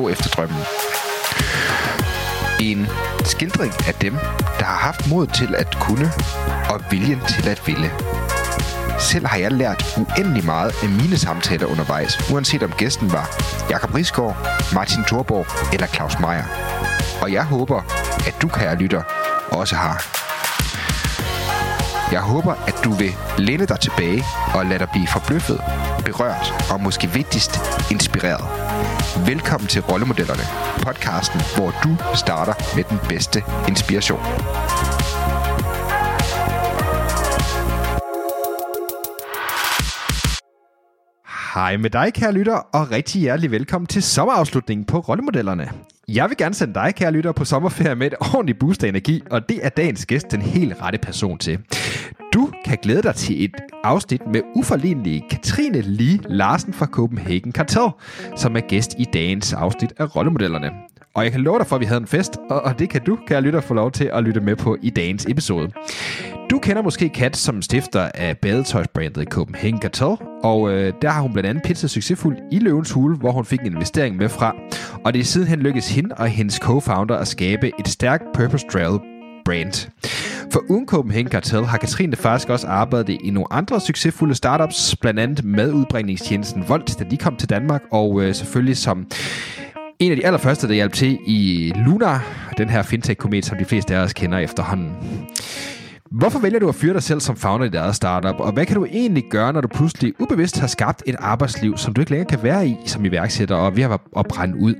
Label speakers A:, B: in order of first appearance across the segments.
A: gå efter drømmen. En skildring af dem, der har haft mod til at kunne og viljen til at ville. Selv har jeg lært uendelig meget af mine samtaler undervejs, uanset om gæsten var Jakob Risgaard, Martin Thorborg eller Claus Meier. Og jeg håber, at du, kære lytter, også har. Jeg håber, at du vil læne dig tilbage og lade dig blive forbløffet, berørt og måske vigtigst inspireret. Velkommen til Rollemodellerne, podcasten, hvor du starter med den bedste inspiration.
B: Hej med dig, kære lytter, og rigtig hjertelig velkommen til sommerafslutningen på Rollemodellerne. Jeg vil gerne sende dig, kære lytter, på sommerferie med et ordentligt boost af energi, og det er dagens gæst den helt rette person til. Du kan glæde dig til et afsnit med uforlignelige Katrine Lee Larsen fra Copenhagen Cartel, som er gæst i dagens afsnit af Rollemodellerne. Og jeg kan love dig for, at vi havde en fest, og, det kan du, kære lytter, få lov til at lytte med på i dagens episode. Du kender måske Kat som stifter af badetøjsbrandet Copenhagen Cartel, og øh, der har hun blandt andet pitchet succesfuldt i Løvens Hule, hvor hun fik en investering med fra. Og det er sidenhen lykkedes hende og hendes co-founder at skabe et stærkt purpose-drevet brand. For uden Copenhagen Cartel har Katrine faktisk også arbejdet i nogle andre succesfulde startups, blandt andet madudbringningstjenesten Volt, da de kom til Danmark, og øh, selvfølgelig som en af de allerførste, der hjalp til i Luna, den her fintech-komet, som de fleste af os kender efterhånden. Hvorfor vælger du at fyre dig selv som founder i dit eget startup, og hvad kan du egentlig gøre, når du pludselig ubevidst har skabt et arbejdsliv, som du ikke længere kan være i som iværksætter og ved at brænde ud?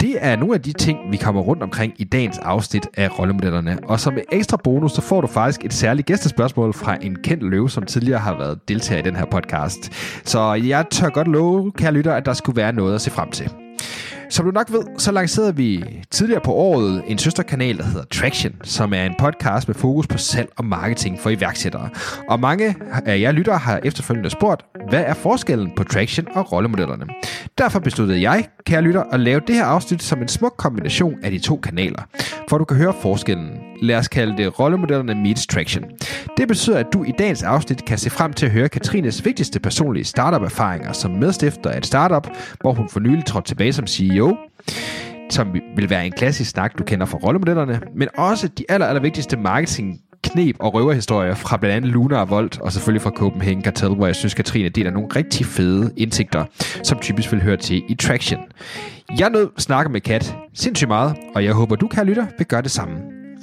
B: Det er nogle af de ting, vi kommer rundt omkring i dagens afsnit af Rollemodellerne. Og som ekstra bonus, så får du faktisk et særligt gæstespørgsmål fra en kendt løve, som tidligere har været deltager i den her podcast. Så jeg tør godt love, kære lytter, at der skulle være noget at se frem til. Som du nok ved, så lancerede vi tidligere på året en søsterkanal, der hedder Traction, som er en podcast med fokus på salg og marketing for iværksættere. Og mange af jer lyttere har efterfølgende spurgt, hvad er forskellen på Traction og rollemodellerne? Derfor besluttede jeg, kære lytter, at lave det her afsnit som en smuk kombination af de to kanaler, for du kan høre forskellen. Lad os kalde det rollemodellerne meets Traction. Det betyder, at du i dagens afsnit kan se frem til at høre Katrines vigtigste personlige startup-erfaringer som medstifter af et startup, hvor hun for nylig trådte tilbage som CEO, som vil være en klassisk snak, du kender fra rollemodellerne, men også de aller, aller vigtigste marketing knep og røverhistorier fra blandt andet Luna og Volt, og selvfølgelig fra Copenhagen Cartel, hvor jeg synes, Katrine deler nogle rigtig fede indsigter, som typisk vil høre til i Traction. Jeg nød snakke med Kat sindssygt meget, og jeg håber, du, kan lytter, vil gøre det samme.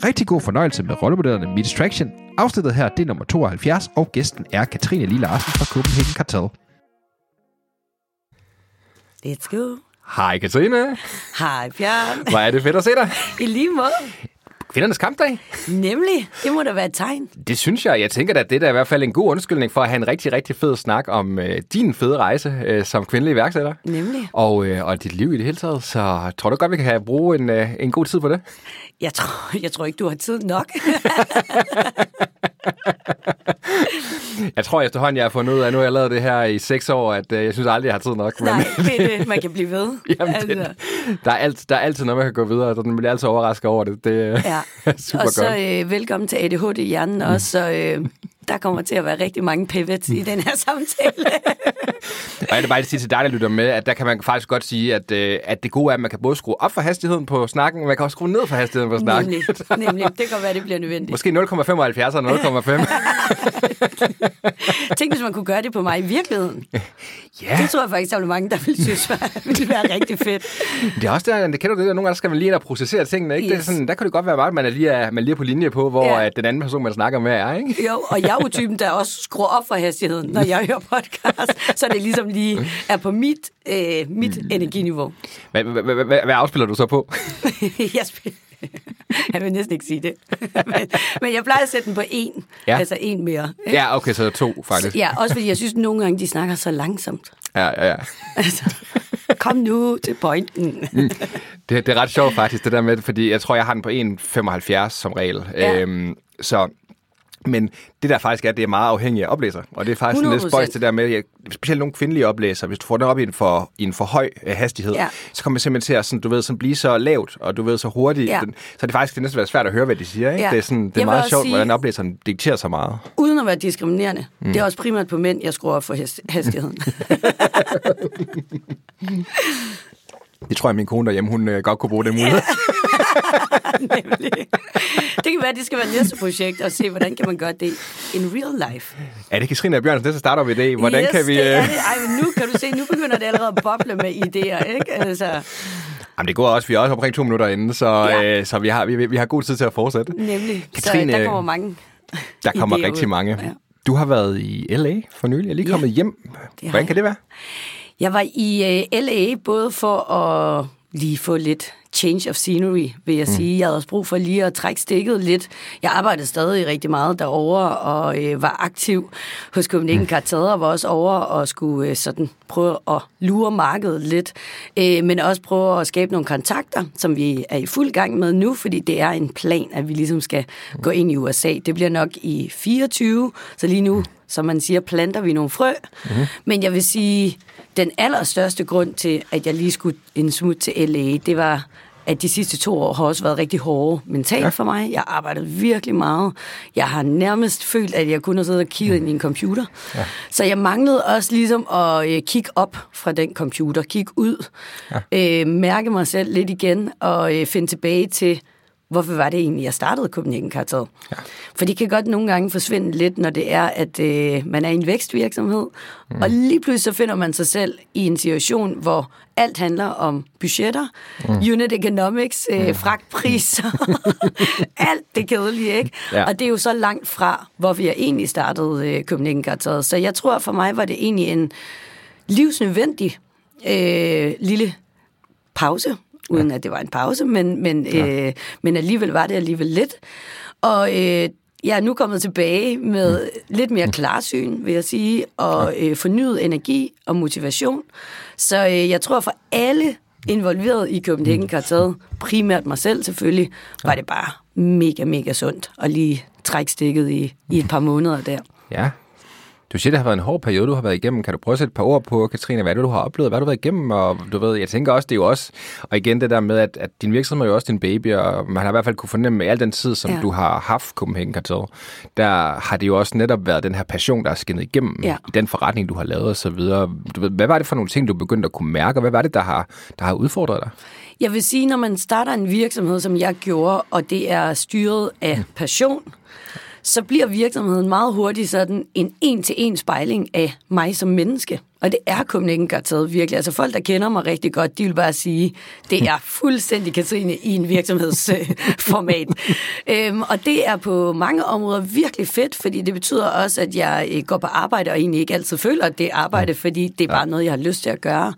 B: Rigtig god fornøjelse med rollemodellerne Meet Traction. Afsnittet her, det er nummer 72, og gæsten er Katrine Lille Larsen fra Copenhagen Cartel.
C: Let's go.
B: Hej Katrine.
C: Hej Bjørn.
B: Hvor er det fedt at se dig.
C: I lige måde.
B: Kvindernes kampdag.
C: Nemlig. Det må da være et tegn.
B: Det synes jeg. Jeg tænker at det er i hvert fald en god undskyldning for at have en rigtig, rigtig fed snak om øh, din fede rejse øh, som kvindelig iværksætter.
C: Nemlig.
B: Og, øh, og dit liv i det hele taget. Så tror du godt, vi kan have bruge en, øh, en god tid på det?
C: Jeg tror, jeg tror ikke, du har tid nok.
B: jeg tror efterhånden, jeg har fundet ud af, nu har jeg lavet det her i seks år, at øh, jeg synes aldrig, jeg har tid nok.
C: Men... Nej, det er det. Man kan blive ved.
B: Jamen, altså. det, der, er alt, der er altid noget, man kan gå videre, og den bliver altid overrasket over det. Det
C: ja.
B: er super
C: og så øh, velkommen til ADHD i hjernen mm. også, så øh, der kommer til at være rigtig mange pivots i den her samtale.
B: Og jeg vil bare sige til dig, der lytter med, at der kan man faktisk godt sige, at, øh, at det gode er, at man kan både skrue op for hastigheden på snakken, og man kan også skrue ned for hastigheden på snakken.
C: Nemlig, nemlig. Det kan være, det bliver nødvendigt.
B: Måske 0,75 eller
C: 0,5. Tænk, hvis man kunne gøre det på mig i virkeligheden.
B: Ja.
C: Det tror jeg faktisk, der er mange, der ville synes, ville være rigtig fedt.
B: Det er også der, det kender du det, at nogle gange skal man lige ind og processere tingene. Ikke? Yes. Det er sådan, der kan det godt være meget, at man er lige, er, man lige er på linje på, hvor ja. at den anden person, man snakker med, er. Ikke?
C: Jo, og jeg er jo typen, der også skruer op for hastigheden, når jeg hører podcast, så det ligesom lige er på mit, øh, mit mm. energiniveau.
B: Hvad afspiller du så på?
C: jeg spiller jeg vil næsten ikke sige det. men, men jeg plejer at sætte den på en. Ja. Altså en mere.
B: Ja, okay, så to faktisk.
C: Ja, også fordi jeg synes, at nogle gange, de snakker så langsomt.
B: Ja, ja, ja.
C: Altså, Kom nu til pointen.
B: Det, det er ret sjovt faktisk, det der med, fordi jeg tror, jeg har den på 1,75 som regel.
C: Ja.
B: Øhm, så, men det der faktisk er, det er meget afhængigt af oplæser. Og det er faktisk sådan lidt
C: 100%.
B: spøjs det der med, at specielt nogle kvindelige oplæser, hvis du får den op i en for, i en for høj øh, hastighed,
C: Ja.
B: så kommer det simpelthen til at sådan, du ved, sådan blive så lavt, og du ved, så hurtigt.
C: Ja.
B: Den, så det er faktisk det næsten være svært at høre, hvad de siger. Ikke?
C: Ja.
B: Det er, sådan, det er meget sjovt,
C: sige-
B: hvordan oplæseren dikterer så meget.
C: Uden at være diskriminerende. Mm. Det er også primært på mænd, jeg skruer op for has- hastigheden.
B: Det tror jeg, min kone derhjemme, hun øh, godt kunne bruge det mulighed.
C: Nemlig. Det kan være, at det skal være næste projekt, og se, hvordan kan man gøre det in real life.
B: Er det Katrine og Bjørnsen, det så starter vi i dag? Hvordan
C: yes,
B: kan vi...
C: det er
B: øh,
C: det. Ej, men nu kan du se, nu begynder det allerede at boble med idéer, ikke? Altså,
B: Jamen, det går også. Vi er også omkring to minutter inde, så,
C: Ja.
B: øh, så vi, har, vi, vi har god tid til at fortsætte.
C: nemlig.
B: Katrine,
C: så der kommer mange
B: Der kommer rigtig
C: ud.
B: mange.
C: Ja.
B: Du har været i L.A. for nylig. Jeg er lige
C: Ja,
B: kommet hjem. Hvordan kan det være?
C: Jeg var i uh, LA både for at lige få lidt change of scenery, vil jeg mm. sige. Jeg havde også brug for lige at trække stikket lidt. Jeg arbejdede stadig rigtig meget derovre og øh, var aktiv hos Copenhagen Cartel og var også over og skulle øh, sådan prøve at lure markedet lidt, øh, men også prøve at skabe nogle kontakter, som vi er i fuld gang med nu, fordi det er en plan, at vi ligesom skal gå ind i USA. Det bliver nok i 24, så lige nu, som man siger, planter vi nogle frø. Mm-hmm. Men jeg vil sige, den allerstørste grund til, at jeg lige skulle en smut til LA, det var, at de sidste to år har også været rigtig hårde mentalt ja. for mig. Jeg har arbejdet virkelig meget. Jeg har nærmest følt, at jeg kun har siddet og kigget ind i en computer. Ja. Så jeg manglede også ligesom at øh, kigge op fra den computer, kigge ud, ja. øh, mærke mig selv lidt igen og øh, finde tilbage til, hvorfor var det egentlig, jeg startede Copenhagen Cartel? Ja. For det kan godt nogle gange forsvinde lidt, når det er, at øh, man er i en vækstvirksomhed, mm. og lige pludselig så finder man sig selv i en situation, hvor alt handler om budgetter, mm. unit economics, øh, mm. fragtpriser, alt det kedelige, ikke?
B: Ja.
C: Og det er jo så langt fra, hvor vi egentlig startede øh, Copenhagen Cartel. Så jeg tror for mig var det egentlig en livsnødvendig øh, lille pause, uden ja. at det var en pause, men, men, ja. øh, men alligevel var det alligevel lidt. Og øh, jeg er nu kommet tilbage med mm. lidt mere klarsyn, vil jeg sige, og øh, fornyet energi og motivation. Så øh, jeg tror for alle involveret i Copenhagen Cartel, primært mig selv selvfølgelig, var det bare mega, mega sundt at lige trække stikket i, i et par måneder der.
B: Ja. Du siger, det har været en hård periode, du har været igennem. Kan du prøve at sætte et par ord på, Katrine, hvad det, du har oplevet? Hvad har du været igennem? Og du ved, jeg tænker også, det er jo også, og igen det der med, at, at din virksomhed er jo også din baby, og man har i hvert fald kunne fornemme med al den tid, som
C: Ja.
B: du har haft Copenhagen Cartel, der har det jo også netop været den her passion, der er skinnet igennem
C: Ja.
B: i den forretning, du har lavet og så videre. Du ved, hvad var det for nogle ting, du begyndte at kunne mærke, og hvad var det, der har, der har udfordret dig?
C: Jeg vil sige, når man starter en virksomhed, som jeg gjorde, og det er styret af passion, så bliver virksomheden meget hurtigt sådan en en-til-en spejling af mig som menneske. Og det er Cartel virkelig. Altså folk, der kender mig rigtig godt, de vil bare sige, det er fuldstændig Katrine i en virksomhedsformat. øhm, og det er på mange områder virkelig fedt, fordi det betyder også, at jeg øh, går på arbejde og egentlig ikke altid føler, at det er arbejde, fordi det er bare noget, jeg har lyst til at gøre.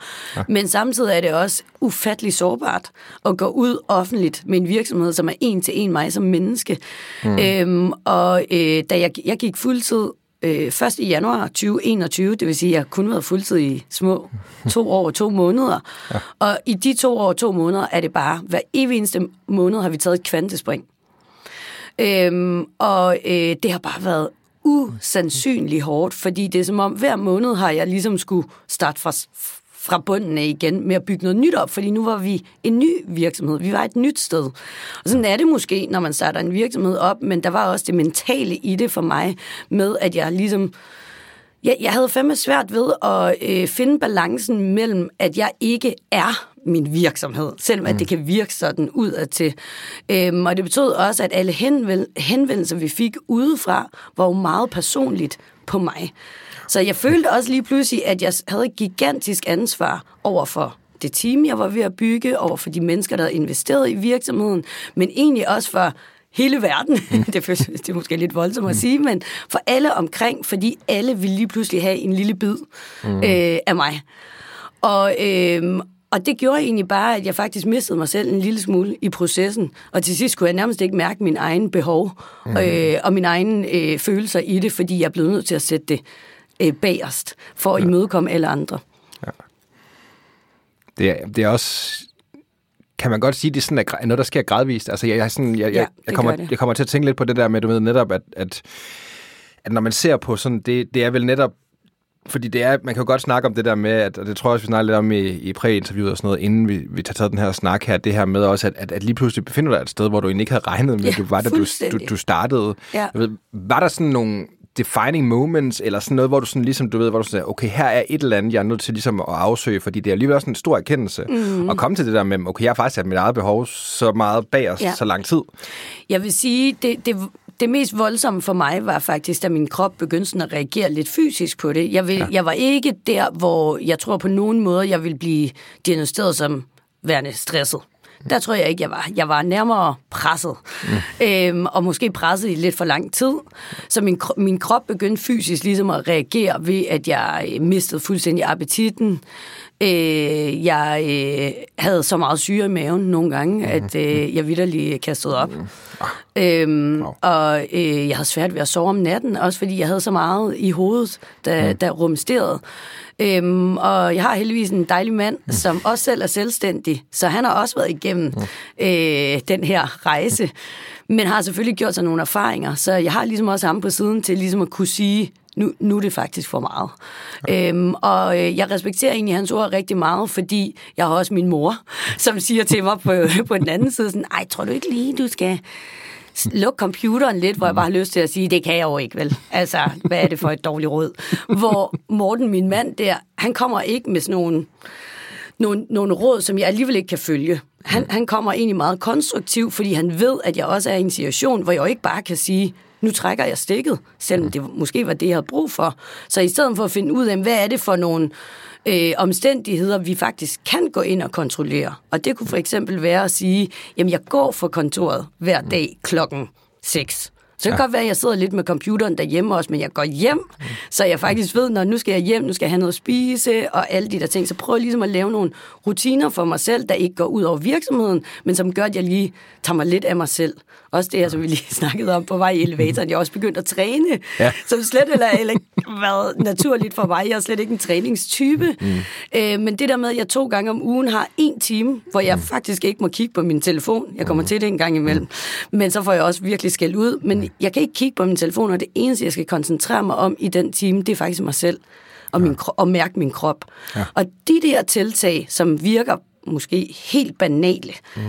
C: Men samtidig er det også ufattelig sårbart at gå ud offentligt med en virksomhed, som er en til en mig som menneske. Mm. Øhm, og øh, da jeg, jeg gik fuldtid øh, 1. januar 2021, det vil sige, at jeg kun været fuldtid i små to år og to måneder. Ja. Og i de to år og to måneder er det bare, hver evig eneste måned har vi taget et kvantespring. Øhm, og øh, det har bare været usandsynligt hårdt, fordi det er som om, hver måned har jeg ligesom skulle starte fra, fra bunden af igen med at bygge noget nyt op, fordi nu var vi en ny virksomhed. Vi var et nyt sted. Og sådan er det måske, når man starter en virksomhed op, men der var også det mentale i det for mig, med at jeg ligesom jeg, jeg havde fandme svært ved at øh, finde balancen mellem, at jeg ikke er min virksomhed, selvom at det kan virke sådan udad til. Øhm, og det betød også, at alle henvendelser, vi fik udefra, var jo meget personligt på mig. Så jeg følte også lige pludselig, at jeg havde et gigantisk ansvar over for det team, jeg var ved at bygge, over for de mennesker, der havde investeret i virksomheden, men egentlig også for hele verden. det, føles, det er måske lidt voldsomt at sige, men for alle omkring, fordi alle ville lige pludselig have en lille bid mm. øh, af mig. Og, øh, og det gjorde egentlig bare, at jeg faktisk mistede mig selv en lille smule i processen. Og til sidst kunne jeg nærmest ikke mærke min egen behov mm. øh, og min egen øh, følelser i det, fordi jeg blev nødt til at sætte det øh, bagerst for at ja. imødekomme alle andre.
B: Det er, det er også... Kan man godt sige, det er sådan, at noget, der sker gradvist? Altså, jeg, jeg, sådan, jeg,
C: Ja,
B: jeg, jeg, kommer, jeg kommer til at tænke lidt på det der med, du ved netop, at, at, at når man ser på sådan, det, det er vel netop fordi det er, man kan jo godt snakke om det der med, at, og det tror jeg også, vi snakker lidt om i, i præinterviewet og sådan noget, inden vi, vi tager taget den her snak her, det her med også, at, at, at lige pludselig befinder du dig et sted, hvor du egentlig ikke havde regnet med,
C: Ja,
B: du var, da du, du, du startede.
C: Ja.
B: Jeg ved, var der sådan nogle defining moments, eller sådan noget, hvor du sådan ligesom, du ved, hvor du siger, okay, her er et eller andet, jeg er nødt til ligesom at afsøge, fordi det er alligevel også en stor erkendelse, mm. at komme til det der med, okay, jeg har faktisk sat mit eget behov så meget bag os
C: Ja.
B: så lang tid.
C: Jeg vil sige, det, det, det mest voldsomme for mig var faktisk, da min krop begyndte sådan at reagere lidt fysisk på det. Jeg, vil, ja. jeg var ikke der, hvor jeg tror på nogen måde, jeg ville blive diagnosticeret som værende stresset. Der tror jeg ikke, jeg var. Jeg var nærmere presset. Mm. Øhm, og måske presset i lidt for lang tid. Så min, min krop begyndte fysisk ligesom at reagere ved, at jeg mistede fuldstændig appetitten. Øh, jeg øh, havde så meget syre i maven nogle gange, at øh, jeg vidderlig kastede op. Øhm, og øh, jeg havde svært ved at sove om natten, også fordi jeg havde så meget i hovedet, der, der rumsterede. Øhm, og jeg har heldigvis en dejlig mand, som også selv er selvstændig, så han har også været igennem øh, den her rejse, men har selvfølgelig gjort sig nogle erfaringer, så jeg har ligesom også ham på siden til ligesom at kunne sige, nu, nu er det faktisk for meget. Øhm, og øh, jeg respekterer egentlig hans ord rigtig meget, fordi jeg har også min mor, som siger til mig på, på den anden side sådan, ej, tror du ikke lige, du skal lukke computeren lidt, hvor jeg bare har lyst til at sige, det kan jeg jo ikke, vel? Altså, hvad er det for et dårligt råd? Hvor Morten, min mand der, han kommer ikke med sådan nogle, nogle, nogle råd, som jeg alligevel ikke kan følge. Han, han kommer egentlig meget konstruktiv, fordi han ved, at jeg også er i en situation, hvor jeg jo ikke bare kan sige, nu trækker jeg stikket, selvom det måske var det, jeg havde brug for. Så i stedet for at finde ud af, hvad er det for nogle øh, omstændigheder, vi faktisk kan gå ind og kontrollere. Og det kunne for eksempel være at sige, jamen jeg går for kontoret hver dag klokken 6. Så det kan ja. godt være, at jeg sidder lidt med computeren derhjemme også, men jeg går hjem, så jeg faktisk ved, når nu skal jeg hjem, nu skal jeg have noget at spise, og alle de der ting. Så prøv ligesom at lave nogle rutiner for mig selv, der ikke går ud over virksomheden, men som gør, at jeg lige tager mig lidt af mig selv. Også det her, som vi lige snakkede om på vej i elevatoren. Jeg har også begyndt at træne,
B: Ja.
C: ja. som slet heller ikke været naturligt for mig. Jeg er slet ikke en træningstype. Mm. Øh, men det der med, at jeg to gange om ugen har en time, hvor jeg mm. faktisk ikke må kigge på min telefon. Jeg kommer til det en gang imellem. Men så får jeg også virkelig skæld ud. Men jeg kan ikke kigge på min telefon, og det eneste, jeg skal koncentrere mig om i den time, det er faktisk mig selv. Og, min kro- og mærke min krop. Ja. Og de der tiltag, som virker måske helt banale, mm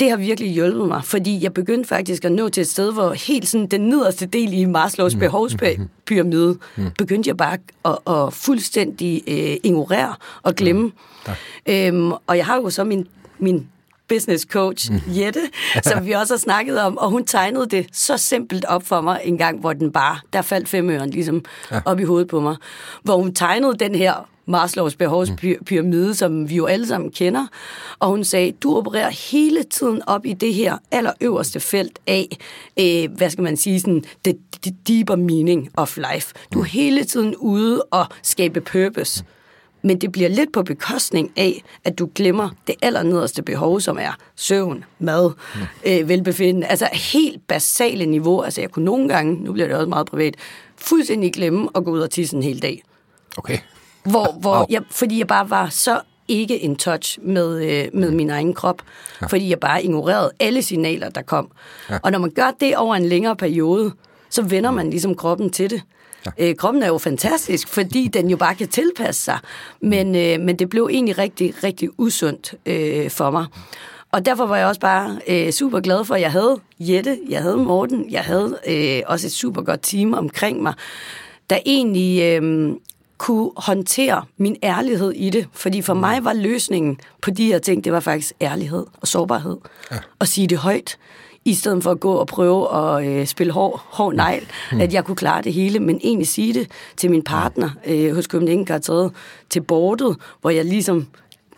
C: det har virkelig hjulpet mig, fordi jeg begyndte faktisk at nå til et sted, hvor helt sådan den nederste del i Maslows behovspyramide, begyndte jeg bare at, at fuldstændig øh, ignorere og glemme. Øhm, og jeg har jo så min, min business coach, Jette, som vi også har snakket om, og hun tegnede det så simpelt op for mig en gang, hvor den bare, der faldt femøren ligesom op i hovedet på mig, hvor hun tegnede den her Maslows behovspyramide, som vi jo alle sammen kender. Og hun sagde, du opererer hele tiden op i det her allerøverste felt af, øh, hvad skal man sige, sådan, the, the deeper meaning of life. Du er hele tiden ude og skabe purpose. Men det bliver lidt på bekostning af, at du glemmer det allernederste behov, som er søvn, mad, øh, velbefindende. Altså helt basale niveau. Altså jeg kunne nogle gange, nu bliver det også meget privat, fuldstændig glemme at gå ud og tisse en hel dag.
B: Okay.
C: Hvor, hvor jeg, fordi jeg bare var så ikke in touch med, øh, med min egen krop. Ja. Fordi jeg bare ignorerede alle signaler, der kom. Ja. Og når man gør det over en længere periode, så vender man ligesom kroppen til det. Ja. Øh, kroppen er jo fantastisk, fordi den jo bare kan tilpasse sig. Men, øh, men det blev egentlig rigtig, rigtig usundt øh, for mig. Og derfor var jeg også bare øh, super glad for, at jeg havde Jette, jeg havde Morten, jeg havde øh, også et super godt team omkring mig, der egentlig øh, kunne håndtere min ærlighed i det. Fordi for mig var løsningen på de her ting, det var faktisk ærlighed og sårbarhed. Ja. Og sige det højt, i stedet for at gå og prøve at øh, spille hård, hård negl, mm. at jeg kunne klare det hele, men egentlig sige det til min partner øh, hos Copenhagen Carteret, til bordet, hvor jeg ligesom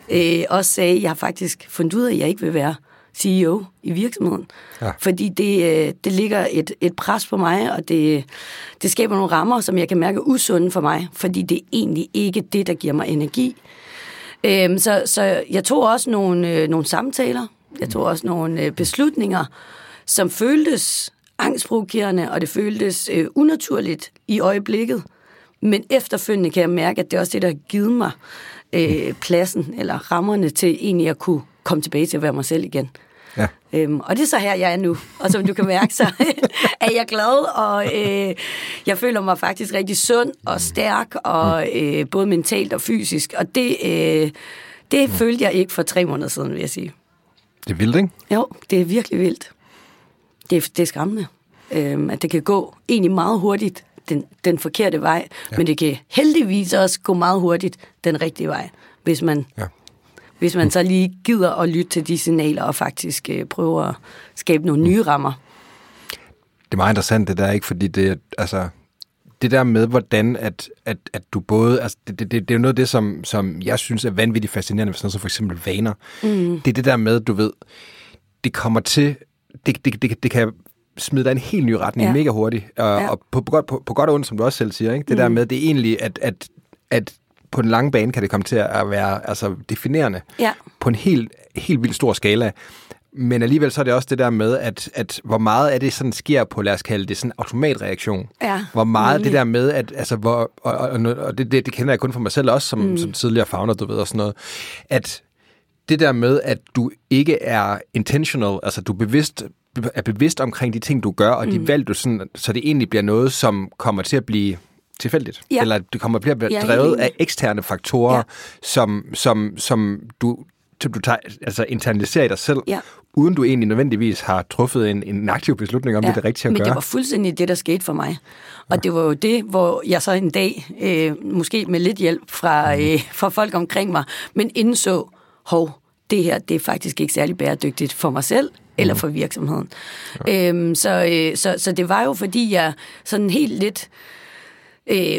C: øh, også sagde, at jeg har faktisk fundet ud af, at jeg ikke vil være CEO i virksomheden. Ja. Fordi det, øh, det ligger et, et pres på mig, og det, det skaber nogle rammer, som jeg kan mærke er usunde for mig, fordi det er egentlig ikke det, der giver mig energi. Øhm, så, så jeg tog også nogle, øh, nogle samtaler, jeg tog også nogle øh, beslutninger, som føltes angstprovokerende, og det føltes øh, unaturligt i øjeblikket. Men efterfølgende kan jeg mærke, at det er også det, der har givet mig øh, pladsen eller rammerne til egentlig at kunne komme tilbage til at være mig selv igen.
B: Ja.
C: Øhm, og det er så her, jeg er nu. Og som du kan mærke, så er jeg glad, og øh, jeg føler mig faktisk rigtig sund og stærk, og øh, både mentalt og fysisk. Og det, øh, det følte jeg ikke for tre måneder siden, vil jeg sige.
B: Det er vildt, ikke?
C: Jo, det er virkelig vildt. Det er, det er skræmmende, øhm, at det kan gå egentlig meget hurtigt den, den forkerte vej, ja. men det kan heldigvis også gå meget hurtigt den rigtige vej, hvis man,
B: Ja.
C: Hvis man så lige gider at lytte til de signaler og faktisk øh, prøver at skabe nogle nye rammer.
B: Det er meget interessant, det der, ikke? Fordi det, altså, det der med, hvordan at, at, at du både... Altså, det, det, det, det er jo noget af det, som, som jeg synes er vanvittigt fascinerende, sådan noget som for eksempel vaner. Mm. Det er det der med, du ved, det kommer til... Det, det, det, det kan smide dig en helt ny retning ja. Mega hurtigt. Og, ja. Og på, på, godt, på, på godt og ondt, som du også selv siger, ikke? det mm. der med, det er egentlig, at, at, at på den lange bane kan det komme til at være altså, definerende
C: Ja.
B: på en helt, helt vildt stor skala. Men alligevel så er det også det der med, at, at hvor meget af det sådan sker på, lad os kalde det sådan automatreaktion.
C: Ja,
B: hvor meget
C: nemlig.
B: det der med, at altså, hvor, og, og, og det, det, det kender jeg kun for mig selv også, som, mm. som tidligere founder, du ved, og sådan noget, at det der med, at du ikke er intentional, altså du er bevidst, er bevidst omkring de ting, du gør, og de valg, du sådan, så det egentlig bliver noget, som kommer til at blive tilfældigt.
C: Ja.
B: Eller det kommer til at blive
C: Ja,
B: drevet af eksterne faktorer, ja. Som, som, som du, som du tager, altså internaliserer i dig selv,
C: Ja.
B: uden du egentlig nødvendigvis har truffet en, en aktiv beslutning om, ja. det er det rigtige at
C: men
B: gøre.
C: det var fuldstændig det, der skete for mig. Og ja. det var jo det, hvor jeg så en dag, øh, måske med lidt hjælp fra,
B: Mhm.
C: øh, fra folk omkring mig, men indså, hov, det her, det er faktisk ikke særlig bæredygtigt for mig selv eller for virksomheden. Ja. Øhm, så, øh, så, så det var jo, fordi jeg sådan helt lidt øh,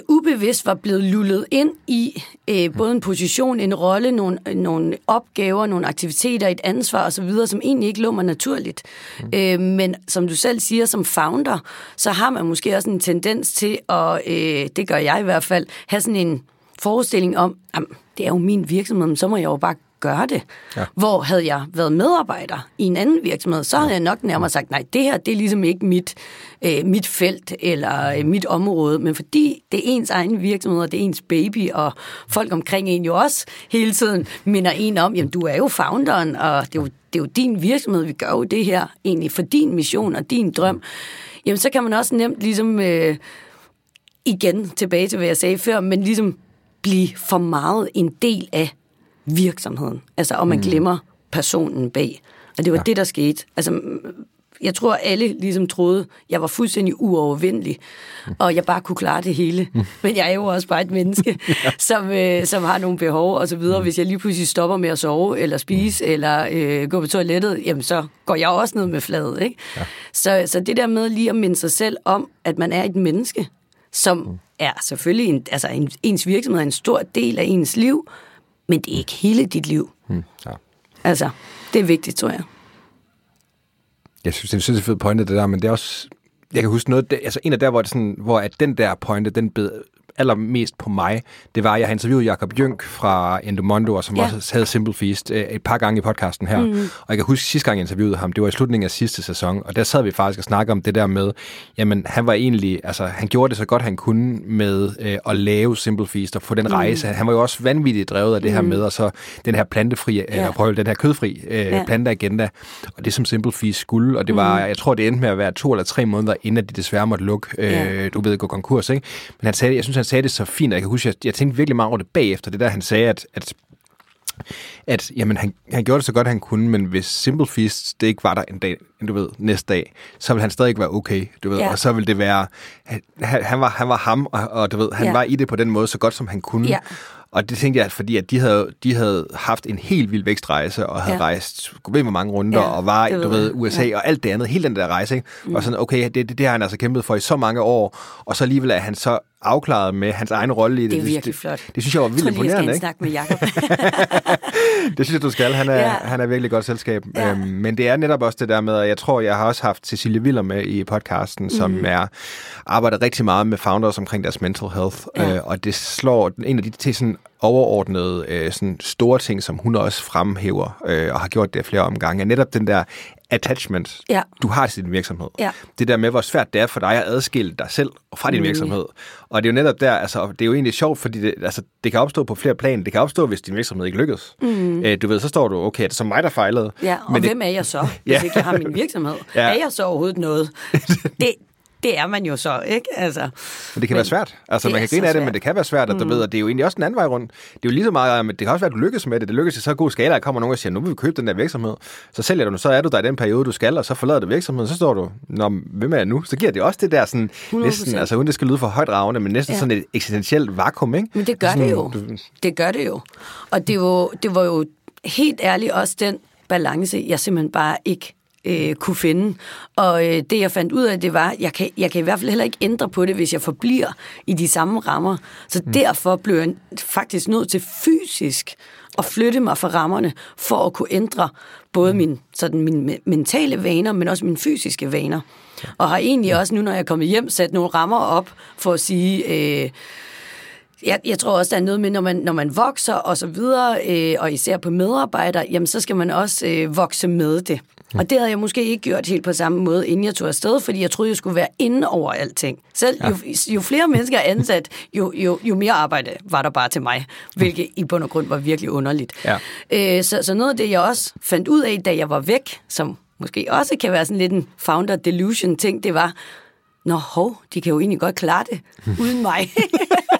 C: ubevidst var blevet lullet ind i øh, både en position, en rolle, nogle, nogle opgaver, nogle aktiviteter, et ansvar osv., som egentlig ikke lå mig naturligt. Mm. Øh, men som du selv siger, som founder, så har man måske også en tendens til at, øh, det gør jeg i hvert fald, have sådan en forestilling om, jamen, det er jo min virksomhed, men så må jeg jo bare gøre det. Ja. Hvor havde jeg været medarbejder i en anden virksomhed, så havde jeg nok nærmere sagt, nej, det her, det er ligesom ikke mit, øh, mit felt eller øh, mit område, men fordi det er ens egen virksomhed, og det er ens baby, og folk omkring en jo også hele tiden minder en om, jamen, du er jo founderen, og det er jo, det er jo din virksomhed, vi gør jo det her egentlig for din mission og din drøm, jamen, så kan man også nemt ligesom... Øh, igen tilbage til, hvad jeg sagde før, men ligesom blive for meget en del af virksomheden. Altså, og man mm. glemmer personen bag. Og det var ja. det, der skete. Altså, jeg tror, alle ligesom troede, jeg var fuldstændig uovervindelig, og jeg bare kunne klare det hele. Men jeg er jo også bare et menneske, ja. som, øh, som har nogle behov og så videre. Hvis jeg lige pludselig stopper med at sove, eller spise, eller øh, gå på toilettet, jamen så går jeg også ned med fladet. Ikke? Ja. Så, så det der med lige at minde sig selv om, at man er et menneske, som er selvfølgelig en, altså en, ens virksomhed er en stor del af ens liv, men det er ikke hele dit liv.
B: Hmm, ja.
C: Altså, det er vigtigt, tror jeg.
B: Jeg synes, det er en sindssygt fed pointe, det der, men det er også... Jeg kan huske noget, det, altså en af der, hvor, det sådan, hvor at den der pointe, den bed allermest på mig, det var, at jeg har interviewet Jakob Jønk fra Endomondo, og som
C: Ja.
B: også havde Simple Feast øh, et par gange i podcasten her. Mm. Og jeg kan huske, sidste gang jeg interviewede ham, det var i slutningen af sidste sæson, og der sad vi faktisk og snakkede om det der med, jamen han var egentlig, altså han gjorde det så godt han kunne med øh, at lave Simple Feast og få den rejse. Han var jo også vanvittigt drevet af det her med, og så den her plantefri, øh,
C: Ja.
B: prøv, den her kødfri øh,
C: Ja.
B: planteagenda, og det som Simple Feast skulle, og det var, mm. jeg tror det endte med at være to eller tre måneder, inden de desværre måtte lukke, øh,
C: Ja.
B: du ved, gå konkurs, ikke? Men han sagde, jeg synes, han sagde det så fint, og jeg kan huske, jeg, jeg tænkte virkelig meget over det bagefter, det der, han sagde, at, at at jamen, han, han gjorde det så godt, han kunne, men hvis Simple Feast det ikke var der en dag, du ved, næste dag, så ville han stadig ikke være okay, du ved,
C: Ja.
B: og så ville det være, han, han, var, han var ham, og, og du ved, han
C: Ja.
B: var i det på den måde så godt, som han kunne.
C: Ja.
B: Og det tænkte jeg, fordi at de havde, de havde haft en helt vild vækstrejse, og havde
C: Ja.
B: rejst, gud ved hvor mange runder,
C: Ja,
B: og var i, du
C: ved.
B: USA
C: Ja.
B: og alt det andet, hele den der rejse, ikke? Mm. Og sådan, okay, det, det, det har han altså kæmpet for i så mange år, og så alligevel er han så afklaret med hans egen rolle i det.
C: Det er virkelig
B: det,
C: flot.
B: Det, det synes jeg var vildt
C: jeg tror lige, jeg skal
B: imponerende, ikke?
C: snak med Jacob.
B: Det synes jeg, du skal. Han er,
C: Ja.
B: han er virkelig godt selskab.
C: Ja.
B: Øhm, men det er netop også det der med, at jeg tror, jeg har også haft Cecilie Willer med i podcasten, som mm. er arbejder rigtig meget med founders omkring deres mental health.
C: Ja.
B: Øh, og det slår en af de til sådan overordnede øh, sådan store ting, som hun også fremhæver, øh, og har gjort det flere omgange, er netop den der attachment,
C: Ja.
B: du har til din virksomhed.
C: Ja.
B: Det der med, hvor svært det er for dig at adskille dig selv fra din
C: Nemlig.
B: virksomhed. Og det er jo netop der, altså, det er jo egentlig sjovt, fordi det, altså, det kan opstå på flere plan. Det kan opstå, hvis din virksomhed ikke lykkes. Mm. Øh, du ved, så står du, okay, er det så mig, der fejlede?
C: Ja, og
B: Men det,
C: hvem er jeg så, hvis
B: Ja.
C: ikke jeg har min virksomhed?
B: Ja.
C: Er jeg så overhovedet noget? Det, det er man jo så, ikke? Altså,
B: Men det kan
C: Men
B: være svært. Altså, man kan grine af det,
C: svært.
B: men det kan være svært, og, du ved, og det er jo egentlig også den anden vej rundt. Det er jo lige så meget, men det kan også være, at du lykkes med det. Det lykkes i så god skala, at kommer nogen og siger, nu vil vi købe den der virksomhed. Så sælger du den, så er du der i den periode, du skal, og så forlader du virksomheden, så står du, Nå, hvem er jeg nu? Så giver det også det der sådan,
C: 100%.
B: næsten, altså uden det skal lyde for højt ravne, men næsten
C: Ja.
B: ja. sådan et eksistentielt vakuum, ikke?
C: Men det gør
B: sådan,
C: det jo.
B: Du,
C: Det gør det jo. Og det var, det var jo helt ærligt også den balance, jeg simpelthen bare ikke øh, kunne finde. Og øh, det, jeg fandt ud af, det var, jeg kan, jeg kan i hvert fald heller ikke ændre på det, hvis jeg forbliver i de samme rammer. Så mm. derfor blev jeg faktisk nødt til fysisk at flytte mig fra rammerne, for at kunne ændre både min, sådan mine mentale vaner, men også mine fysiske vaner. Og har egentlig også nu, når jeg er kommet hjem, sat nogle rammer op for at sige... Øh, jeg, jeg tror også, der er noget med, når man, når man vokser og så videre, øh, og især på medarbejdere, jamen så skal man også øh, vokse med det. Og det havde jeg måske ikke gjort helt på samme måde, inden jeg tog afsted, fordi jeg troede, jeg skulle være inde over alting. Selv jo, jo flere mennesker er ansat, jo, jo, jo mere arbejde var der bare til mig, hvilket i bund og grund var virkelig underligt.
B: Ja.
C: Øh, så, så noget af det, jeg også fandt ud af, da jeg var væk, som måske også kan være sådan lidt en founder delusion ting, det var, Nå, hov, de kan jo egentlig godt klare det uden mig.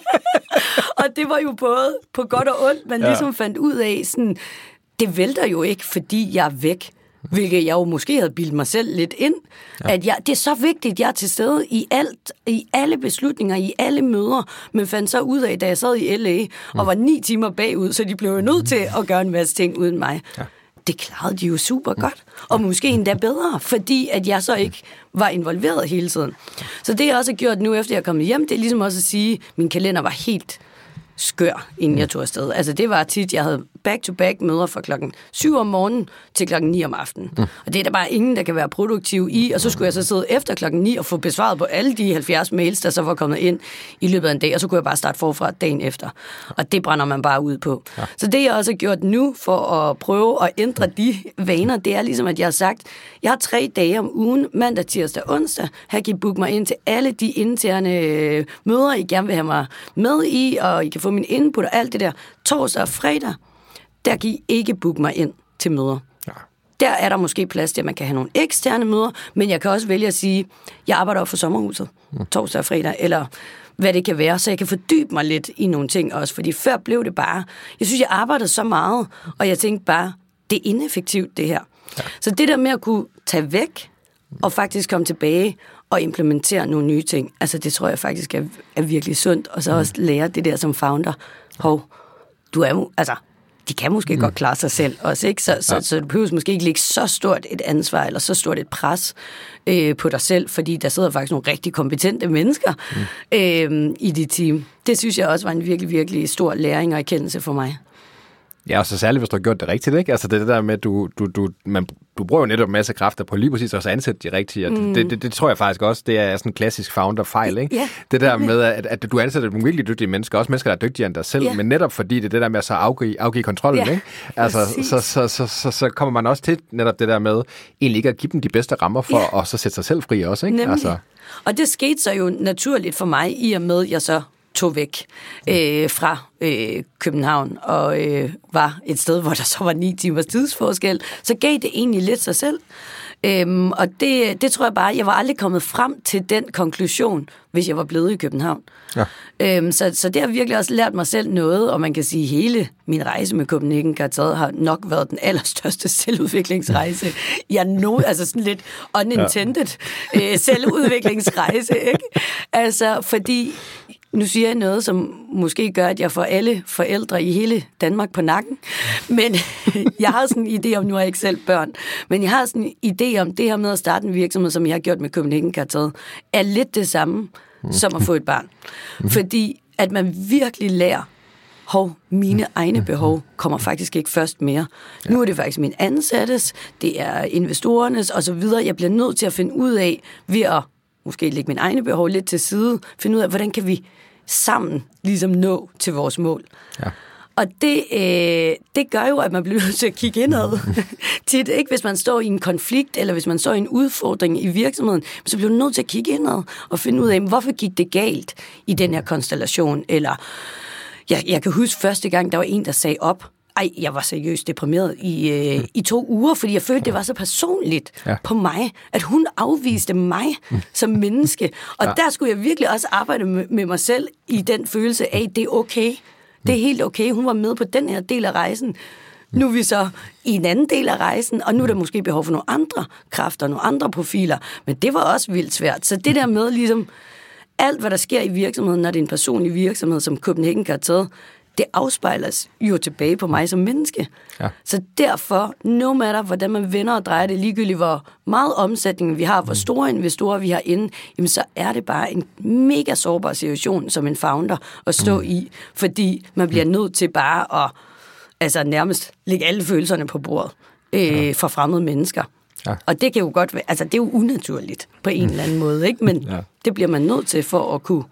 C: og det var jo både på godt og ondt, man ja. ligesom fandt ud af, sådan, det vælter jo ikke, fordi jeg er væk. Hvilket jeg jo måske havde bildt mig selv lidt ind. Ja. At jeg, det er så vigtigt, at jeg er til stede i alt, i alle beslutninger, i alle møder. Men fandt så ud af, da jeg sad i LA og var ni timer bagud, så de blev jo nødt til at gøre en masse ting uden mig. Ja. Det klarede de jo super godt. Og måske endda bedre, fordi at jeg så ikke var involveret hele tiden. Så det jeg også har gjort nu, efter jeg er kommet hjem, det er ligesom også at sige, at min kalender var helt skør, inden jeg tog afsted. Altså det var tit, jeg havde back-to-back møder fra klokken 7 om morgenen til klokken 9 om aftenen. Mm. Og det er der bare ingen, der kan være produktiv i, og så skulle jeg så sidde efter klokken 9 og få besvaret på alle de 70 mails, der så var kommet ind i løbet af en dag, og så kunne jeg bare starte forfra dagen efter. Og det brænder man bare ud på. Ja. Så det jeg også har gjort nu for at prøve at ændre de vaner, det er ligesom, at jeg har sagt, jeg har tre dage om ugen, mandag, tirsdag, onsdag, her kan I booke mig ind til alle de interne øh, møder, I gerne vil have mig med i, og I kan få min input og alt det der. Torsdag og fredag, der kan I ikke booke mig ind til møder.
B: Ja.
C: Der er der måske plads til, at man kan have nogle eksterne møder, men jeg kan også vælge at sige, jeg arbejder op for sommerhuset torsdag og fredag, eller hvad det kan være, så jeg kan fordybe mig lidt i nogle ting også, fordi før blev det bare, jeg synes, jeg arbejdede så meget, og jeg tænkte bare, det er ineffektivt det her. Ja. Så det der med at kunne tage væk, og faktisk komme tilbage og implementere nogle nye ting, altså det tror jeg faktisk er, er virkelig sundt, og så også lære det der som founder, hov, du er jo, altså, de kan måske mm. godt klare sig selv også, ikke? Så, så, så du behøver måske ikke lægge så stort et ansvar, eller så stort et pres øh, på dig selv, fordi der sidder faktisk nogle rigtig kompetente mennesker mm. øh, i dit team. Det synes jeg også var en virkelig, virkelig stor læring og erkendelse for mig.
B: Ja, og så særligt, hvis du har gjort det rigtigt, ikke? Altså det, er det der med, at du, du, du, man, du bruger jo netop en masse kræfter på lige præcis også at ansætte de rigtige. Og mm. det, det, det, tror jeg faktisk også, det er sådan en klassisk founder-fejl, ikke?
C: Ja.
B: Det der med, at, at du ansætter nogle virkelig dygtige mennesker, også mennesker, der er dygtigere end dig selv,
C: Ja.
B: men netop fordi det er det der med at så afgive, afgive kontrollen,
C: Ja,
B: ikke? Altså, så, så, så, så, så, kommer man også til netop det der med, egentlig ikke at give dem de bedste rammer for,
C: Ja.
B: at så sætte sig selv fri også, ikke?
C: Nemlig.
B: Altså,
C: Og det skete så jo naturligt for mig, i og med, at jeg så tog væk øh, fra øh, København og øh, var et sted, hvor der så var ni timers tidsforskel, så gav det egentlig lidt sig selv. Øhm, og det, det tror jeg bare, jeg var aldrig kommet frem til den konklusion, hvis jeg var blevet i København.
B: Ja.
C: Øhm, så, så det har virkelig også lært mig selv noget, og man kan sige, at hele min rejse med Copenhagen Cartel har nok været den allerstørste selvudviklingsrejse. Jeg no, altså sådan lidt unintended ja. øh, selvudviklingsrejse, ikke? Altså, fordi nu siger jeg noget, som måske gør, at jeg får alle forældre i hele Danmark på nakken. Men jeg har sådan en idé om, nu har jeg ikke selv børn, men jeg har sådan en idé om, det her med at starte en virksomhed, som jeg har gjort med Copenhagen Cartel, er lidt det samme som at få et barn. Fordi at man virkelig lærer, hov, mine egne behov kommer faktisk ikke først mere. Nu er det faktisk min ansattes, det er investorernes osv. Jeg bliver nødt til at finde ud af, ved at måske lægge mine egne behov lidt til side, finde ud af, hvordan kan vi sammen ligesom nå til vores mål.
B: Ja.
C: Og det, øh, det gør jo, at man bliver nødt til at kigge indad. Tit, ikke? Hvis man står i en konflikt, eller hvis man står i en udfordring i virksomheden, så bliver du nødt til at kigge indad og finde ud af, hvorfor gik det galt i den her konstellation, eller jeg, jeg kan huske første gang, der var en, der sagde op, ej, jeg var seriøst deprimeret i, øh, mm. i to uger, fordi jeg følte, det var så personligt ja. på mig, at hun afviste mig mm. som menneske. Og ja. der skulle jeg virkelig også arbejde med, med mig selv i den følelse af, at det er okay. Det er helt okay. Hun var med på den her del af rejsen. Nu er vi så i en anden del af rejsen, og nu er der måske behov for nogle andre kræfter, nogle andre profiler. Men det var også vildt svært. Så det der med ligesom alt, hvad der sker i virksomheden, når det er en personlig virksomhed, som Copenhagen Cartel, det afspejles jo tilbage på mig som menneske. Ja. Så derfor, no matter hvordan man vender og drejer det, ligegyldigt hvor meget omsætning vi har, hvor store investorer vi har inde, jamen så er det bare en mega sårbar situation som en founder at stå mm. i, fordi man bliver nødt til bare at altså nærmest lægge alle følelserne på bordet øh, ja. for fremmede mennesker. Ja. Og det kan jo godt være, altså det er jo unaturligt på en mm. eller anden måde, ikke? men ja. det bliver man nødt til for at kunne,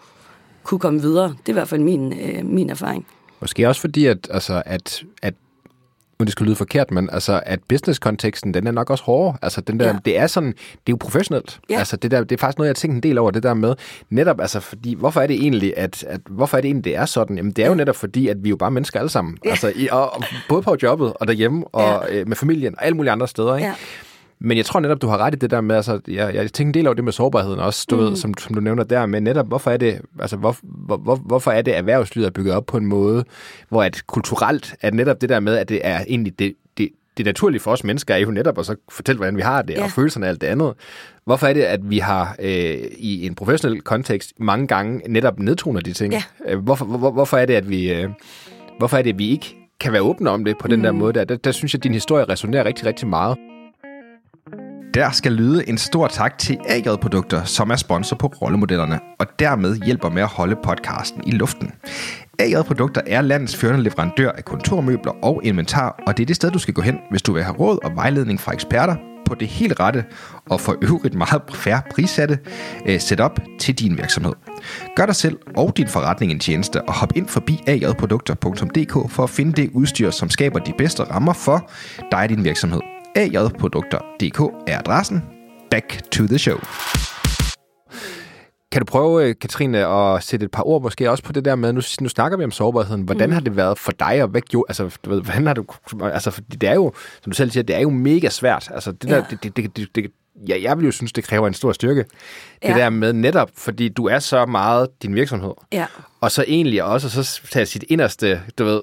C: kunne komme videre. Det er i hvert fald min, øh, min erfaring.
B: Måske også fordi, at, altså, at, at nu det skal lyde forkert, men altså, at business-konteksten, den er nok også hårdere. Altså, den der, ja. det er sådan, det er jo professionelt. Ja. Altså, det, der, det er faktisk noget, jeg tænker en del over, det der med, netop, altså, fordi, hvorfor er det egentlig, at, at hvorfor er det egentlig, det er sådan? Jamen, det er jo netop fordi, at vi er jo bare mennesker alle sammen. Ja. Altså, i, og, og, både på jobbet, og derhjemme, og ja. øh, med familien, og alle mulige andre steder, ikke? Ja. Men jeg tror netop, du har ret i det der med, altså, jeg, jeg tænker en del over det med sårbarheden også, du mm. ved, som, som du nævner der, men netop, hvorfor er det, altså, hvor, hvor, hvor, hvorfor er det erhvervslivet er bygget op på en måde, hvor at kulturelt, at netop det der med, at det er egentlig det, det, det naturlige for os mennesker, er jo netop at så fortælle, hvordan vi har det, ja. og følelserne og alt det andet. Hvorfor er det, at vi har øh, i en professionel kontekst mange gange netop nedtoner de ting? Ja. Øh, hvorfor, hvor, hvorfor er det, at vi, øh, hvorfor er det, at vi ikke kan være åbne om det på mm. den der måde der? der? Der synes jeg, at din historie resonerer rigtig, rigtig meget.
D: Der skal lyde en stor tak til AJ Produkter, som er sponsor på rollemodellerne, og dermed hjælper med at holde podcasten i luften. AJ Produkter er landets førende leverandør af kontormøbler og inventar, og det er det sted, du skal gå hen, hvis du vil have råd og vejledning fra eksperter på det helt rette og for øvrigt meget færre prissatte øh, setup til din virksomhed. Gør dig selv og din forretning en tjeneste og hop ind forbi ajprodukter.dk for at finde det udstyr, som skaber de bedste rammer for dig og din virksomhed ajprodukter.dk er adressen. Back to the show.
B: Kan du prøve, øh, Katrine, at sætte et par ord måske også på det der med, nu, nu snakker vi om sårbarheden, hvordan mm. har det været for dig, og hvad gjorde, altså, du ved, hvordan har du, altså, det er jo, som du selv siger, det er jo mega svært, altså, det ja. der, det, det, det, det, det, ja, jeg vil jo synes, det kræver en stor styrke. Det ja. der med netop, fordi du er så meget din virksomhed. Ja. Og så egentlig også så tage sit inderste, du ved,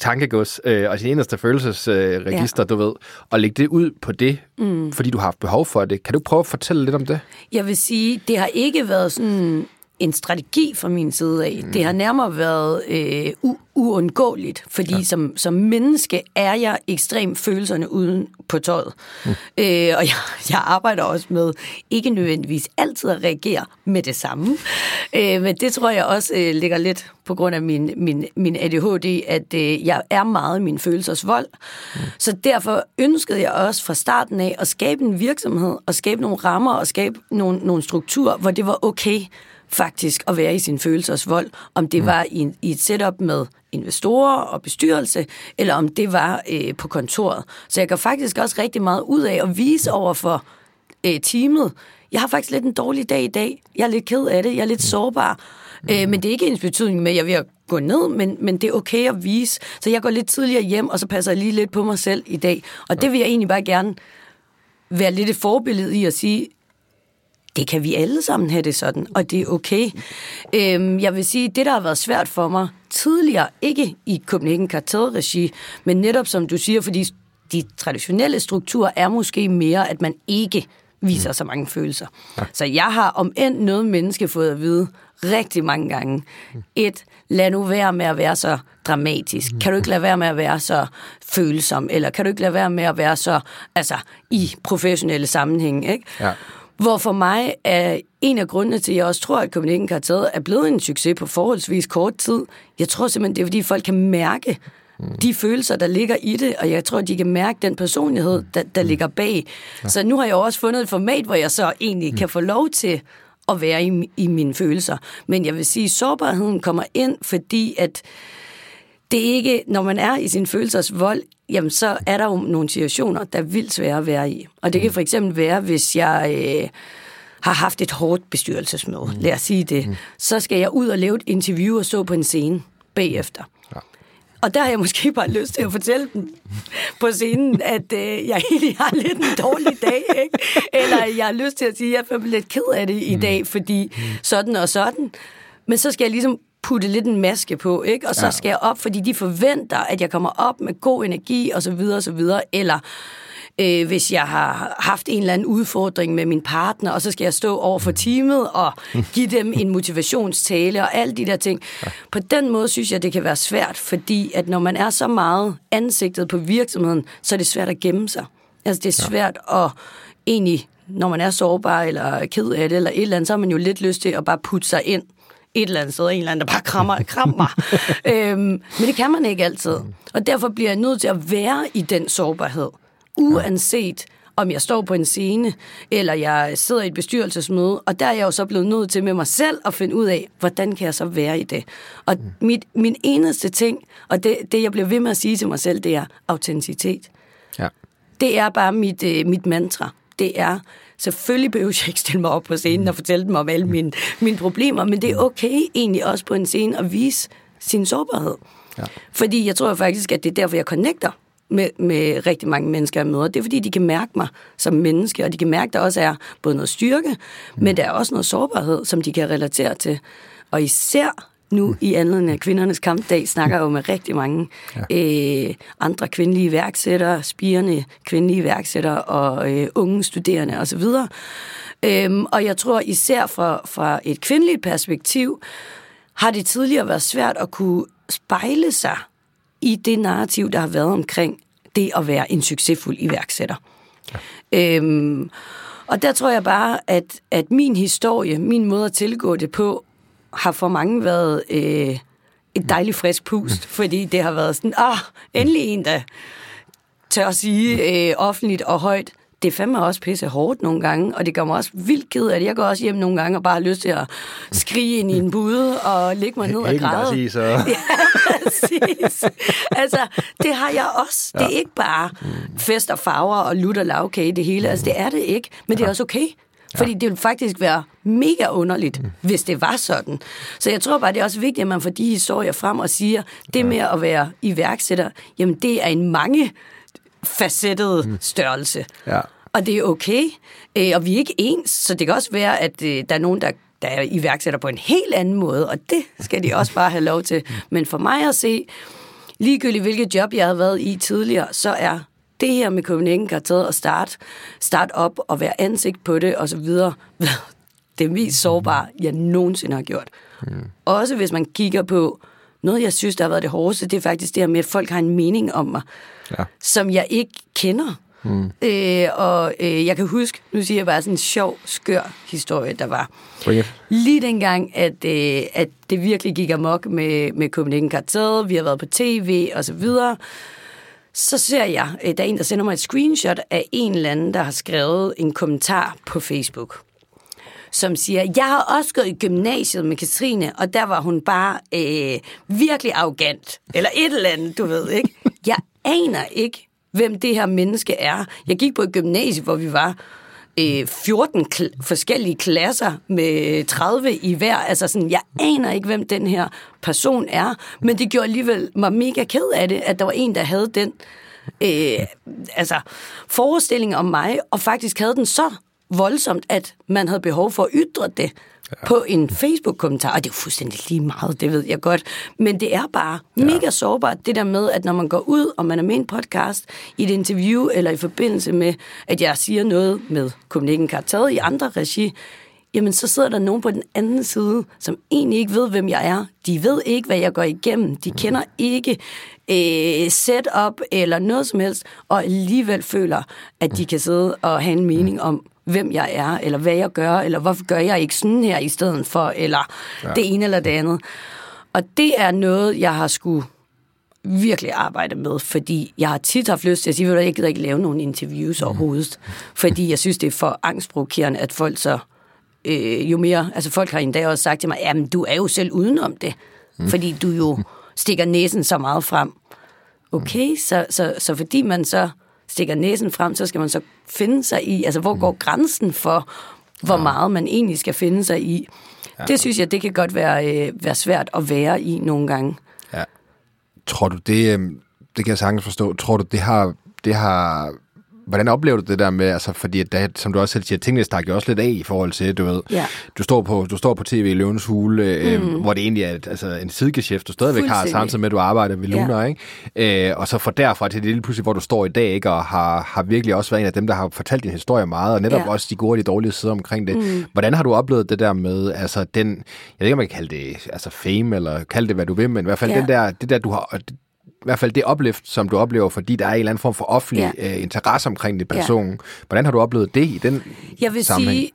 B: tankegods øh, og sin eneste følelsesregister, øh, ja. du ved, og lægge det ud på det, mm. fordi du har haft behov for det. Kan du prøve at fortælle lidt om det?
C: Jeg vil sige, det har ikke været sådan en strategi fra min side af. Mm. Det har nærmere været øh, u- uundgåeligt, fordi ja. som, som menneske er jeg ekstremt følelserne uden på tøjet. Mm. Øh, og jeg, jeg arbejder også med ikke nødvendigvis altid at reagere med det samme. Øh, men det tror jeg også øh, ligger lidt på grund af min, min, min ADHD, at øh, jeg er meget min følelsers vold. Mm. Så derfor ønskede jeg også fra starten af at skabe en virksomhed, og skabe nogle rammer, og skabe nogle, nogle strukturer, hvor det var okay faktisk at være i sin følelsers vold, om det mm. var i, i et setup med investorer og bestyrelse, eller om det var øh, på kontoret. Så jeg kan faktisk også rigtig meget ud af at vise over for øh, teamet, jeg har faktisk lidt en dårlig dag i dag, jeg er lidt ked af det, jeg er lidt sårbar, mm. øh, men det er ikke ens betydning med, at jeg vil gå ned, men, men det er okay at vise. Så jeg går lidt tidligere hjem, og så passer jeg lige lidt på mig selv i dag. Og det vil jeg egentlig bare gerne være lidt et forbillede i at sige, det kan vi alle sammen have det sådan, og det er okay. Øhm, jeg vil sige, det der har været svært for mig tidligere, ikke i Copenhagen Cartel-regi, men netop som du siger, fordi de traditionelle strukturer er måske mere, at man ikke viser så mange følelser. Ja. Så jeg har om end noget menneske fået at vide rigtig mange gange. Et, lad nu være med at være så dramatisk. Kan du ikke lade være med at være så følsom? Eller kan du ikke lade være med at være så, altså, i professionelle sammenhæng, ikke? Ja. Hvor for mig er en af grundene til, at jeg også tror, at Copenhagen Cartel er blevet en succes på forholdsvis kort tid. Jeg tror simpelthen, det er, fordi folk kan mærke mm. de følelser, der ligger i det, og jeg tror, de kan mærke den personlighed, der, der mm. ligger bag. Ja. Så nu har jeg også fundet et format, hvor jeg så egentlig mm. kan få lov til at være i, i mine følelser. Men jeg vil sige, at sårbarheden kommer ind, fordi at det er ikke, når man er i sin følelsers vold, jamen så er der jo nogle situationer, der er vildt svære at være i. Og det kan for eksempel være, hvis jeg øh, har haft et hårdt bestyrelsesmøde, lad os sige det, så skal jeg ud og lave et interview og stå på en scene bagefter. Og der har jeg måske bare lyst til at fortælle dem på scenen, at øh, jeg egentlig har lidt en dårlig dag, ikke? Eller jeg har lyst til at sige, at jeg er lidt ked af det i dag, fordi sådan og sådan. Men så skal jeg ligesom putte lidt en maske på, ikke? Og så skal jeg op, fordi de forventer, at jeg kommer op med god energi, og så videre, og så videre. Eller øh, hvis jeg har haft en eller anden udfordring med min partner, og så skal jeg stå over for teamet og give dem en motivationstale og alle de der ting. På den måde synes jeg, det kan være svært, fordi at når man er så meget ansigtet på virksomheden, så er det svært at gemme sig. Altså det er svært at egentlig, når man er sårbar eller ked af det eller et eller andet, så har man jo lidt lyst til at bare putte sig ind et eller andet sted, en eller anden, der bare krammer, krammer. øhm, men det kan man ikke altid. Og derfor bliver jeg nødt til at være i den sårbarhed uanset om jeg står på en scene, eller jeg sidder i et bestyrelsesmøde, og der er jeg jo så blevet nødt til med mig selv at finde ud af, hvordan kan jeg så være i det. Og mit, min eneste ting, og det, det jeg bliver ved med at sige til mig selv, det er autenticitet.
B: Ja.
C: Det er bare mit, øh, mit mantra. Det er, selvfølgelig behøver jeg ikke stille mig op på scenen og fortælle dem om alle mine, mine problemer, men det er okay egentlig også på en scene at vise sin sårbarhed. Ja. Fordi jeg tror faktisk, at det er derfor, jeg connecter med, med rigtig mange mennesker, jeg møder. Det er, fordi de kan mærke mig som menneske, og de kan mærke, at der også er både noget styrke, mm. men der er også noget sårbarhed, som de kan relatere til. Og især nu i anledning af kvindernes kampdag snakker jeg jo med rigtig mange ja. øh, andre kvindelige iværksættere, spirende kvindelige iværksættere og øh, unge studerende osv. Øhm, og jeg tror især fra, fra et kvindeligt perspektiv, har det tidligere været svært at kunne spejle sig i det narrativ, der har været omkring det at være en succesfuld iværksætter. Ja. Øhm, og der tror jeg bare, at, at min historie, min måde at tilgå det på, har for mange været øh, et dejligt frisk pust, fordi det har været sådan, ah, endelig en, der tør at sige øh, offentligt og højt, det er fandme også pisse hårdt nogle gange, og det gør mig også vildt ked af det. Jeg går også hjem nogle gange og bare har lyst til at skrige ind i en bude og lægge mig ned og græde.
B: Sige, så.
C: ja, præcis. Altså, det har jeg også. Ja. Det er ikke bare fest og farver og lut og lavkage det hele. Altså, det er det ikke. Men det er også okay. Fordi det ville faktisk være mega underligt, mm. hvis det var sådan. Så jeg tror bare, det er også vigtigt, at man får de historier frem og siger, det med at være iværksætter, jamen det er en mange facettet mm. størrelse.
B: Ja.
C: Og det er okay. Øh, og vi er ikke ens, så det kan også være, at øh, der er nogen, der, der er iværksætter på en helt anden måde, og det skal de også bare have lov til. Men for mig at se, ligegyldigt hvilket job jeg havde været i tidligere, så er det her med Copenhagen Kartet og start, start op og være ansigt på det og så videre, det mest sårbare, jeg nogensinde har gjort. Mm. Også hvis man kigger på noget, jeg synes, der har været det hårdeste, det er faktisk det her med, at folk har en mening om mig, ja. som jeg ikke kender. Mm. Øh, og øh, jeg kan huske, nu siger jeg bare sådan en sjov, skør historie, der var. Okay. Lige dengang, at, øh, at det virkelig gik amok med, med Copenhagen Kartet, vi har været på tv og så videre, så ser jeg, øh, der er en, der sender mig et screenshot af en eller anden, der har skrevet en kommentar på Facebook som siger, jeg har også gået i gymnasiet med Katrine, og der var hun bare øh, virkelig arrogant. Eller et eller andet, du ved, ikke? Jeg aner ikke, hvem det her menneske er. Jeg gik på et gymnasie, hvor vi var øh, 14 kl- forskellige klasser med 30 i hver. Altså sådan, jeg aner ikke, hvem den her person er, men det gjorde alligevel mig mega ked af det, at der var en, der havde den øh, altså, forestilling om mig, og faktisk havde den så voldsomt, at man havde behov for at ytre det ja. på en Facebook-kommentar. Og det er jo fuldstændig lige meget, det ved jeg godt. Men det er bare ja. mega sårbart, det der med, at når man går ud, og man er med i en podcast, i et interview, eller i forbindelse med, at jeg siger noget med Copenhagen Kartet i andre regi, jamen så sidder der nogen på den anden side, som egentlig ikke ved, hvem jeg er. De ved ikke, hvad jeg går igennem. De kender ikke øh, setup eller noget som helst, og alligevel føler, at de kan sidde og have en mening om, hvem jeg er, eller hvad jeg gør, eller hvorfor gør jeg ikke sådan her i stedet for, eller ja. det ene eller det andet. Og det er noget, jeg har skulle virkelig arbejde med, fordi jeg har tit haft lyst til at sige, at jeg gider ikke lave nogle interviews mm. overhovedet, fordi jeg synes, det er for angstprovokerende, at folk så, øh, jo mere, altså folk har endda også sagt til mig, jamen du er jo selv udenom det, mm. fordi du jo stikker næsen så meget frem. Okay, så, så, så fordi man så stikker næsen frem, så skal man så finde sig i, altså hvor går grænsen for, hvor meget man egentlig skal finde sig i. Det synes jeg, det kan godt være, øh, være svært at være i nogle gange.
B: Ja. Tror du, det, øh, det kan jeg sagtens forstå, tror du, det har, det har Hvordan oplever du det der med, altså fordi, at der, som du også selv siger, tingene stak jo også lidt af i forhold til, du ved,
C: Ja.
B: du, står på, du står på tv i Løvens Hule, øh, mm. hvor det egentlig er et, altså, en sidegeschæft, du stadigvæk har, samtidig med, at du arbejder ved Luna,
C: Ja.
B: ikke? Øh, og så fra derfra til det lige pludselig, hvor du står i dag, ikke? Og har, har virkelig også været en af dem, der har fortalt din historie meget, og netop
C: Ja.
B: også de gode og de dårlige sider omkring det. Mm. Hvordan har du oplevet det der med, altså den, jeg ved ikke, om man kan kalde det altså fame, eller kalde det, hvad du vil, men i hvert fald
C: Ja.
B: den der, det der, du har, i hvert fald det opløft, som du oplever, fordi der er en eller anden form for offentlig ja. øh, interesse omkring det person. Ja. Hvordan har du oplevet det i den
C: Jeg vil
B: sammenhæng?
C: sige,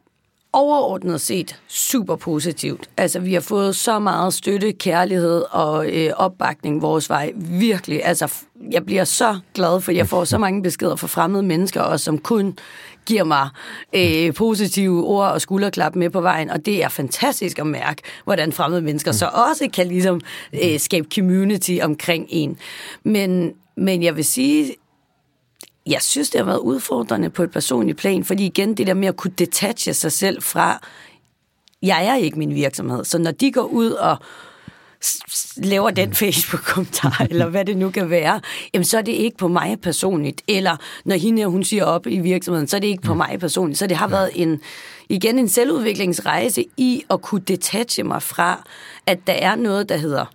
C: overordnet set super positivt. Altså, vi har fået så meget støtte, kærlighed og øh, opbakning vores vej. Virkelig. Altså, jeg bliver så glad, for jeg får så mange beskeder fra fremmede mennesker, også som kun giver mig øh, positive ord og skulderklap med på vejen, og det er fantastisk at mærke, hvordan fremmede mennesker så også kan ligesom øh, skabe community omkring en. Men, men jeg vil sige, jeg synes, det har været udfordrende på et personligt plan, fordi igen, det der med at kunne detache sig selv fra, jeg er ikke min virksomhed, så når de går ud og laver den Facebook-kommentar, eller hvad det nu kan være, jamen så er det ikke på mig personligt. Eller når hende, hun siger op i virksomheden, så er det ikke på mig personligt. Så det har været en, igen en selvudviklingsrejse i at kunne detache mig fra, at der er noget, der hedder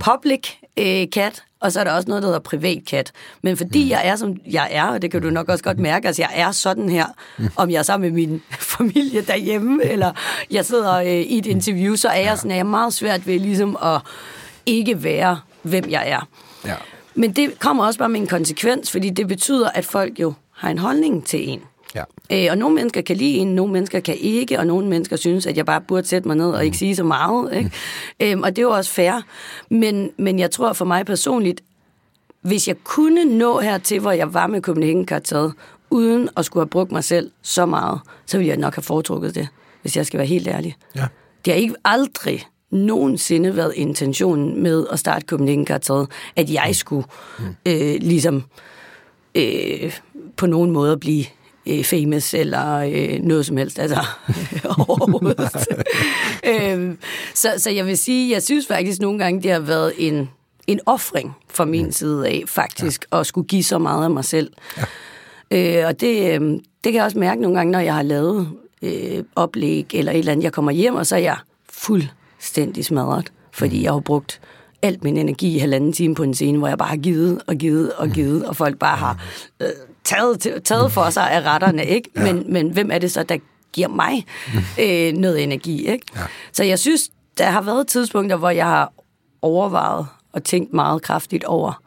C: public øh, cat, og så er der også noget, der hedder privat kat. Men fordi jeg er, som jeg er, og det kan du nok også godt mærke, altså jeg er sådan her, om jeg er sammen med min familie derhjemme, eller jeg sidder øh, i et interview, så er jeg sådan, at jeg er meget svært ved ligesom at ikke være, hvem jeg er.
B: Ja.
C: Men det kommer også bare med en konsekvens, fordi det betyder, at folk jo har en holdning til en.
B: Ja.
C: Øh, og nogle mennesker kan lide en, nogle mennesker kan ikke, og nogle mennesker synes, at jeg bare burde sætte mig ned og ikke sige så meget. Ikke? Øhm, og det er jo også fair. Men, men jeg tror for mig personligt, hvis jeg kunne nå hertil, hvor jeg var med Copenhagen Kartet, uden at skulle have brugt mig selv så meget, så ville jeg nok have foretrukket det, hvis jeg skal være helt ærlig.
B: Ja.
C: Det har ikke aldrig nogensinde været intentionen med at starte Copenhagen Kartet, at jeg skulle øh, ligesom øh, på nogen måde blive øh, famous eller øh, noget som helst. Altså, overhovedet. øhm, så, så jeg vil sige, jeg synes faktisk nogle gange, det har været en, en offring fra min side af, faktisk, ja. at skulle give så meget af mig selv. Ja. Øh, og det, øh, det kan jeg også mærke nogle gange, når jeg har lavet øh, oplæg eller et eller andet. Jeg kommer hjem, og så er jeg fuldstændig smadret, fordi jeg har brugt alt min energi i halvanden time på en scene, hvor jeg bare har givet og givet og givet, og folk bare har øh, taget, taget for sig af retterne, ikke? Men, men hvem er det så, der giver mig øh, noget energi, ikke? Så jeg synes, der har været tidspunkter, hvor jeg har overvejet og tænkt meget kraftigt over,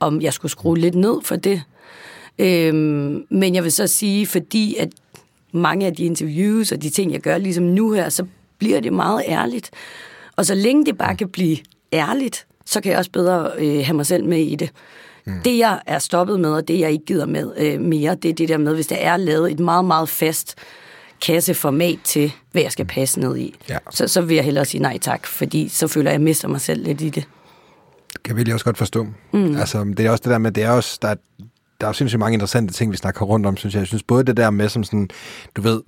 C: om jeg skulle skrue lidt ned for det. Øhm, men jeg vil så sige, fordi at mange af de interviews og de ting, jeg gør ligesom nu her, så bliver det meget ærligt. Og så længe det bare kan blive ærligt, så kan jeg også bedre øh, have mig selv med i det. Mm. Det, jeg er stoppet med, og det, jeg ikke gider med øh, mere, det er det der med, hvis der er lavet et meget, meget fast kasseformat til, hvad jeg skal passe ned i,
B: Ja.
C: så, så vil jeg hellere sige nej tak, fordi så føler jeg, at jeg mister mig selv lidt i det.
B: kan jeg virkelig også godt forstå. Mm. Altså, det er også det der med, det er også, der er, der er jo sindssygt mange interessante ting, vi snakker rundt om, synes jeg. Jeg synes både det der med, som sådan, du ved,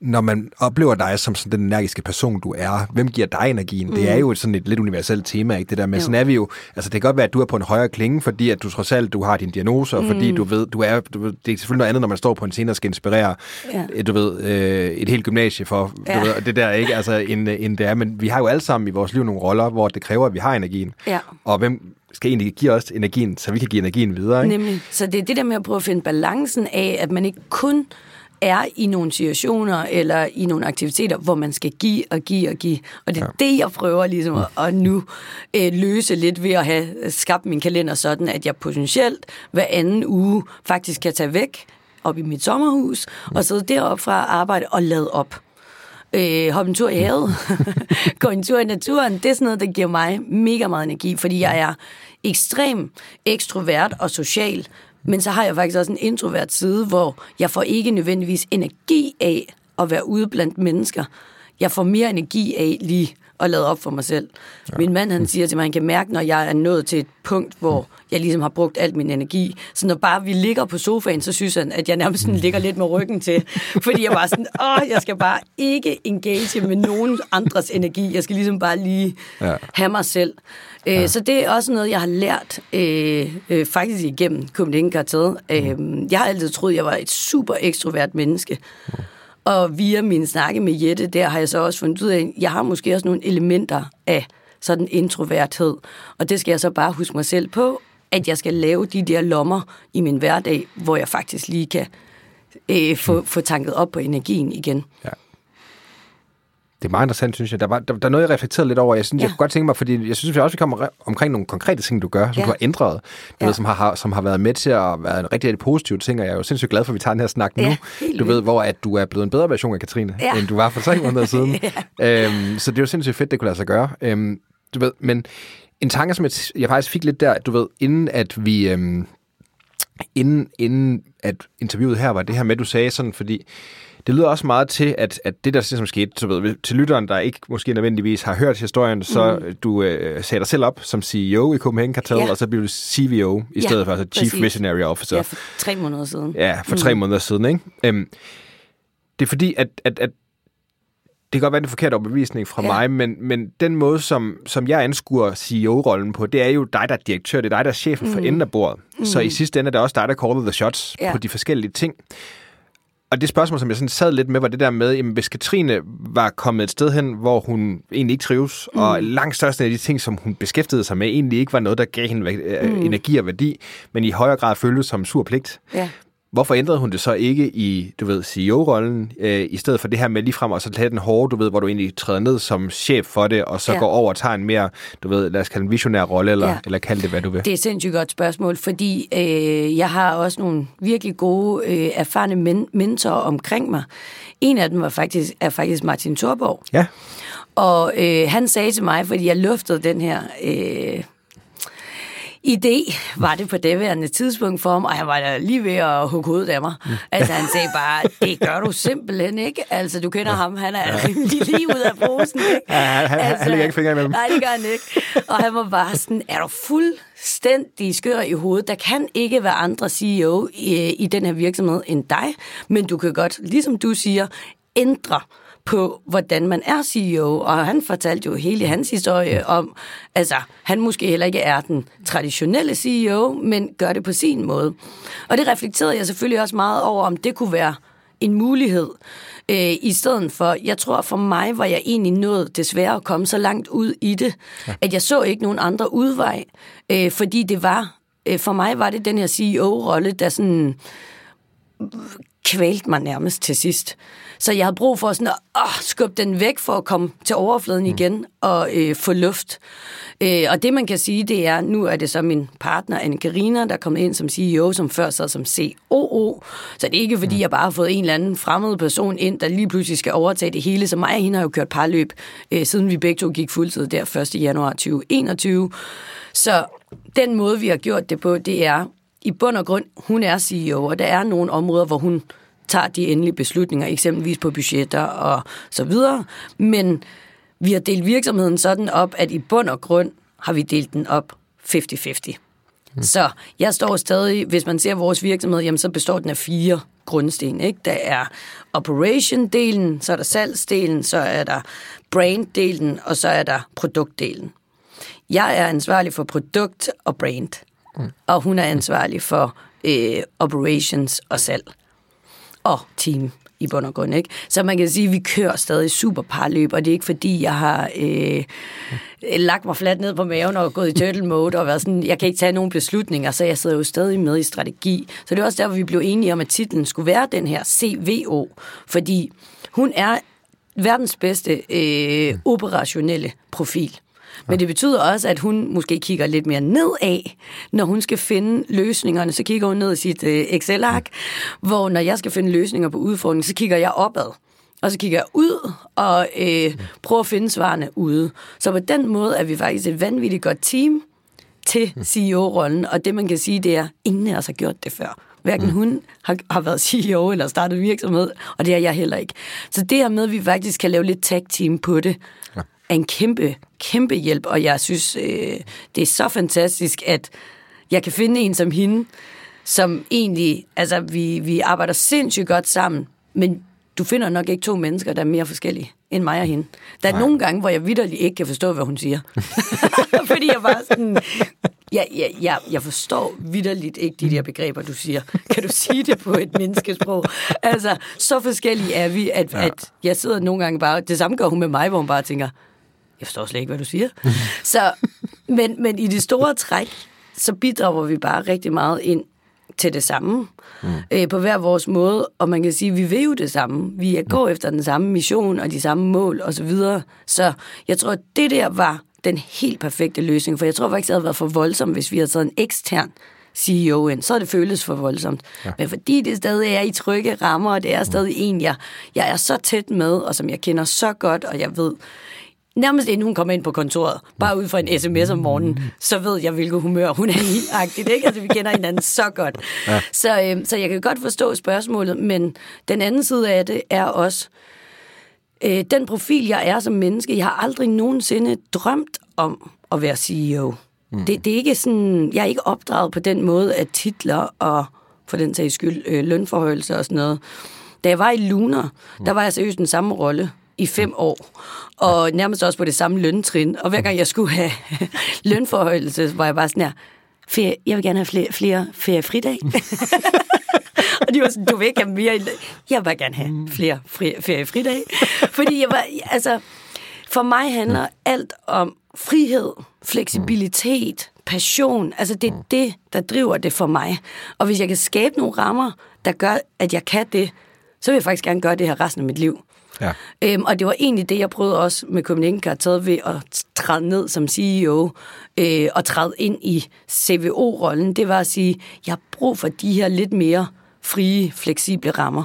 B: når man oplever dig som sådan den energiske person, du er, hvem giver dig energien? Mm. Det er jo et sådan et lidt universelt tema, ikke? Det der med,
C: Jo.
B: sådan er vi jo, altså det kan godt være, at du er på en højere klinge, fordi at du trods alt, du har din diagnose, og fordi du ved, du er, du det er selvfølgelig noget andet, når man står på en scene og skal inspirere,
C: Ja.
B: ja. du ved, øh, et helt gymnasie for,
C: Ja.
B: du ved, det der, ikke? Altså, end, end det er, men vi har jo alle sammen i vores liv nogle roller, hvor det kræver, at vi har energien.
C: Ja.
B: Og hvem skal egentlig give os energien, så vi kan give energien videre, ikke?
C: Nemlig. Så det er det der med at prøve at finde balancen af, at man ikke kun er i nogle situationer eller i nogle aktiviteter, hvor man skal give og give og give. Og det er ja. det, jeg prøver ligesom at, at nu øh, løse lidt ved at have skabt min kalender sådan, at jeg potentielt hver anden uge faktisk kan tage væk op i mit sommerhus og sidde deroppe fra arbejde og lade op. Øh, hoppe en tur i havet, gå en tur i naturen, det er sådan noget, der giver mig mega meget energi, fordi jeg er ekstrem ekstrovert og social, men så har jeg faktisk også en introvert side, hvor jeg får ikke nødvendigvis energi af at være ude blandt mennesker. Jeg får mere energi af lige og lavet op for mig selv. Ja. Min mand, han siger til mig, han kan mærke, når jeg er nået til et punkt, hvor jeg ligesom har brugt al min energi. Så når bare vi ligger på sofaen, så synes han, at jeg nærmest sådan ligger lidt med ryggen til. Fordi jeg bare sådan, åh, jeg skal bare ikke engage med nogen andres energi. Jeg skal ligesom bare lige ja. have mig selv. Øh, ja. Så det er også noget, jeg har lært øh, øh, faktisk igennem Copenhagen Cartel. Øh, jeg har altid troet, jeg var et super ekstrovert menneske. Og via min snakke med Jette, der har jeg så også fundet ud af, at jeg har måske også nogle elementer af sådan introverthed. Og det skal jeg så bare huske mig selv på, at jeg skal lave de der lommer i min hverdag, hvor jeg faktisk lige kan øh, få, få tanket op på energien igen. Ja.
B: Det er meget interessant, synes jeg. Der, var, der, der er noget, jeg reflekterede lidt over. Jeg synes, ja. jeg kunne godt tænke mig, fordi jeg synes, vi også vi kommer omkring nogle konkrete ting, du gør, som ja. du har ændret, du ja. ved, som, har, som har været med til at være en rigtig, rigtig positiv ting, og jeg er jo sindssygt glad for, at vi tager den her snak ja, nu. Du ved, hvor at du er blevet en bedre version af Katrine, ja. end du var for tre måneder siden. ja. øhm, så det er jo sindssygt fedt, det kunne lade sig gøre. Øhm, du ved, men en tanke, som jeg, jeg faktisk fik lidt der, du ved, inden at vi... Øhm, inden, inden at interviewet her var det her med, du sagde sådan, fordi det lyder også meget til, at, at det, der som skete, så ved, til lytteren, der ikke måske nødvendigvis har hørt historien, så mm. du øh, sagde dig selv op som CEO i Copenhagen Cartel, ja. og så blev du CVO i stedet ja, for, altså Chief præcis. Missionary Officer.
C: Ja, for tre måneder siden.
B: Ja, for mm. tre måneder siden, ikke? Øhm, det er fordi, at, at, at det kan godt være en forkert overbevisning fra ja. mig, men, men den måde, som, som jeg anskuer CEO-rollen på, det er jo dig, der er direktør, det er dig, der er chefen mm. for enden af bordet. Mm. Så i sidste ende er det også dig, der caller the shots ja. på de forskellige ting. Og det spørgsmål, som jeg sådan sad lidt med, var det der med, jamen, hvis Katrine var kommet et sted hen, hvor hun egentlig ikke trives, mm. og langt største af de ting, som hun beskæftigede sig med, egentlig ikke var noget, der gav hende øh, mm. energi og værdi, men i højere grad føltes som sur pligt. Ja. Hvorfor ændrede hun det så ikke i, du ved, CEO-rollen, øh, i stedet for det her med ligefrem at så tage den hårde, du ved, hvor du egentlig træder ned som chef for det, og så ja. går over og tager en mere, du ved, lad os kalde en visionær rolle, eller, ja. eller kalde det, hvad du vil?
C: Det er et sindssygt godt spørgsmål, fordi øh, jeg har også nogle virkelig gode, øh, erfarne men- mentorer omkring mig. En af dem var faktisk, er faktisk Martin Thorborg.
B: Ja.
C: Og øh, han sagde til mig, fordi jeg luftede den her... Øh, idé var det på det værende tidspunkt for ham, og han var da lige ved at hugge hovedet af mig. Mm. Altså han sagde bare, det gør du simpelthen ikke. Altså du kender ja. ham, han er ja. rimelig lige ud af posen. Ikke?
B: Ja, han, han, altså, han lægger ikke fingre imellem.
C: Nej, det gør han ikke. Og han var bare sådan, er du fuldstændig skør i hovedet? Der kan ikke være andre CEO i, i den her virksomhed end dig, men du kan godt, ligesom du siger, ændre på, hvordan man er CEO, og han fortalte jo hele hans historie om, altså, han måske heller ikke er den traditionelle CEO, men gør det på sin måde. Og det reflekterede jeg selvfølgelig også meget over, om det kunne være en mulighed, øh, i stedet for, jeg tror for mig var jeg egentlig nået desværre at komme så langt ud i det, ja. at jeg så ikke nogen andre udvej, øh, fordi det var, øh, for mig var det den her CEO-rolle, der sådan kvælte mig nærmest til sidst. Så jeg havde brug for sådan at åh, skubbe den væk for at komme til overfladen mm. igen og øh, få luft. Øh, og det man kan sige, det er, nu er det så min partner Anne Karina, der er kommet ind som CEO, som før sad som COO. Så det er ikke fordi, mm. jeg bare har fået en eller anden fremmed person ind, der lige pludselig skal overtage det hele. Så mig og hende har jo kørt parløb, øh, siden vi begge to gik fuldtid der 1. januar 2021. Så den måde, vi har gjort det på, det er i bund og grund, hun er CEO, og der er nogle områder, hvor hun tager de endelige beslutninger, eksempelvis på budgetter og så videre. Men vi har delt virksomheden sådan op, at i bund og grund har vi delt den op 50-50. Mm. Så jeg står stadig, hvis man ser vores virksomhed, jamen så består den af fire grundsten. Ikke? Der er operation-delen, så er der salgsdelen, så er der brand-delen, og så er der produktdelen. Jeg er ansvarlig for produkt og brand, mm. og hun er ansvarlig for øh, operations og salg og team i bund og grund. Ikke? Så man kan sige, at vi kører stadig super parløb, og det er ikke fordi, jeg har øh, øh, lagt mig fladt ned på maven og gået i turtle mode og været sådan, jeg kan ikke tage nogen beslutninger, så jeg sidder jo stadig med i strategi. Så det er også derfor, vi blev enige om, at titlen skulle være den her CVO, fordi hun er verdens bedste øh, operationelle profil. Men det betyder også, at hun måske kigger lidt mere nedad, når hun skal finde løsningerne. Så kigger hun ned i sit øh, Excel-ark, hvor når jeg skal finde løsninger på udfordringen, så kigger jeg opad. Og så kigger jeg ud og øh, prøver at finde svarene ude. Så på den måde er vi faktisk et vanvittigt godt team til CEO-rollen. Og det man kan sige, det er, at ingen af os har gjort det før. Hverken mm. hun har, har været CEO eller startet virksomhed, og det er jeg heller ikke. Så det her med, at vi faktisk kan lave lidt tag-team på det, ja er en kæmpe, kæmpe hjælp, og jeg synes, øh, det er så fantastisk, at jeg kan finde en som hende, som egentlig, altså vi, vi arbejder sindssygt godt sammen, men du finder nok ikke to mennesker, der er mere forskellige end mig og hende. Der er Nej. nogle gange, hvor jeg vidderligt ikke kan forstå, hvad hun siger. Fordi jeg bare sådan... Jeg, jeg, jeg, jeg forstår vidderligt ikke de der begreber, du siger. Kan du sige det på et menneskesprog? Altså, så forskellige er vi, at, ja. at jeg sidder nogle gange bare... Det samme gør hun med mig, hvor hun bare tænker, jeg forstår slet ikke, hvad du siger. så, men, men i det store træk, så bidrager vi bare rigtig meget ind til det samme, mm. øh, på hver vores måde, og man kan sige, at vi vil jo det samme. Vi går mm. efter den samme mission og de samme mål osv. Så, videre. så jeg tror, at det der var den helt perfekte løsning, for jeg tror faktisk, det havde været for voldsomt, hvis vi havde taget en ekstern CEO ind, så er det føles for voldsomt. Ja. Men fordi det stadig er i trygge rammer, og det er stadig mm. en, jeg, jeg er så tæt med, og som jeg kender så godt, og jeg ved, nærmest inden hun kommer ind på kontoret, bare ud fra en sms om morgenen, så ved jeg, hvilket humør hun er i. Agtigt, ikke? Altså, vi kender hinanden så godt. Ja. Så, øh, så jeg kan godt forstå spørgsmålet, men den anden side af det er også, øh, den profil, jeg er som menneske, jeg har aldrig nogensinde drømt om at være CEO. Mm. Det, det er ikke sådan, jeg er ikke opdraget på den måde, at titler og for den sags skyld øh, lønforhøjelse og sådan noget. Da jeg var i Lunar, mm. der var jeg seriøst den samme rolle i fem år, og nærmest også på det samme løntrin. Og hver gang jeg skulle have lønforhøjelse, var jeg bare sådan her, ferie, jeg vil gerne have flere, flere feriefridag. og de var sådan, du vil ikke have mere. Jeg vil gerne have flere feriefridag. Fordi jeg var, altså, for mig handler alt om frihed, fleksibilitet, passion. Altså det er det, der driver det for mig. Og hvis jeg kan skabe nogle rammer, der gør, at jeg kan det, så vil jeg faktisk gerne gøre det her resten af mit liv. Ja. Øhm, og det var egentlig det, jeg prøvede også med Copenhagen Kartel ved at træde ned som CEO øh, og træde ind i CVO-rollen. Det var at sige, jeg har brug for de her lidt mere frie, fleksible rammer.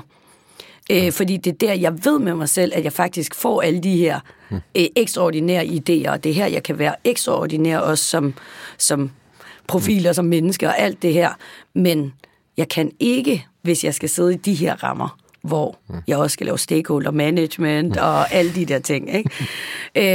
C: Øh, fordi det er der, jeg ved med mig selv, at jeg faktisk får alle de her hmm. øh, ekstraordinære idéer, og det er her, jeg kan være ekstraordinær også som, som profiler, som menneske og alt det her. Men jeg kan ikke, hvis jeg skal sidde i de her rammer, hvor mm. jeg også skal lave stakeholder management mm. og alle de der ting. Ikke?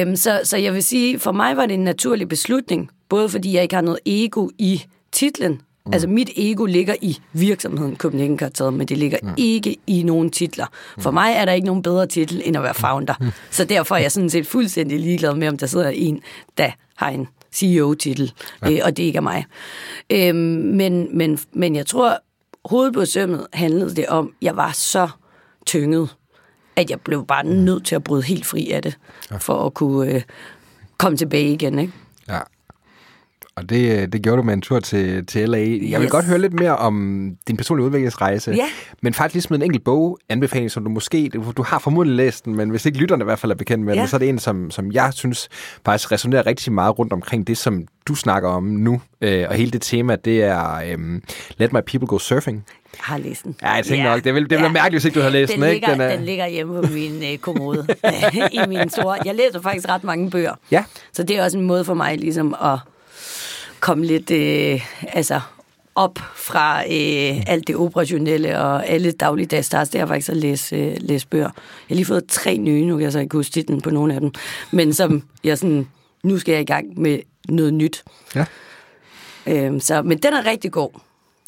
C: øhm, så, så jeg vil sige, for mig var det en naturlig beslutning, både fordi jeg ikke har noget ego i titlen, mm. altså mit ego ligger i virksomheden Copenhagen Kartel, men det ligger mm. ikke i nogen titler. For mm. mig er der ikke nogen bedre titel end at være founder. Mm. Så derfor er jeg sådan set fuldstændig ligeglad med, om der sidder en, der har en CEO-titel, ja. øh, og det ikke er mig. Øhm, men, men, men jeg tror, hovedet på sømmet handlede det om, jeg var så tynget, at jeg blev bare nødt til at bryde helt fri af det, for at kunne øh, komme tilbage igen. Ikke?
B: Og det, det gjorde du med en tur til, til LA. Jeg vil yes. godt høre lidt mere om din personlige udviklingsrejse.
C: Ja.
B: Men faktisk lige med en enkelt bog, anbefaling, som du måske, du, du har formodentlig læst den, men hvis ikke lytterne i hvert fald er bekendt med ja. den, så er det en, som, som jeg synes faktisk resonerer rigtig meget rundt omkring det, som du snakker om nu. Øh, og hele det tema, det er øh, Let My People Go Surfing.
C: Jeg har læst den.
B: Ja, jeg tænker ja. nok. Det ville, det ville ja. mærkeligt, hvis ikke du havde læst
C: den.
B: Den,
C: ligger,
B: ikke?
C: Den, er... den ligger hjemme på min øh, kommode. I min store... Jeg læser faktisk ret mange bøger.
B: Ja.
C: Så det er også en måde for mig ligesom at komme lidt... Øh, altså op fra øh, alt det operationelle og alle dagligdags. Det har faktisk at læse, øh, læse bøger. Jeg har lige fået tre nye, nu kan jeg så ikke huske titlen på nogle af dem. Men som jeg sådan, nu skal jeg i gang med noget nyt.
B: Ja.
C: Øhm, så, men den er rigtig god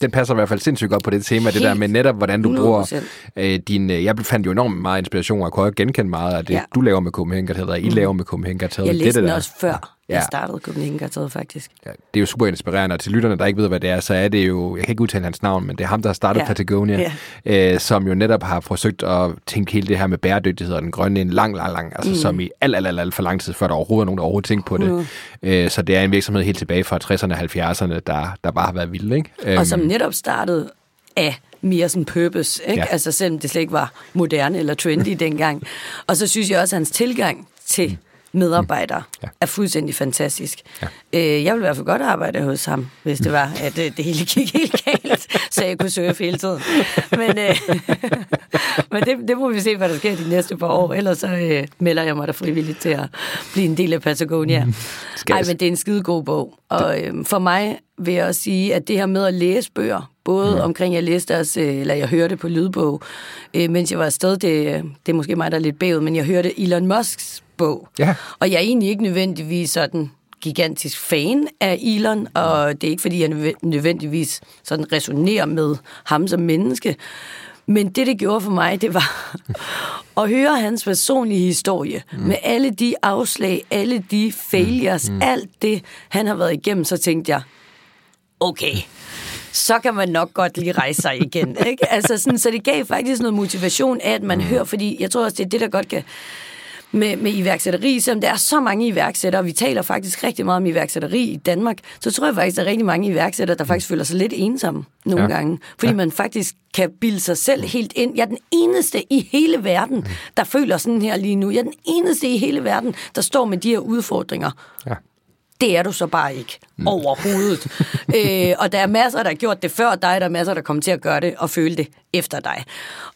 B: den passer i hvert fald sindssygt godt på det tema, Helt det der med netop, hvordan du 100%. bruger øh, din... Øh, jeg fandt jo enormt meget inspiration, og kunne genkende meget af det, ja. du laver med Copenhagen Cartel, I mm. laver med Copenhagen Cartel.
C: Jeg læste
B: det,
C: det,
B: den
C: der. også før ja. jeg startede Copenhagen faktisk.
B: Ja, det er jo super inspirerende, og til lytterne, der ikke ved, hvad det er, så er det jo... Jeg kan ikke udtale hans navn, men det er ham, der har startet ja. Patagonia, ja. Øh, som jo netop har forsøgt at tænke hele det her med bæredygtighed og den grønne en lang, lang, lang, altså mm. som i alt, alt, alt, alt for lang tid, før der overhovedet er nogen, der overhovedet tænkte på det. Øh, så det er en virksomhed helt tilbage fra 60'erne og 70'erne, der, der bare har været vild, ikke?
C: Og som øhm. netop startede af mere sådan purpose, ikke? Ja. Altså selvom det slet ikke var moderne eller trendy dengang. Og så synes jeg også, at hans tilgang til medarbejdere ja. er fuldstændig fantastisk. Ja. Øh, jeg ville i hvert fald godt arbejde hos ham, hvis det var, at øh, det hele gik helt galt, så jeg kunne surfe hele tiden. Men, øh, men det, det må vi se, hvad der sker de næste par år. Ellers så øh, melder jeg mig da frivilligt til at blive en del af Patagonia. Nej, men det er en skide god bog. Og øh, for mig vil jeg også sige, at det her med at læse bøger, både mm. omkring, jeg læste deres, øh, eller jeg hørte på lydbog, øh, mens jeg var afsted, det, det er måske mig, der er lidt bagud, men jeg hørte Elon Musks bog.
B: Ja.
C: Og jeg er egentlig ikke nødvendigvis sådan gigantisk fan af Elon, og det er ikke, fordi jeg nødve- nødvendigvis sådan resonerer med ham som menneske. Men det, det gjorde for mig, det var at høre hans personlige historie mm. med alle de afslag, alle de failures, mm. alt det, han har været igennem, så tænkte jeg, okay, så kan man nok godt lige rejse sig igen. Ikke? Altså sådan, så det gav faktisk noget motivation af, at man mm. hører, fordi jeg tror også, det er det, der godt kan med, med iværksætteri, selvom der er så mange iværksættere, og vi taler faktisk rigtig meget om iværksætteri i Danmark, så tror jeg faktisk, der er rigtig mange iværksættere, der faktisk føler sig lidt ensomme nogle
B: Ja.
C: ja. gange. Fordi ja. man faktisk kan bilde sig selv helt ind. Jeg er den eneste i hele verden, der føler sådan her lige nu. Jeg er den eneste i hele verden, der står med de her udfordringer.
B: Ja.
C: Det er du så bare ikke mm. overhovedet. øh, og der er masser, der har gjort det før dig, der er masser, der kommer til at gøre det og føle det efter dig.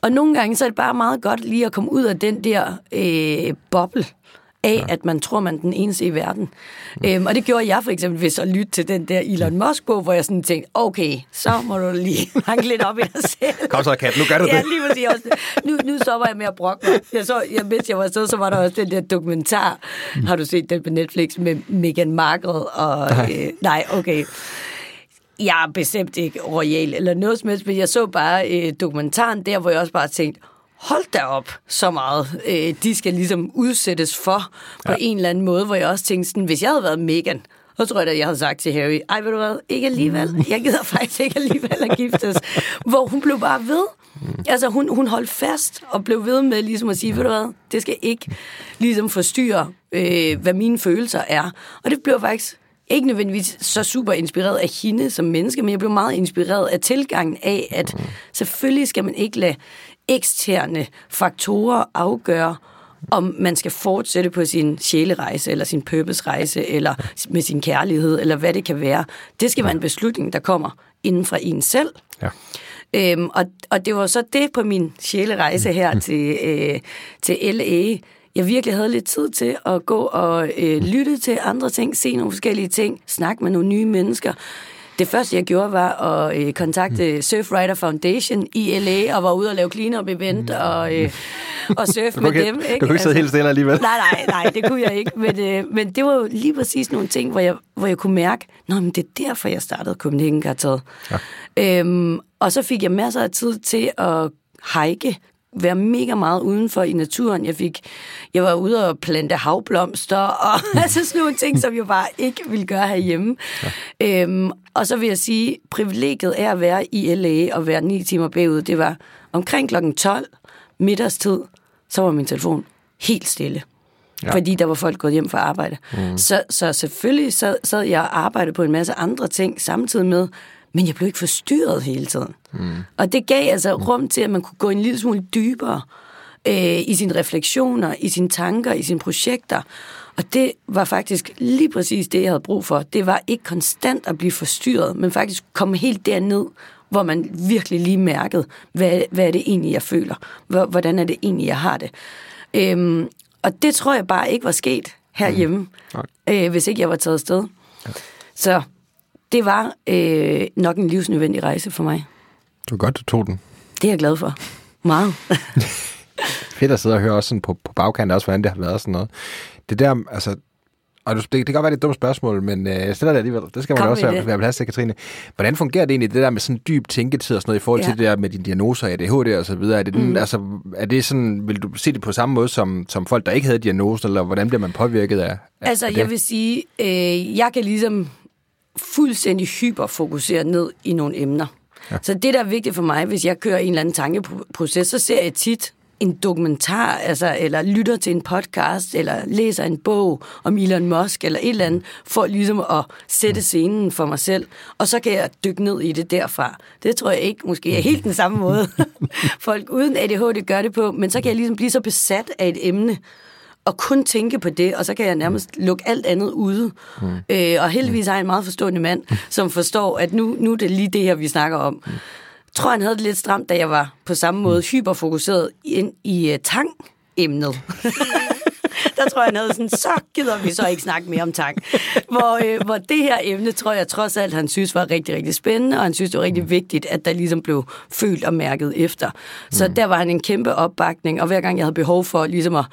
C: Og nogle gange så er det bare meget godt lige at komme ud af den der øh, boble af, ja. at man tror, man er den eneste i verden. Mm. Øhm, og det gjorde jeg for eksempel ved så at lytte til den der Elon Musk-bog, hvor jeg sådan tænkte, okay, så må du lige hanke lidt op i dig selv.
B: Kom så, Kat, nu gør du
C: ja,
B: det.
C: lige præcis. Også. Nu, nu stopper jeg med at brokke mig. Jeg så, jeg, mens jeg var afsted, så var der også den der dokumentar. Har du set den på Netflix med Meghan Markle? Og, nej. Øh, nej, okay. Jeg er bestemt ikke royal eller noget som helst, men jeg så bare øh, dokumentaren der, hvor jeg også bare tænkte, hold da op så meget. Øh, de skal ligesom udsættes for på ja. en eller anden måde, hvor jeg også tænkte sådan, hvis jeg havde været Meghan, så tror jeg da, jeg havde sagt til Harry, ej, ved du hvad, ikke alligevel. Jeg gider faktisk ikke alligevel at giftes. Hvor hun blev bare ved. Altså, hun, hun holdt fast og blev ved med ligesom at sige, ved du hvad, det skal ikke ligesom forstyrre, øh, hvad mine følelser er. Og det blev faktisk ikke nødvendigvis så super inspireret af hende som menneske, men jeg blev meget inspireret af tilgangen af, at selvfølgelig skal man ikke lade eksterne faktorer afgøre, om man skal fortsætte på sin sjælerejse, eller sin purpose-rejse, eller med sin kærlighed, eller hvad det kan være. Det skal være en beslutning, der kommer inden fra en selv.
B: Ja.
C: Øhm, og, og det var så det på min sjælerejse her til, øh, til LA, jeg virkelig havde lidt tid til at gå og øh, lytte til andre ting, se nogle forskellige ting, snakke med nogle nye mennesker. Det første, jeg gjorde, var at øh, kontakte Surfrider Foundation i LA, og var ude og lave clean-up event og, øh, og surfe med dem.
B: du kan ikke sidde helt stille alligevel.
C: Nej, nej, nej, det kunne jeg ikke. Men, øh, men det var jo lige præcis nogle ting, hvor jeg, hvor jeg kunne mærke, Nå, men det er derfor, jeg startede Copenhagen Kartet. Ja. Øhm, og så fik jeg masser af tid til at hike, være mega meget udenfor i naturen. Jeg fik, jeg var ude og plante havblomster, og altså sådan nogle ting, som jeg bare ikke ville gøre herhjemme. Ja. Øhm, og så vil jeg sige, privilegiet er at være i LA og være ni timer bagud. Det var omkring klokken 12, middagstid, så var min telefon helt stille. Ja. Fordi der var folk gået hjem fra arbejde. Mm. Så, så selvfølgelig sad, sad jeg og arbejdede på en masse andre ting samtidig med, men jeg blev ikke forstyrret hele tiden. Mm. Og det gav altså rum til, at man kunne gå en lille smule dybere øh, i sine refleksioner, i sine tanker, i sine projekter. Og det var faktisk lige præcis det, jeg havde brug for. Det var ikke konstant at blive forstyrret, men faktisk komme helt derned, hvor man virkelig lige mærkede, hvad, hvad er det egentlig, jeg føler? Hvordan er det egentlig, jeg har det? Øhm, og det tror jeg bare ikke var sket herhjemme, mm. øh, hvis ikke jeg var taget afsted. Ja. Så det var øh, nok en livsnødvendig rejse for mig.
B: Det var godt, du tog den.
C: Det er jeg glad for. Meget.
B: Fedt at sidde og høre også sådan på, på bagkant også, hvordan det har været sådan noget. Det der, altså, og det, det kan godt være det er et dumt spørgsmål, men øh, jeg stiller det alligevel. Det skal man
C: Kom
B: også være, være plads til, Katrine. Hvordan fungerer det egentlig, det der med sådan dyb tænketid og sådan noget, i forhold til
C: Ja.
B: det der med dine diagnoser, ADHD og så videre? Er det, den,
C: Mm.
B: altså, er det sådan, vil du se det på samme måde som, som folk, der ikke havde diagnosen, eller hvordan bliver man påvirket af, af
C: Altså,
B: af det?
C: jeg vil sige, øh, jeg kan ligesom fuldstændig hyperfokusere ned i nogle emner. Ja. Så det, der er vigtigt for mig, hvis jeg kører en eller anden tankeproces, så ser jeg tit en dokumentar, altså, eller lytter til en podcast, eller læser en bog om Elon Musk, eller et eller andet, for ligesom at sætte scenen for mig selv. Og så kan jeg dykke ned i det derfra. Det tror jeg ikke måske er helt den samme måde, folk uden ADHD gør det på, men så kan jeg ligesom blive så besat af et emne, og kun tænke på det, og så kan jeg nærmest lukke alt andet ude. Mm. Øh, og heldigvis er jeg en meget forstående mand, som forstår, at nu, nu er det lige det her, vi snakker om. Mm. Jeg tror, han havde det lidt stramt, da jeg var på samme måde hyperfokuseret ind i uh, tang-emnet. der tror jeg, han havde sådan, så gider vi så ikke snakke mere om tang. Hvor, øh, hvor det her emne, tror jeg trods alt, han synes var rigtig, rigtig spændende, og han synes, det var rigtig vigtigt, at der ligesom blev følt og mærket efter. Så der var han en kæmpe opbakning, og hver gang jeg havde behov for ligesom at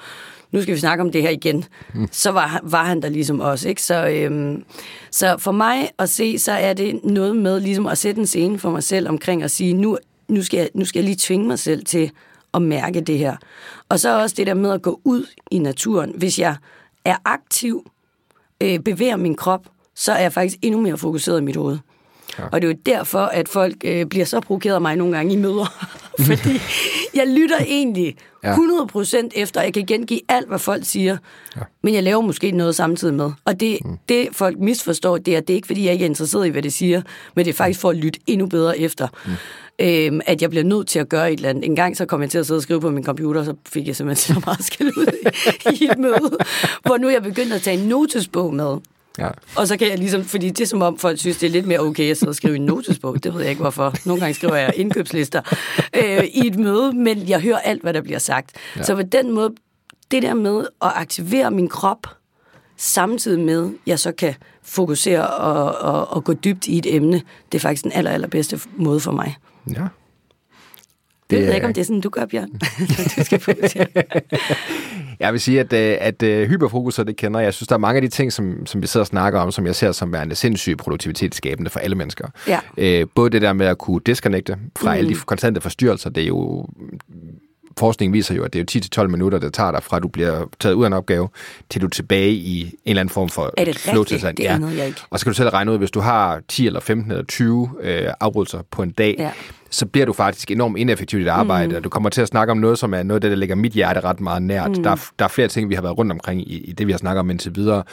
C: nu skal vi snakke om det her igen, mm. så var, var han der ligesom også. Ikke? Så, øhm, så for mig at se, så er det noget med ligesom at sætte en scene for mig selv omkring at sige, nu, nu, skal jeg, nu skal jeg lige tvinge mig selv til at mærke det her. Og så også det der med at gå ud i naturen. Hvis jeg er aktiv, øh, bevæger min krop, så er jeg faktisk endnu mere fokuseret i mit hoved. Ja. Og det er jo derfor, at folk øh, bliver så provokeret af mig nogle gange i møder. Fordi jeg lytter egentlig 100% efter, jeg kan gengive alt, hvad folk siger. Ja. Men jeg laver måske noget samtidig med. Og det, mm. det folk misforstår, det er, det er ikke, fordi jeg ikke er interesseret i, hvad det siger, men det er faktisk for at lytte endnu bedre efter. Mm. Øhm, at jeg bliver nødt til at gøre et eller andet. En gang så kom jeg til at sidde og skrive på min computer, så fik jeg simpelthen så meget skæld ud i, i et møde, hvor nu er jeg begyndt at tage en notesbog med. Ja. Og så kan jeg ligesom, fordi det er som om folk synes, det er lidt mere okay at sidde og skrive en notesbog. Det ved jeg ikke hvorfor. Nogle gange skriver jeg indkøbslister øh, i et møde, men jeg hører alt, hvad der bliver sagt. Ja. Så på den måde, det der med at aktivere min krop, samtidig med, at jeg så kan fokusere og, og, og gå dybt i et emne, det er faktisk den aller, allerbedste måde for mig. Ja. Det, jeg ved ikke, om det er sådan, du gør, Bjørn. du skal fokusere.
B: Jeg vil sige, at, øh, at, at uh, hyperfokus, det kender jeg. Jeg synes, der er mange af de ting, som, som vi sidder og snakker om, som jeg ser som værende sindssygt produktivitetsskabende for alle mennesker. Ja. Uh, både det der med at kunne disconnecte fra mm. alle de konstante forstyrrelser, det er jo forskningen viser jo, at det er 10-12 minutter, det tager dig fra, at du bliver taget ud af en opgave, til du er tilbage i en eller anden form for
C: Er det rigtigt? Det
B: ja.
C: jeg ikke.
B: Og så kan du selv regne ud, hvis du har 10 eller 15 eller 20 øh, afbrydelser på en dag, ja så bliver du faktisk enormt ineffektiv i dit arbejde, mm. du kommer til at snakke om noget, som er noget af det, der ligger mit hjerte ret meget nært. Mm. Der, er, der er flere ting, vi har været rundt omkring i, i det, vi har snakket om indtil videre.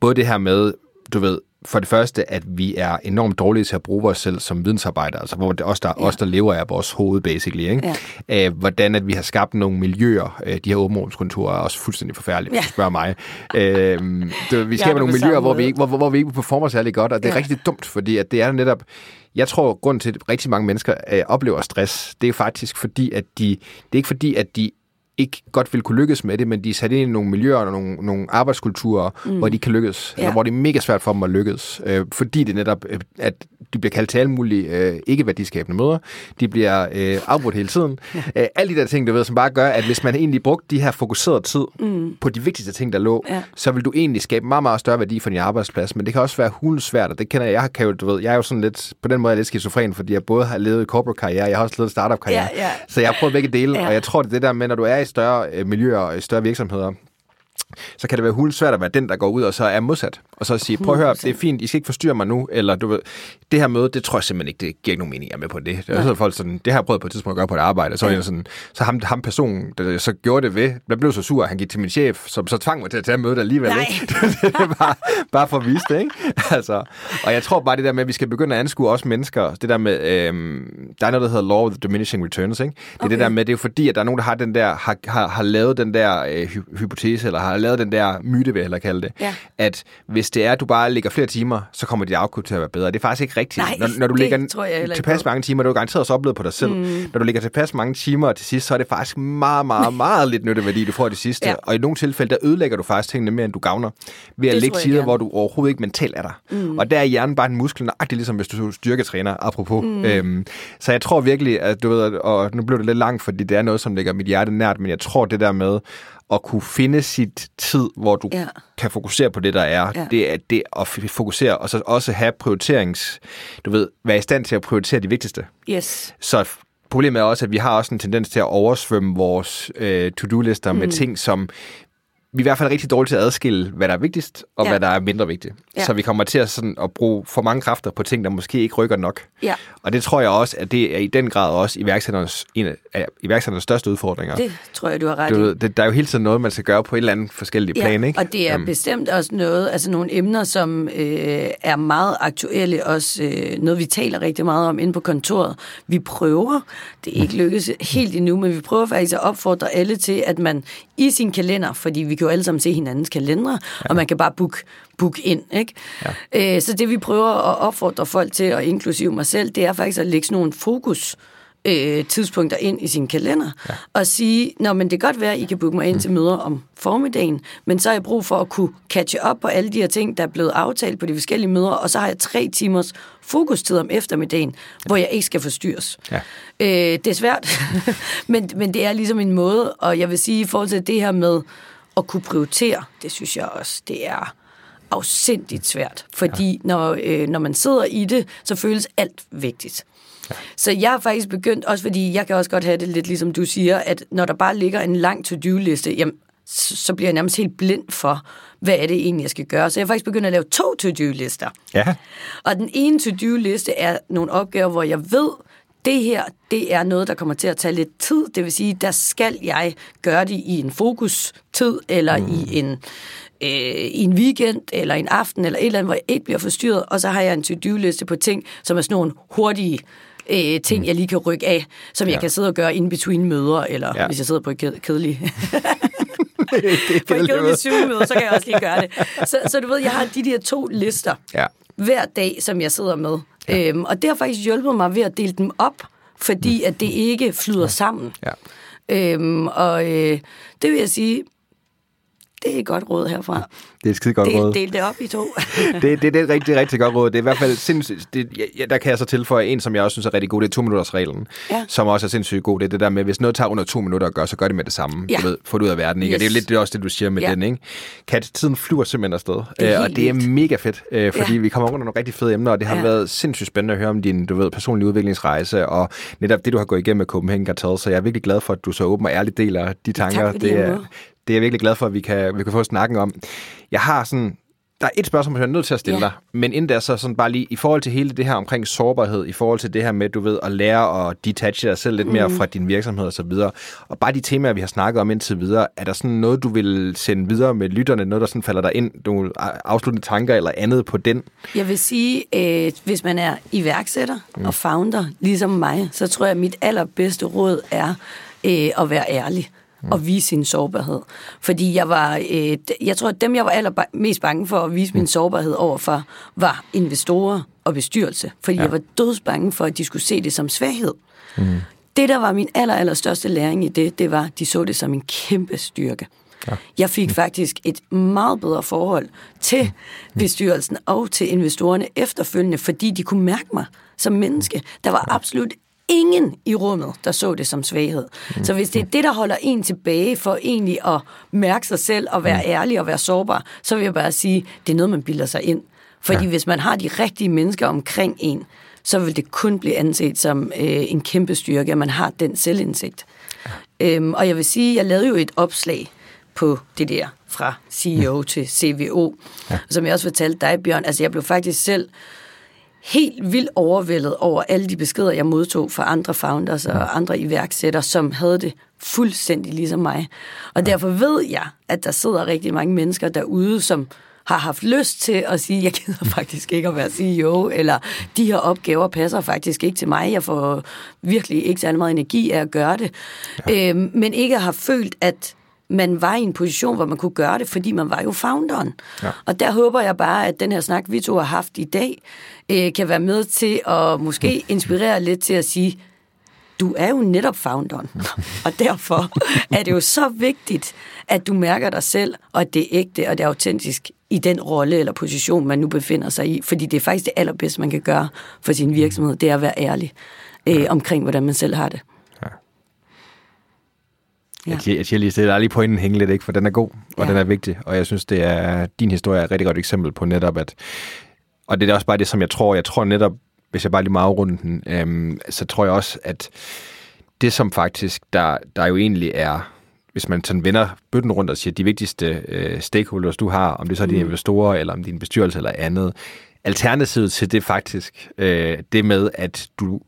B: Både det her med, du ved, for det første, at vi er enormt dårlige til at bruge os selv som vidensarbejdere, altså hvor det os, der, ja. os, der lever af vores hoved, basically. Ikke? Ja. Æh, hvordan at vi har skabt nogle miljøer, øh, de her åbenrumskontorer er også fuldstændig forfærdeligt, ja. hvis du spørger mig. Æh, det, vi skaber nogle miljøer, hvor vi, ikke, hvor, hvor, hvor vi ikke performer særlig godt, og det er ja. rigtig dumt, fordi at det er netop jeg tror, grund til, at rigtig mange mennesker øh, oplever stress, det er faktisk fordi, at de, det er ikke fordi, at de ikke godt vil kunne lykkes med det, men de er sat ind i nogle miljøer og nogle, nogle arbejdskulturer, mm. hvor de kan lykkes, ja. eller hvor det er mega svært for dem at lykkes, øh, fordi det netop, øh, at de bliver kaldt til alle mulige øh, ikke-værdiskabende møder, de bliver øh, afbrudt hele tiden. Æ, alle de der ting, du ved, som bare gør, at hvis man egentlig brugte de her fokuserede tid mm. på de vigtigste ting, der lå, ja. så vil du egentlig skabe meget, meget større værdi for din arbejdsplads, men det kan også være hulens svært, og det kender jeg, jeg kan jo, du ved, jeg er jo sådan lidt, på den måde er lidt skizofren, fordi jeg både har levet corporate karriere, jeg har også levet startup karriere, ja, ja. så jeg har prøvet begge dele, ja. og jeg tror, det er det der med, når du er i større øh, miljøer og større virksomheder, så kan det være hulens svært at være den, der går ud og så er modsat. Og så sige, prøv at høre, det er fint, I skal ikke forstyrre mig nu, eller du ved, det her møde, det tror jeg simpelthen ikke, det giver ikke nogen mening, jeg er med på det. Det, er folk sådan, det har jeg prøvet på et tidspunkt at gøre på et arbejde, så, ja. jeg sådan, så ham, ham personen, der så gjorde det ved, der blev så sur, han gik til min chef, som så tvang mig til at tage mødet alligevel. Nej. Ikke? det er bare, bare for at vise det, ikke? Altså, og jeg tror bare det der med, at vi skal begynde at anskue også mennesker, det der med, øhm, der er noget, der hedder Law of the Diminishing Returns, ikke? Det er okay. det der med, det er jo fordi, at der er nogen, der har den der, har, har, har lavet den der øh, hypotese, eller har lavet den der myte, vil jeg hellere kalde det, ja. at hvis det er, at du bare ligger flere timer, så kommer dit output til at være bedre. Det er faktisk ikke rigtigt.
C: Nej,
B: når, når du ligger
C: tilpas
B: mange timer, du har garanteret også oplevet på dig selv. Mm. Når du ligger tilpas mange timer til sidst, så er det faktisk meget, meget, meget lidt nytteværdi, du får det sidste. Ja. Og i nogle tilfælde, der ødelægger du faktisk tingene mere, end du gavner, ved at det lægge tider, hvor du overhovedet ikke mentalt er der. Mm. Og der er hjernen bare en muskel, nøjagtigt ligesom hvis du styrketræner, apropos. Mm. Øhm, så jeg tror virkelig, at du ved, og nu blev det lidt langt, fordi det er noget, som ligger mit hjerte nært, men jeg tror det der med at kunne finde sit tid, hvor du ja. kan fokusere på det, der er. Ja. Det er det at fokusere, og så også have prioriterings... Du ved, være i stand til at prioritere de vigtigste.
C: Yes.
B: Så problemet er også, at vi har også en tendens til at oversvømme vores øh, to-do-lister mm. med ting, som vi er i hvert fald rigtig dårlige til at adskille, hvad der er vigtigst, og ja. hvad der er mindre vigtigt. Ja. Så vi kommer til at, sådan, at bruge for mange kræfter på ting, der måske ikke rykker nok.
C: Ja.
B: Og det tror jeg også, at det er i den grad også iværksætternes, en af iværksætternes største udfordringer.
C: Det tror jeg, du har ret
B: du, i. Det, der er jo hele tiden noget, man skal gøre på et eller andet forskelligt ja, plan. Ikke?
C: og det er um, bestemt også noget, altså nogle emner, som øh, er meget aktuelle, også øh, noget, vi taler rigtig meget om inde på kontoret. Vi prøver, det er ikke lykkes helt endnu, men vi prøver faktisk at opfordre alle til, at man i sin kalender, fordi vi kan jo alle sammen se hinandens kalendere, ja. og man kan bare booke book ind. Ikke? Ja. Øh, så det vi prøver at opfordre folk til, og inklusive mig selv, det er faktisk at lægge sådan nogle fokus øh, tidspunkter ind i sin kalender ja. og sige, Nå, men det kan godt være, at I kan booke mig ind mm. til møder om formiddagen, men så har jeg brug for at kunne catche op på alle de her ting, der er blevet aftalt på de forskellige møder, og så har jeg tre timers fokustid om eftermiddagen, ja. hvor jeg ikke skal forstyrres. Ja. Øh, det er svært, men, men det er ligesom en måde, og jeg vil sige, i forhold til det her med at kunne prioritere, det synes jeg også, det er afsindigt svært, fordi ja. når, øh, når man sidder i det, så føles alt vigtigt. Ja. Så jeg har faktisk begyndt, også fordi jeg kan også godt have det lidt ligesom du siger, at når der bare ligger en lang to-do-liste, jamen, så bliver jeg nærmest helt blind for, hvad er det egentlig, jeg skal gøre. Så jeg har faktisk begyndt at lave to to-do-lister.
D: Ja.
C: Og den ene to-do-liste er nogle opgaver, hvor jeg ved, det her, det er noget, der kommer til at tage lidt tid. Det vil sige, der skal jeg gøre det i en fokus-tid, eller mm. i en øh, i en weekend, eller en aften, eller et eller andet, hvor jeg ikke bliver forstyrret, og så har jeg en to-do-liste på ting, som er sådan nogle hurtige øh, ting, mm. jeg lige kan rykke af, som ja. jeg kan sidde og gøre in between møder, eller ja. hvis jeg sidder på et ked- kedeligt... på et kedeligt sygemøde, så kan jeg også lige gøre det. Så, så du ved, jeg har de der to lister ja. hver dag, som jeg sidder med. Ja. Øhm, og det har faktisk hjulpet mig ved at dele dem op, fordi mm. at det ikke flyder sammen. Ja. Øhm, og øh, det vil jeg sige, det er et godt råd herfra.
B: Det er et skide godt del, råd.
C: Del det op i to.
B: det, det, det er et rigtig, rigtig godt råd. Det er i hvert fald sindssygt. Det, ja, der kan jeg så tilføje en, som jeg også synes er rigtig god. Det er to minutters reglen, ja. som også er sindssygt god. Det er det der med, hvis noget tager under to minutter at gøre, så gør det med det samme. Ja. Du ved, få det ud af verden. Ikke? Yes. Og det er lidt det er også det, du siger med ja. den. Ikke? Kat, tiden flyver simpelthen afsted. Det og det er mega fedt, øh, fordi ja. vi kommer rundt nogle rigtig fede emner, og det har ja. været sindssygt spændende at høre om din du ved, personlige udviklingsrejse, og netop det, du har gået igennem med Copenhagen Cartel. Så jeg er virkelig glad for, at du så åben og ærligt deler de tanker. Tak det er, det er jeg virkelig glad for, at vi kan, vi kan få snakken om. Jeg har sådan der er et spørgsmål, jeg er nødt til at stille ja. dig, men inden der så sådan bare lige, i forhold til hele det her omkring sårbarhed, i forhold til det her med, du ved, at lære at detache dig selv lidt mm. mere fra din virksomhed og så videre, og bare de temaer, vi har snakket om indtil videre, er der sådan noget, du vil sende videre med lytterne, noget, der sådan falder dig ind, nogle afsluttende tanker eller andet på den?
C: Jeg vil sige, øh, hvis man er iværksætter mm. og founder, ligesom mig, så tror jeg, at mit allerbedste råd er øh, at være ærlig og vise sin sårbarhed. Fordi jeg var, øh, jeg tror, at dem, jeg var allermest bange for at vise min sårbarhed overfor, var investorer og bestyrelse. Fordi ja. jeg var dødsbange for, at de skulle se det som svaghed. Mm. Det, der var min aller, aller største læring i det, det var, at de så det som en kæmpe styrke. Ja. Jeg fik faktisk et meget bedre forhold til bestyrelsen og til investorerne efterfølgende, fordi de kunne mærke mig som menneske. Der var absolut ingen i rummet, der så det som svaghed. Mm. Så hvis det er det, der holder en tilbage for egentlig at mærke sig selv og være mm. ærlig og være sårbar, så vil jeg bare sige, det er noget, man bilder sig ind. Fordi ja. hvis man har de rigtige mennesker omkring en, så vil det kun blive anset som øh, en kæmpe styrke, at man har den selvindsigt. Ja. Øhm, og jeg vil sige, jeg lavede jo et opslag på det der fra CEO mm. til CVO, ja. som jeg også fortalte dig, Bjørn. Altså, jeg blev faktisk selv helt vildt overvældet over alle de beskeder, jeg modtog fra andre founders og andre iværksættere, som havde det fuldstændig ligesom mig. Og derfor ved jeg, at der sidder rigtig mange mennesker derude, som har haft lyst til at sige, jeg gider faktisk ikke at være CEO, eller de her opgaver passer faktisk ikke til mig, jeg får virkelig ikke særlig meget energi af at gøre det. Ja. Øhm, men ikke har følt, at man var i en position, hvor man kunne gøre det, fordi man var jo founderen. Ja. Og der håber jeg bare, at den her snak, vi to har haft i dag, øh, kan være med til at måske inspirere lidt til at sige, du er jo netop founderen, og derfor er det jo så vigtigt, at du mærker dig selv, og at det er ægte, og det er autentisk i den rolle eller position, man nu befinder sig i. Fordi det er faktisk det allerbedste, man kan gøre for sin virksomhed, det er at være ærlig øh, omkring, hvordan man selv har det.
B: Ja. Jeg, jeg siger lige, det er lige pointen hænge lidt, ikke? for den er god, og ja. den er vigtig, og jeg synes, det er din historie er et rigtig godt eksempel på netop, at, og det er også bare det, som jeg tror, jeg tror netop, hvis jeg bare lige må afrunde den, øhm, så tror jeg også, at det som faktisk, der, der jo egentlig er, hvis man sådan vender bøtten rundt og siger, de vigtigste øh, stakeholders, du har, om det så er dine mm. investorer, eller om din bestyrelse eller andet, alternativet til det faktisk, øh, det med, at du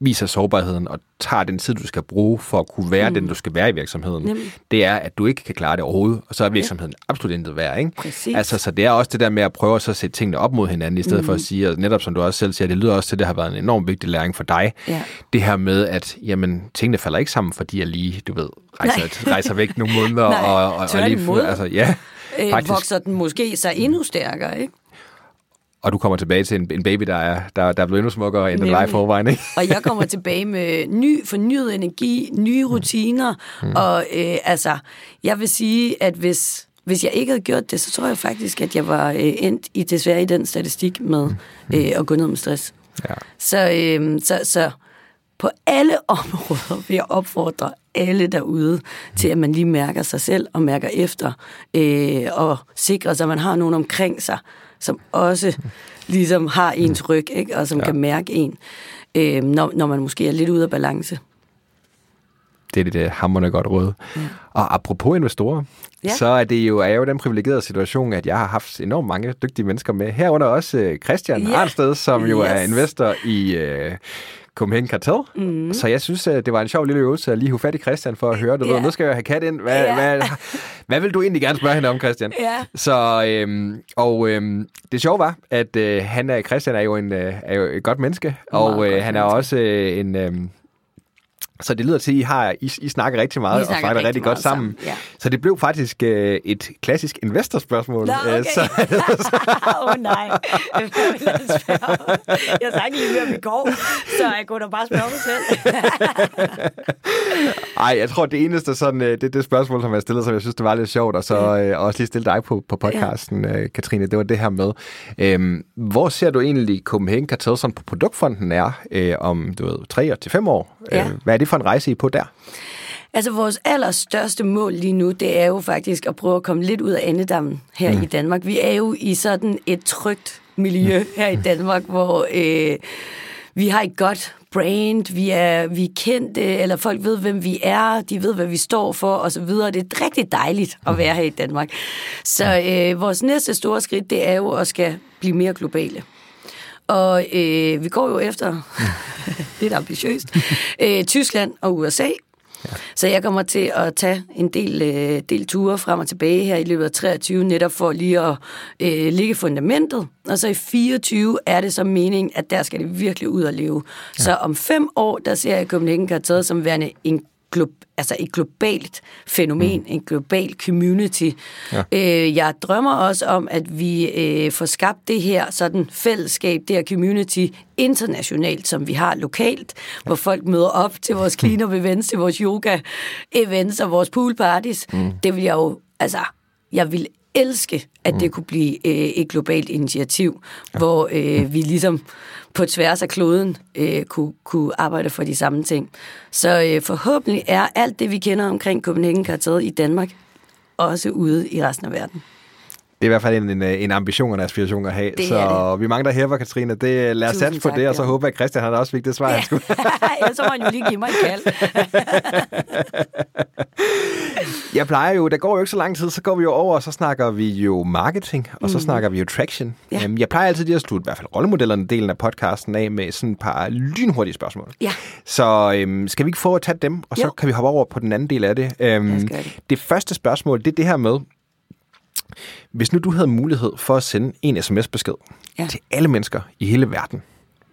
B: viser sårbarheden og tager den tid, du skal bruge for at kunne være mm. den, du skal være i virksomheden, Jamen. det er, at du ikke kan klare det overhovedet, og så er virksomheden okay. absolut intet værd. Ikke? Præcis. Altså, så det er også det der med at prøve at så sætte tingene op mod hinanden, i stedet mm. for at sige, og netop som du også selv siger, det lyder også til, at det har været en enormt vigtig læring for dig, ja. det her med, at jamen, tingene falder ikke sammen, fordi jeg lige, du ved, rejser, rejser væk nogle måneder,
C: Nej,
B: og, og, og lige,
C: altså,
B: ja,
C: øh, vokser den måske sig endnu stærkere, ikke?
B: Og du kommer tilbage til en, en baby, der er, der, der er blevet endnu smukkere, end den var i forvejen, ikke?
C: Og jeg kommer tilbage med ny, fornyet energi, nye rutiner, mm. og øh, altså, jeg vil sige, at hvis, hvis jeg ikke havde gjort det, så tror jeg faktisk, at jeg var øh, endt i, desværre i den statistik med øh, at gå ned med stress.
B: Ja.
C: Så, øh, så, så på alle områder vil jeg opfordre alle derude til, at man lige mærker sig selv og mærker efter, øh, og sikrer sig, at man har nogen omkring sig, som også ligesom har ens ryg, ikke? og som ja. kan mærke en, øh, når, når man måske er lidt ude af balance.
B: Det er det, det hammerne godt råd. Ja. Og apropos investorer, ja. Så er det jo, er jo den privilegerede situation, at jeg har haft enormt mange dygtige mennesker med. Herunder også øh, Christian
C: Ja.
B: Arnsted, som jo yes. er investor i øh, Copenhagen Cartel. Mm. Så jeg synes, at det var en sjov lille øvelse at lige hive fat i Christian for at høre det. Yeah. Nu skal jeg have kat ind. Hvad,
C: Ja.
B: hvad, hvad vil du egentlig gerne spørge hende om, Christian?
C: Ja.
B: Så, øhm, og øhm, det sjove var, at øh, han er, Christian er jo, en, øh, er jo et godt menneske, og øh, han er
C: menneske.
B: også øh, en... Øh, så det lyder til, at I, har, I, I snakker rigtig meget
C: Vi
B: og
C: snakker
B: rigtig,
C: rigtig
B: godt sammen.
C: sammen, ja.
B: Så det blev faktisk øh, et klassisk investorspørgsmål.
C: Nå,
B: Øh,
C: okay.
B: Så,
C: Åh oh, nej. Jeg sang lige med i går, så jeg kunne da bare spørge mig selv.
B: ej, jeg tror, det eneste sådan, øh, det, det spørgsmål, som jeg stillede, som jeg synes, det var lidt sjovt, og så øh, også lige stille dig på, på podcasten, øh, Katrine, det var det her med. Øh, hvor ser du egentlig Copenhagen Cartel sådan på produktfronten er øh, om, du ved, tre til fem år?
C: Ja.
B: Øh, hvad er det for en rejse, I på der?
C: Altså, vores allerstørste mål lige nu, det er jo faktisk at prøve at komme lidt ud af andedammen her mm. i Danmark. Vi er jo i sådan et trygt miljø her i Danmark, hvor øh, vi har et godt brand, vi er, vi er kendte, eller folk ved, hvem vi er, de ved, hvad vi står for, og så videre. Det er rigtig dejligt at være her i Danmark. Så øh, vores næste store skridt, det er jo at skal blive mere globale. Og øh, vi går jo efter, lidt ambitiøst, øh, Tyskland og USA. Ja. Så jeg kommer til at tage en del, øh, del ture frem og tilbage her i løbet af 23, netop for lige at øh, ligge fundamentet. Og så i 24 er det så meningen, at der skal det virkelig ud og leve. Ja. Så om fem år, der ser jeg Copenhagen Cartel som værende en altså et globalt fænomen, mm. en global community. Ja. Øh, jeg drømmer også om, at vi øh, får skabt det her sådan fællesskab, det her community internationalt, som vi har lokalt, ja. hvor folk møder op til vores clean up events, til vores yoga events og vores pool parties. Mm. Det vil jeg jo, altså, jeg vil elske, at det kunne blive øh, et globalt initiativ, ja. hvor øh, vi ligesom på tværs af kloden øh, kunne, kunne arbejde for de samme ting. Så øh, forhåbentlig er alt det, vi kender omkring Copenhagen Kartet i Danmark, også ude i resten af verden.
B: Det er i hvert fald en, en, en ambition og en aspiration at have.
C: Det
B: så
C: er
B: vi mangler hæver, Katrine. Det, lad os satse på
C: tak,
B: det, og så
C: ja.
B: håber jeg, at Christian han også fik det svar, han skulle.
C: Ellers så må han jo lige give mig et kald.
B: Jeg plejer jo, der går jo ikke så lang tid, så går vi jo over, og så snakker vi jo marketing, og så
C: Mm.
B: snakker vi jo traction.
C: Ja.
B: Øhm, Jeg plejer altid lige at slutte i hvert fald rollemodellerne delen af podcasten af med sådan et par lynhurtige spørgsmål.
C: Ja.
B: Så øhm, skal vi ikke få at tage dem, og så
C: Jo.
B: kan vi hoppe over på den anden del af det. Øhm,
C: det.
B: det første spørgsmål, det er det her med, hvis nu du havde mulighed for at sende en sms-besked
C: Ja.
B: til alle mennesker i hele verden,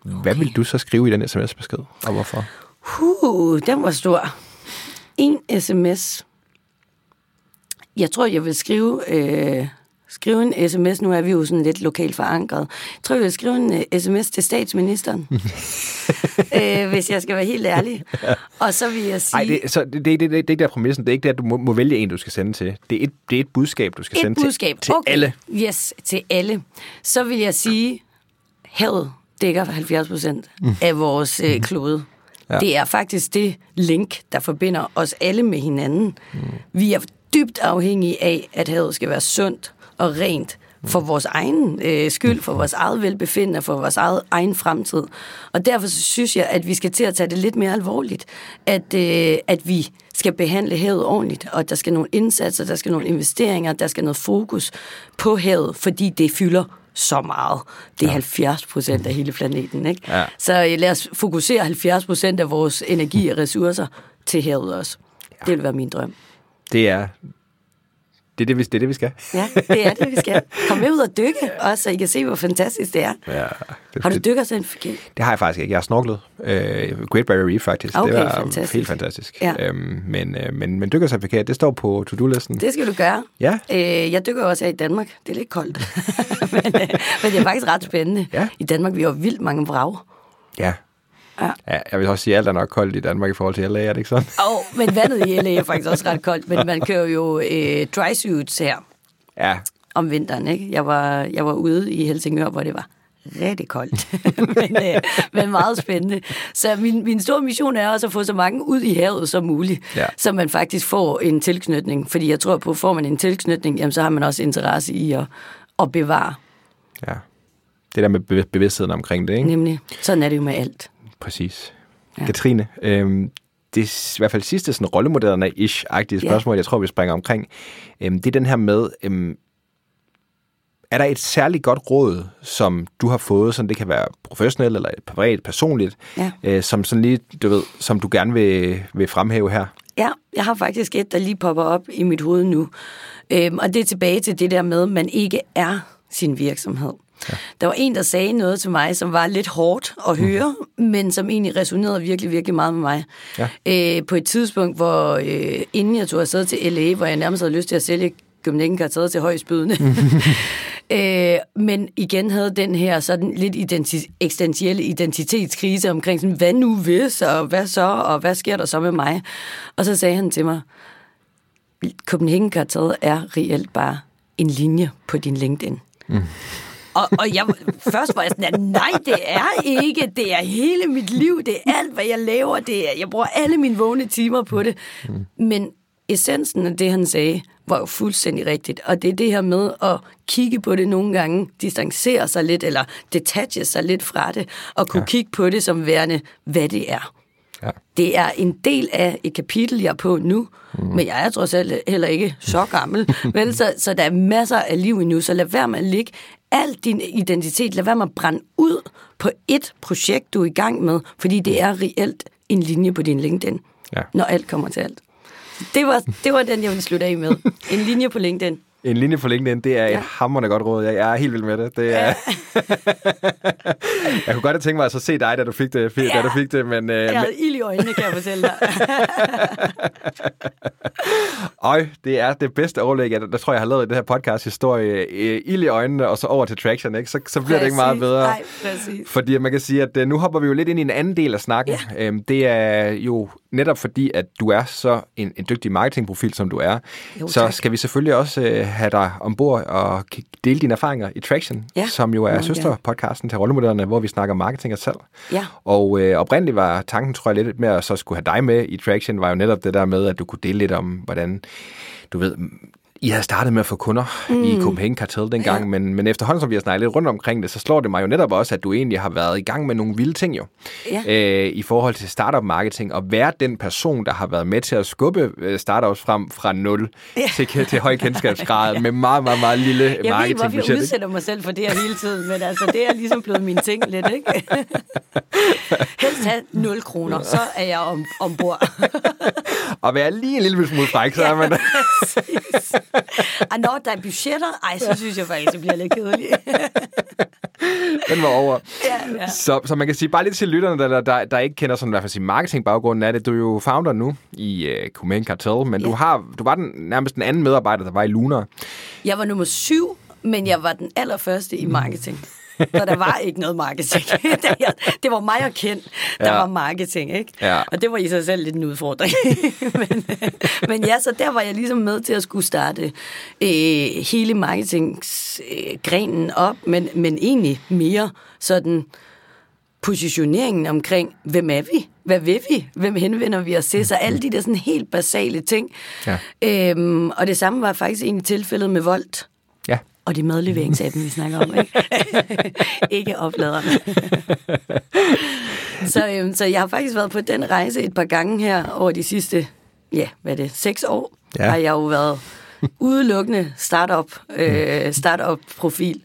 B: okay. hvad vil du så skrive i den sms-besked, og hvorfor?
C: Huh, den var stor. En sms. Jeg tror, jeg vil skrive, øh, skrive en sms. Nu er vi jo sådan lidt lokalt forankret. Jeg tror, jeg vil skrive en øh, sms til statsministeren. øh, hvis jeg skal være helt ærlig. Og så vil jeg sige...
B: Nej, det, så det, det, det, det, det er ikke der præmissen. Det er ikke det, at du må, må vælge en, du skal sende til. Det er et, det er et budskab, du skal
C: et
B: sende
C: budskab.
B: til, til
C: okay.
B: alle.
C: Yes, til alle. Så vil jeg sige, havet dækker 70 procent af vores øh, klode.
B: Ja.
C: Ja. Det er faktisk det link, der forbinder os alle med hinanden. Mm. Vi er dybt afhængige af, at havet skal være sundt og rent for vores egen øh, skyld, for vores eget velbefindende, for vores eget, egen fremtid. Og derfor så synes jeg, at vi skal til at tage det lidt mere alvorligt, at, øh, at vi skal behandle havet ordentligt, og der skal nogle indsatser, der skal nogle investeringer, der skal noget fokus på havet, fordi det fylder så meget. Det er ja. 70 procent af hele planeten. Ikke?
B: Ja.
C: Så øh, lad os fokusere 70 procent af vores energi og ressourcer til havet også. Det vil være min drøm.
B: Det er det, er det, vi, det er det, vi skal.
C: Ja, det er det, vi skal. Kom med ud og dykke, også, så I kan se, hvor fantastisk det er.
B: Ja, det,
C: Har du
B: det,
C: dykkercertifikat?
B: det har jeg faktisk ikke. Jeg har snorklet. Øh, Great Barrier Reef, faktisk.
C: Okay,
B: det var
C: fantastisk.
B: helt fantastisk.
C: Ja.
B: Øhm, men, øh, men, men dykkercertifikat, det står på to-do-listen.
C: Det skal du gøre.
B: Ja.
C: Øh, jeg dykker også her i Danmark. Det er lidt koldt. men, øh, men det er faktisk ret spændende.
B: Ja.
C: I Danmark vi har vildt mange vrag.
B: Ja.
C: Ja.
B: ja. Jeg vil også sige, at alt er nok koldt i Danmark i forhold til LA, er det ikke sådan?
C: Og, men vandet i LA er faktisk også ret koldt. Men man kører jo øh, dry suits her
B: Ja,
C: om vinteren. Ikke? Jeg, var, jeg var ude i Helsingør, hvor det var rigtig koldt, men, øh, men meget spændende. Så min, min store mission er også at få så mange ud i havet som muligt,
B: Ja.
C: så man faktisk får en tilknytning. Fordi jeg tror på, at får man en tilknytning, jamen, så har man også interesse i at, at bevare.
B: ja. Det der med bev- bevidstheden omkring det, ikke?
C: Nemlig. Sådan er det jo med alt.
B: Præcis.
C: Ja.
B: Katrine, øhm, det er i hvert fald sidste sådan rollemodellerne ish-agtige
C: Ja.
B: spørgsmål, jeg tror, vi springer omkring. Øhm, det er den her med, øhm, er der et særligt godt råd, som du har fået, som det kan være professionelt eller privat, personligt,
C: Ja.
B: øh, som sådan lige, du ved, som du gerne vil, vil fremhæve her?
C: Ja, jeg har faktisk et, der lige popper op i mit hoved nu. Øhm, og det er tilbage til det der med, at man ikke er sin virksomhed. Ja. Der var en, der sagde noget til mig, som var lidt hårdt at høre, mm. men som egentlig resonerede virkelig, virkelig meget med mig.
B: Ja.
C: Øh, på et tidspunkt, hvor øh, inden jeg tog afsted til LA, hvor jeg nærmest havde lyst til at sælge gymnastikken karteret til højstbydende. øh, men igen havde den her sådan lidt identi- eksistentielle identitetskrise omkring sådan, hvad nu hvis, og hvad så, og hvad sker der så med mig? Og så sagde han til mig, Copenhagen karteret er reelt bare en linje på din LinkedIn. Mm. Og, og jeg, først var jeg sådan, at nej, det er ikke. Det er hele mit liv. Det er alt, hvad jeg laver. Det er, jeg bruger alle mine vågne timer på det. Men essensen af det, han sagde, var jo fuldstændig rigtigt. Og det er det her med at kigge på det nogle gange, distancere sig lidt, eller detache sig lidt fra det, og kunne ja. kigge på det som værende, hvad det er.
B: Ja.
C: Det er en del af et kapitel, jeg er på nu, mm. men jeg er trods alt heller ikke så gammel. vel, så, så der er masser af liv endnu, så lad være med at ligge al din identitet, lad være med at brænde ud på et projekt, du er i gang med, fordi det er reelt en linje på din LinkedIn,
B: Ja.
C: når alt kommer til alt. Det var, det var den, jeg ville slutte af med. En linje på LinkedIn.
B: En linje for LinkedIn, det er ja. Et hammerende godt råd. Jeg jeg er helt vild med det. det er... jeg kunne godt have tænkt mig at så se dig, da du fik det, ja. da du fik det men, øh,
C: Jeg havde ild i øjnene, kan jeg fortælle dig.
B: Øj, det er det bedste overlæg, jeg, der tror jeg har lavet i det her podcast-historie. Øh, ild i øjnene, og så over til traction, ikke? Så, så bliver det ikke meget
C: Præcis.
B: bedre.
C: Nej, præcis.
B: Fordi man kan sige, at øh, nu hopper vi jo lidt ind i en anden del af snakken. Ja. Øhm, det er jo netop fordi, at du er så en, en dygtig marketingprofil, som du er.
C: Jo,
B: så
C: tak.
B: skal vi selvfølgelig også øh, have dig ombord og dele dine erfaringer i Traction,
C: Ja,
B: som jo er
C: meget
B: søsterpodcasten til rollemodellerne, hvor vi snakker marketing og salg.
C: Ja.
B: Og øh, oprindeligt var tanken, tror jeg, lidt med at så skulle have dig med i Traction, var jo netop det der med, at du kunne dele lidt om, hvordan, du ved, I havde startet med at få kunder mm. i Copenhagen Cartel dengang, ja. men, men efterhånden, som vi har snakket lidt rundt omkring det, så slår det mig jo netop også, at du egentlig har været i gang med nogle vilde ting jo,
C: Ja.
B: øh, i forhold til startup marketing, og være den person, der har været med til at skubbe øh, startups frem fra 0 ja. til, til høj kendskabsgrad, ja. med meget, meget, meget lille
C: Jeg ved ikke, hvorfor jeg udsætter mig selv for det her hele tiden, men altså, det er ligesom blevet min ting lidt, ikke? Helst have 0 kroner, så er jeg om, ombord.
B: Og være lige en lille smule fræk, så er man...
C: Og når der er budgetter, ej, så synes jeg faktisk, det bliver lidt kedeligt.
B: Den var over.
C: Ja, ja.
B: Så, så man kan sige, bare lidt til lytterne, der, der, der ikke kender sådan, i hvert fald sin marketingbaggrunden af det. Du er jo founder nu i uh, Command Cartel, men ja. du, har, du var den, nærmest den anden medarbejder, der var i Lunar.
C: Jeg var nummer syv, men jeg var den allerførste i marketing. Så der var ikke noget marketing. det var mig og Ken, der
B: Ja.
C: var marketing, ikke?
B: Ja.
C: Og det var i sig selv lidt en udfordring. men, men ja, så der var jeg ligesom med til at skulle starte øh, hele marketingsgrenen op, men, men egentlig mere sådan positioneringen omkring, hvem er vi? Hvad vil vi? Hvem henvender vi os til? Så alle de der sådan helt basale ting.
B: Ja.
C: Øhm, og det samme var faktisk egentlig tilfældet med Volt. Og det er madleveringsappen, vi snakker om, ikke? ikke opladerne. så, øhm, så jeg har faktisk været på den rejse et par gange her over de sidste, ja, hvad er det, seks år.
B: Ja.
C: Ja. Har jeg jo været udelukkende startup, øh, startup-profil.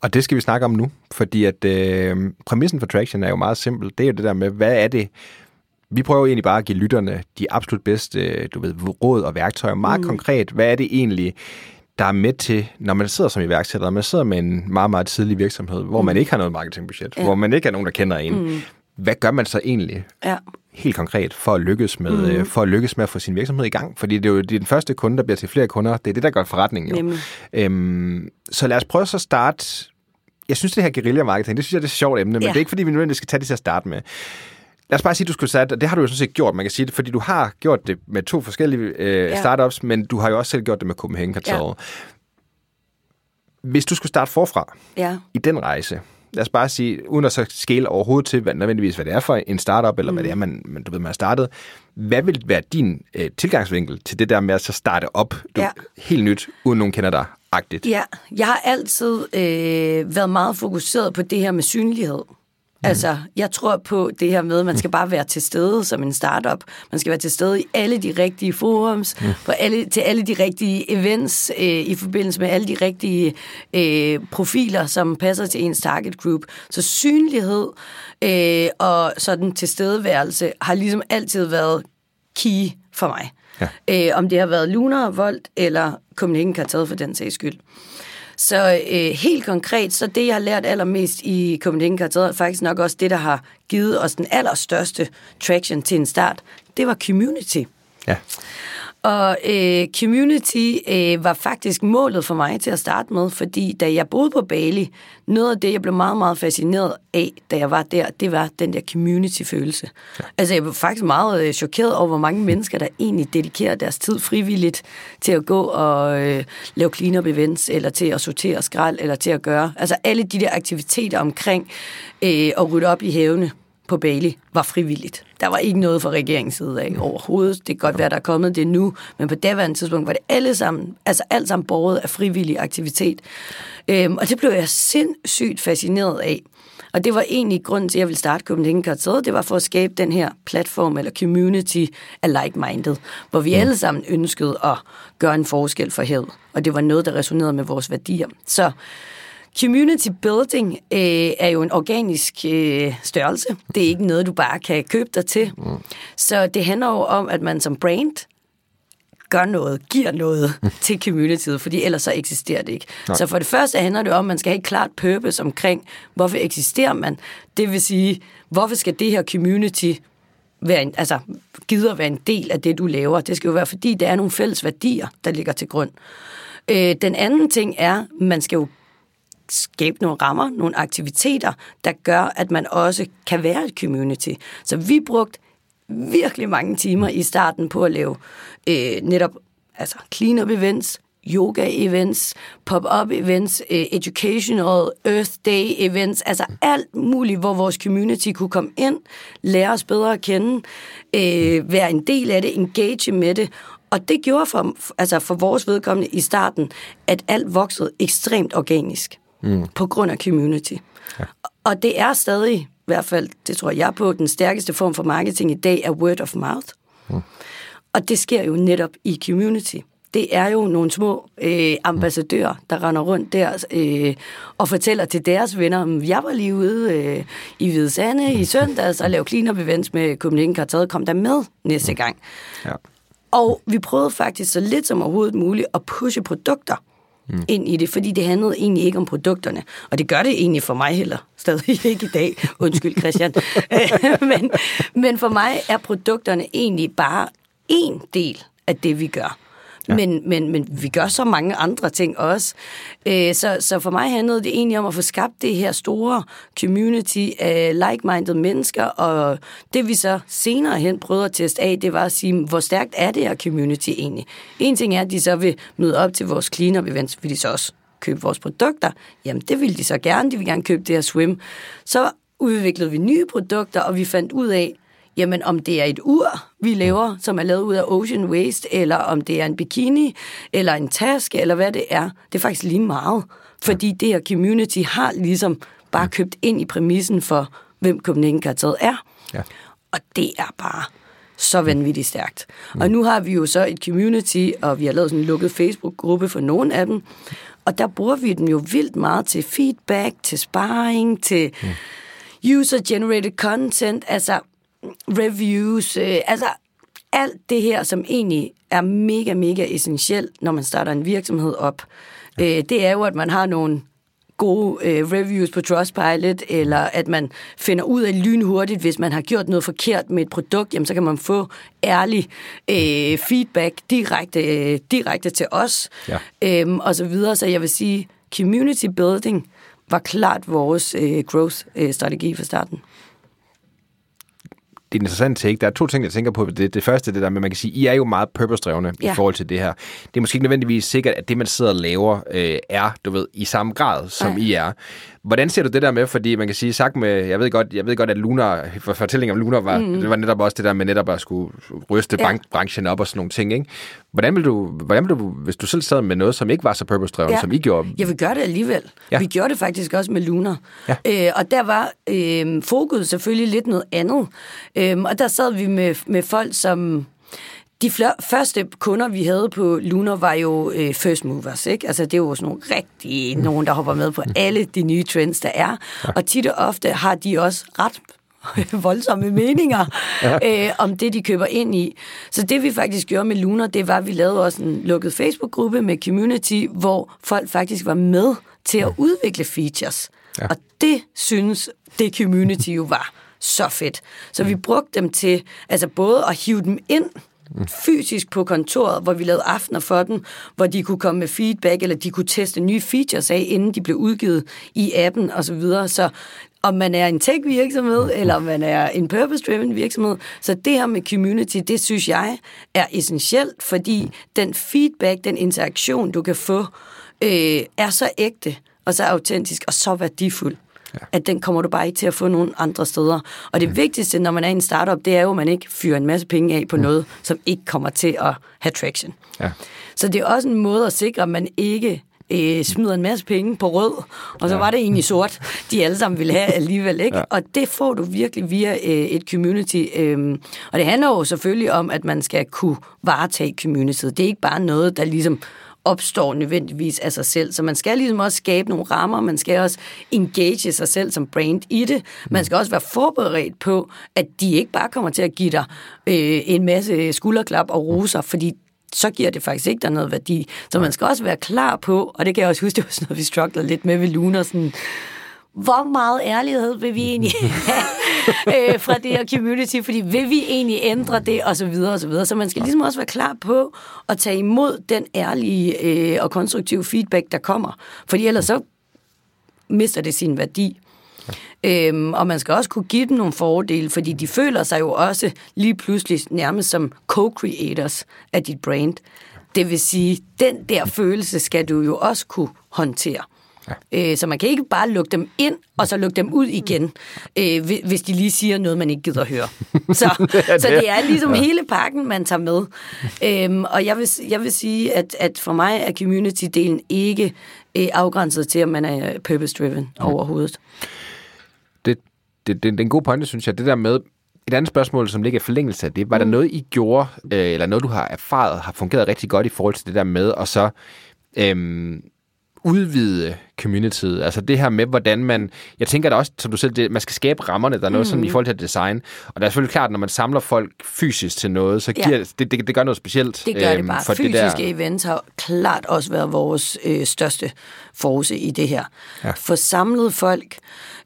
B: Og det skal vi snakke om nu, fordi at øh, præmissen for Traction er jo meget simpel. Det er jo det der med, hvad er det, vi prøver egentlig bare at give lytterne de absolut bedste du ved, råd og værktøjer. Meget mm. konkret, hvad er det egentlig, der er med til, når man sidder som iværksætter, når man sidder med en meget, meget tidlig virksomhed, hvor mm. man ikke har noget marketingbudget, ja. hvor man ikke er nogen, der kender en. Mm. Hvad gør man så egentlig?
C: Ja
B: helt konkret for at lykkes med, mm. for at lykkes med at få sin virksomhed i gang. Fordi det er jo det er den første kunde, der bliver til flere kunder. Det er det, der gør forretningen jo. Øhm, så lad os prøve så at starte... Jeg synes, det her guerilla-marketing, det synes jeg, det er et sjovt emne, men ja. det er ikke, fordi vi nødvendigvis skal tage det til at starte med. Lad os bare sige, at du skulle og det har du jo sådan set gjort, man kan sige det, fordi du har gjort det med to forskellige øh, ja. startups, men du har jo også selv gjort det med Copenhagen Cartel. Ja. Hvis du skulle starte forfra
C: ja.
B: i den rejse, lad os bare sige, uden at så skæle overhovedet til, hvad, nødvendigvis, hvad det er for en startup, eller mm. hvad det er, man, man, du ved, man har startet. Hvad vil være din øh, tilgangsvinkel til det der med at så starte op du, ja. helt nyt, uden nogen kender dig? Agtigt.
C: Ja, jeg har altid øh, været meget fokuseret på det her med synlighed. Mm. Altså, jeg tror på det her med, at man skal bare være til stede som en startup. Man skal være til stede i alle de rigtige forums, mm. på alle, til alle de rigtige events, øh, i forbindelse med alle de rigtige øh, profiler, som passer til ens target group. Så synlighed øh, og sådan tilstedeværelse har ligesom altid været key for mig. Ja. Øh, om det har været Lunar, Volt eller Copenhagen Cartel for den sags skyld. Så øh, helt konkret, så det, jeg har lært allermest i Copenhagen Cartel, faktisk nok også det, der har givet os den allerstørste traction til en start, det var community.
B: Ja.
C: Og øh, community øh, var faktisk målet for mig til at starte med, fordi da jeg boede på Bali, noget af det, jeg blev meget, meget fascineret af, da jeg var der, det var den der community-følelse. Ja. Altså, jeg var faktisk meget øh, chokeret over, hvor mange mennesker, der egentlig dedikerer deres tid frivilligt til at gå og øh, lave clean-up events, eller til at sortere skrald, eller til at gøre, altså alle de der aktiviteter omkring øh, at rydde op i havene på Bali var frivilligt. Der var ikke noget fra regeringens side af overhovedet. Det kan godt være, der er kommet det nu, men på daværende tidspunkt var det alle sammen, altså alt sammen borget af frivillig aktivitet. Øhm, og det blev jeg sindssygt fascineret af. Og det var egentlig grunden til, at jeg ville starte Copenhagen Cartel. Det var for at skabe den her platform eller community af like-minded, hvor vi mm. alle sammen ønskede at gøre en forskel for hed. Og det var noget, der resonerede med vores værdier. Så Community building øh, er jo en organisk øh, størrelse. Det er ikke noget, du bare kan købe dig til. Mm. Så det handler jo om, at man som brand gør noget, giver noget til communityet, fordi ellers så eksisterer det ikke. Nej. Så for det første handler det om, at man skal have et klart purpose omkring, hvorfor eksisterer man. Det vil sige, hvorfor skal det her community være en, altså, gider være en del af det, du laver. Det skal jo være, fordi der er nogle fælles værdier, der ligger til grund. Øh, den anden ting er, man skal jo skabe nogle rammer, nogle aktiviteter, der gør, at man også kan være et community. Så vi brugte virkelig mange timer i starten på at lave øh, netop altså clean-up events, yoga-events, pop-up events, øh, educational, Earth Day events, altså alt muligt, hvor vores community kunne komme ind, lære os bedre at kende, øh, være en del af det, engage med det, og det gjorde for, altså for vores vedkommende i starten, at alt voksede ekstremt organisk mm. på grund af community. Ja. Og det er stadig, i hvert fald, det tror jeg på, den stærkeste form for marketing i dag er word of mouth. Mm. Og det sker jo netop i community. Det er jo nogle små øh, ambassadører, der render rundt der øh, og fortæller til deres venner, jeg var lige ude øh, i Hvide Sande i søndags og lavede clean-up events med Copenhagen Kartaget, kom der med næste gang. Ja. Og vi prøvede faktisk så lidt som overhovedet muligt at pushe produkter mm. ind i det, fordi det handlede egentlig ikke om produkterne. Og det gør det egentlig for mig heller stadig ikke i dag. Undskyld, Christian. men, men for mig er produkterne egentlig bare en del af det, vi gør. Ja. Men, men, men vi gør så mange andre ting også. Øh, så, så for mig handlede det egentlig om at få skabt det her store community af like-minded mennesker, og det vi så senere hen prøvede at teste af, det var at sige, hvor stærkt er det her community egentlig? En ting er, at de så vil møde op til vores clean-up events, vil de så også købe vores produkter. Jamen, det vil de så gerne. De vil gerne købe det her swim. Så udviklede vi nye produkter, og vi fandt ud af, jamen om det er et ur, vi laver, som er lavet ud af ocean waste, eller om det er en bikini, eller en taske, eller hvad det er, det er faktisk lige meget. Fordi det her community har ligesom bare købt ind i præmissen for, hvem Copenhagen Cartel er. Ja. Og det er bare så vanvittigt stærkt. Mm. Og nu har vi jo så et community, og vi har lavet sådan en lukket Facebook-gruppe for nogle af dem, og der bruger vi dem jo vildt meget til feedback, til sparring, til mm. user-generated content, altså reviews, øh, altså alt det her, som egentlig er mega, mega essentielt, når man starter en virksomhed op, øh, det er jo, at man har nogle gode øh, reviews på Trustpilot, eller at man finder ud af lynhurtigt, hvis man har gjort noget forkert med et produkt, jamen, så kan man få ærlig øh, feedback direkte, øh, direkte til os,
B: Ja.
C: øhm, og så videre. Så jeg vil sige, community building var klart vores øh, growth-strategi fra starten.
B: Det er en interessant take. Der er to ting, jeg tænker på. Det, det første, det der med, man kan sige, I er jo meget purpose-drevne ja. I forhold til det her. Det er måske ikke nødvendigvis sikkert, at det, man sidder og laver, øh, er, du ved, i samme grad, som
C: Nej.
B: I er. Hvordan ser du det der med, fordi man kan sige, sagt med, jeg ved godt, jeg ved godt at Luna, for fortællingen om Luna, var, mm. det var netop også det der med netop at skulle ryste
C: Ja.
B: ja. branchen op og sådan nogle ting, ikke? Hvordan vil du, hvordan vil du, hvis du selv sad med noget, som ikke var så purpose-drevet, ja. som I gjorde?
C: Jeg vil gøre det alligevel.
B: Ja.
C: Vi gjorde det faktisk også med Luna.
B: Ja.
C: Øh, og der var øh, fokus selvfølgelig lidt noget andet. Øh, og der sad vi med, med folk, som... De første kunder, vi havde på Luna, var jo øh, first movers, ikke? Altså, det er jo sådan nogle rigtige, nogen, der hopper med på alle de nye trends, der er. Og tit og ofte har de også ret voldsomme meninger ja. øh, om det, de køber ind i. Så det, vi faktisk gjorde med Luna, det var, at vi lavede også en lukket Facebook-gruppe med community, hvor folk faktisk var med til at udvikle features. Ja. Og det synes det community jo var så fedt. Så vi brugte dem til altså både at hive dem ind fysisk på kontoret, hvor vi lavede aftener for dem, hvor de kunne komme med feedback, eller de kunne teste nye features af, inden de blev udgivet i appen og så videre. Så om man er en tech-virksomhed, eller om man er en purpose-driven virksomhed, så det her med community, det synes jeg er essentielt, fordi den feedback, den interaktion, du kan få, øh, er så ægte, og så autentisk, og så værdifuld. Ja. At den kommer du bare ikke til at få nogen andre steder. Og det vigtigste, når man er i en startup, det er jo, at man ikke fyrer en masse penge af på noget, som ikke kommer til at have traction.
B: Ja.
C: Så det er også en måde at sikre, at man ikke øh, smider en masse penge på rød, og så ja. var det egentlig sort, de alle sammen ville have alligevel. Ikke? Ja. Og det får du virkelig via øh, et community. Øh, og det handler jo selvfølgelig om, at man skal kunne varetage community. Det er ikke bare noget, der ligesom opstår nødvendigvis af sig selv. Så man skal ligesom også skabe nogle rammer, man skal også engage sig selv som brand i det. Man skal også være forberedt på, at de ikke bare kommer til at give dig øh, en masse skulderklap og roser, fordi så giver det faktisk ikke der noget værdi. Så man skal også være klar på, og det kan jeg også huske, det var sådan noget, vi strugglede lidt med ved Luna, sådan, hvor meget ærlighed vil vi egentlig have øh, fra det her community, fordi vil vi egentlig ændre det, og så videre, og så videre. Så man skal ligesom også være klar på at tage imod den ærlige øh, og konstruktive feedback, der kommer. Fordi ellers så mister det sin værdi. Øhm, og man skal også kunne give dem nogle fordele, fordi de føler sig jo også lige pludselig nærmest som co-creators af dit brand. Det vil sige, den der følelse skal du jo også kunne håndtere. Ja. Øh, så man kan ikke bare lukke dem ind, og så lukke dem ud igen, øh, hvi- hvis de lige siger noget, man ikke gider at høre. Så, så det er ligesom ja. hele pakken, man tager med. Øhm, og jeg vil, jeg vil sige, at, at for mig er community-delen ikke øh, afgrænset til, at man er purpose-driven ja. overhovedet.
B: Det, det, det, er en god pointe, synes jeg. Det der med, et andet spørgsmål, som ligger i forlængelse af det, var mm. der noget, I gjorde, øh, eller noget, du har erfaret, har fungeret rigtig godt i forhold til det der med, og så øhm, udvide communityet. Altså det her med, hvordan man... Jeg tænker da også, som du selv, det, man skal skabe rammerne. Der er noget mm. sådan i forhold til design. Og det er selvfølgelig klart, når man samler folk fysisk til noget, så giver,
C: Ja.
B: ja. det, det, det gør noget specielt.
C: Det gør det
B: øhm,
C: bare.
B: for
C: Fysiske
B: det der,
C: events har klart også været vores øh, største force i det her. Ja. For samlet folk.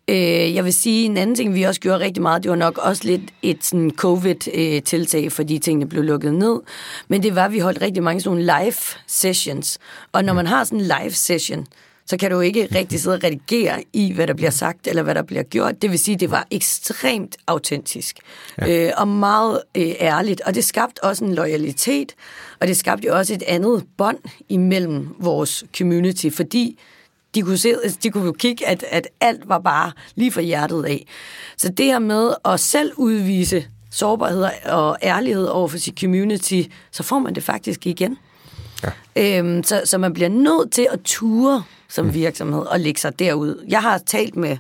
C: Øh, jeg vil sige, en anden ting, vi også gjorde rigtig meget, det var nok også lidt et sådan covid-tiltag, fordi tingene blev lukket ned. Men det var, at vi holdt rigtig mange sådan nogle live sessions. Og når man har sådan en live session, så kan du ikke rigtig sidde og redigere i, hvad der bliver sagt, eller hvad der bliver gjort. Det vil sige, det var ekstremt autentisk, ja. øh, og meget øh, ærligt, og det skabte også en loyalitet, og det skabte jo også et andet bånd imellem vores community, fordi de kunne, se, de kunne jo kigge, at, at alt var bare lige fra hjertet af. Så det her med at selv udvise sårbarhed og ærlighed over for sit community, så får man det faktisk igen. Øhm, så, så man bliver nødt til at ture som virksomhed og lægge sig derud. Jeg har talt med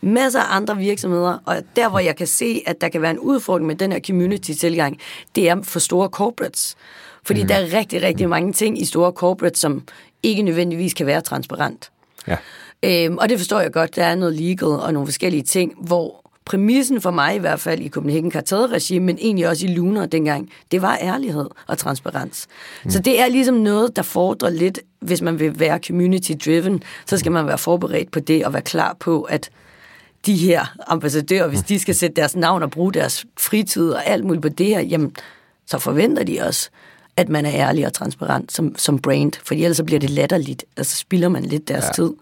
C: masser af andre virksomheder, og der, hvor jeg kan se, at der kan være en udfordring med den her community-tilgang, det er for store corporates. Fordi mm. der er rigtig, rigtig mange ting i store corporates, som ikke nødvendigvis kan være transparent.
B: Ja.
C: Øhm, og det forstår jeg godt. Der er noget legal og nogle forskellige ting, hvor præmissen for mig i hvert fald i Copenhagen Cartel-regime, men egentlig også i Lunar dengang, det var ærlighed og transparens. Mm. Så det er ligesom noget, der fordrer lidt, hvis man vil være community-driven, så skal man være forberedt på det og være klar på, at de her ambassadører, hvis de skal sætte deres navn og bruge deres fritid og alt muligt på det her, jamen, så forventer de også, at man er ærlig og transparent som, som brand, for ellers så bliver det latterligt, og så spilder man lidt deres ja. tid.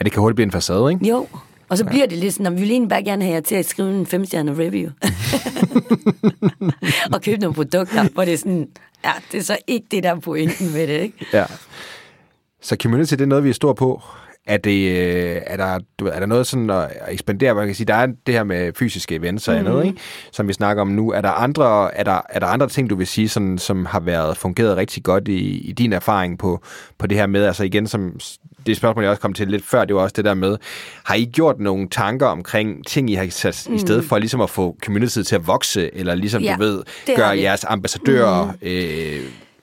B: Ja, det kan hurtigt blive en facade, ikke?
C: Jo, og så ja. bliver det lidt sådan, at vi vil egentlig bare gerne have jer til at skrive en femstjerne review. og købe nogle produkter, hvor det er sådan, ja, det er så ikke det, der er pointen med det, ikke?
B: Ja. Så community, det er noget, vi er stor på. Er, det, øh, er, der, du, er der noget sådan at ekspandere? Man kan sige, der er det her med fysiske events og mm. andet, ikke? som vi snakker om nu. Er der andre, er der, er der andre ting, du vil sige, sådan, som har været fungeret rigtig godt i, i din erfaring på, på det her med? Altså igen, som det spørgsmål, jeg også kom til lidt før, det var også det der med, har I gjort nogle tanker omkring ting, I har sat mm. i stedet for ligesom at få community til at vokse, eller ligesom, ja, du ved, gøre jeres ambassadører... Mm. Øh,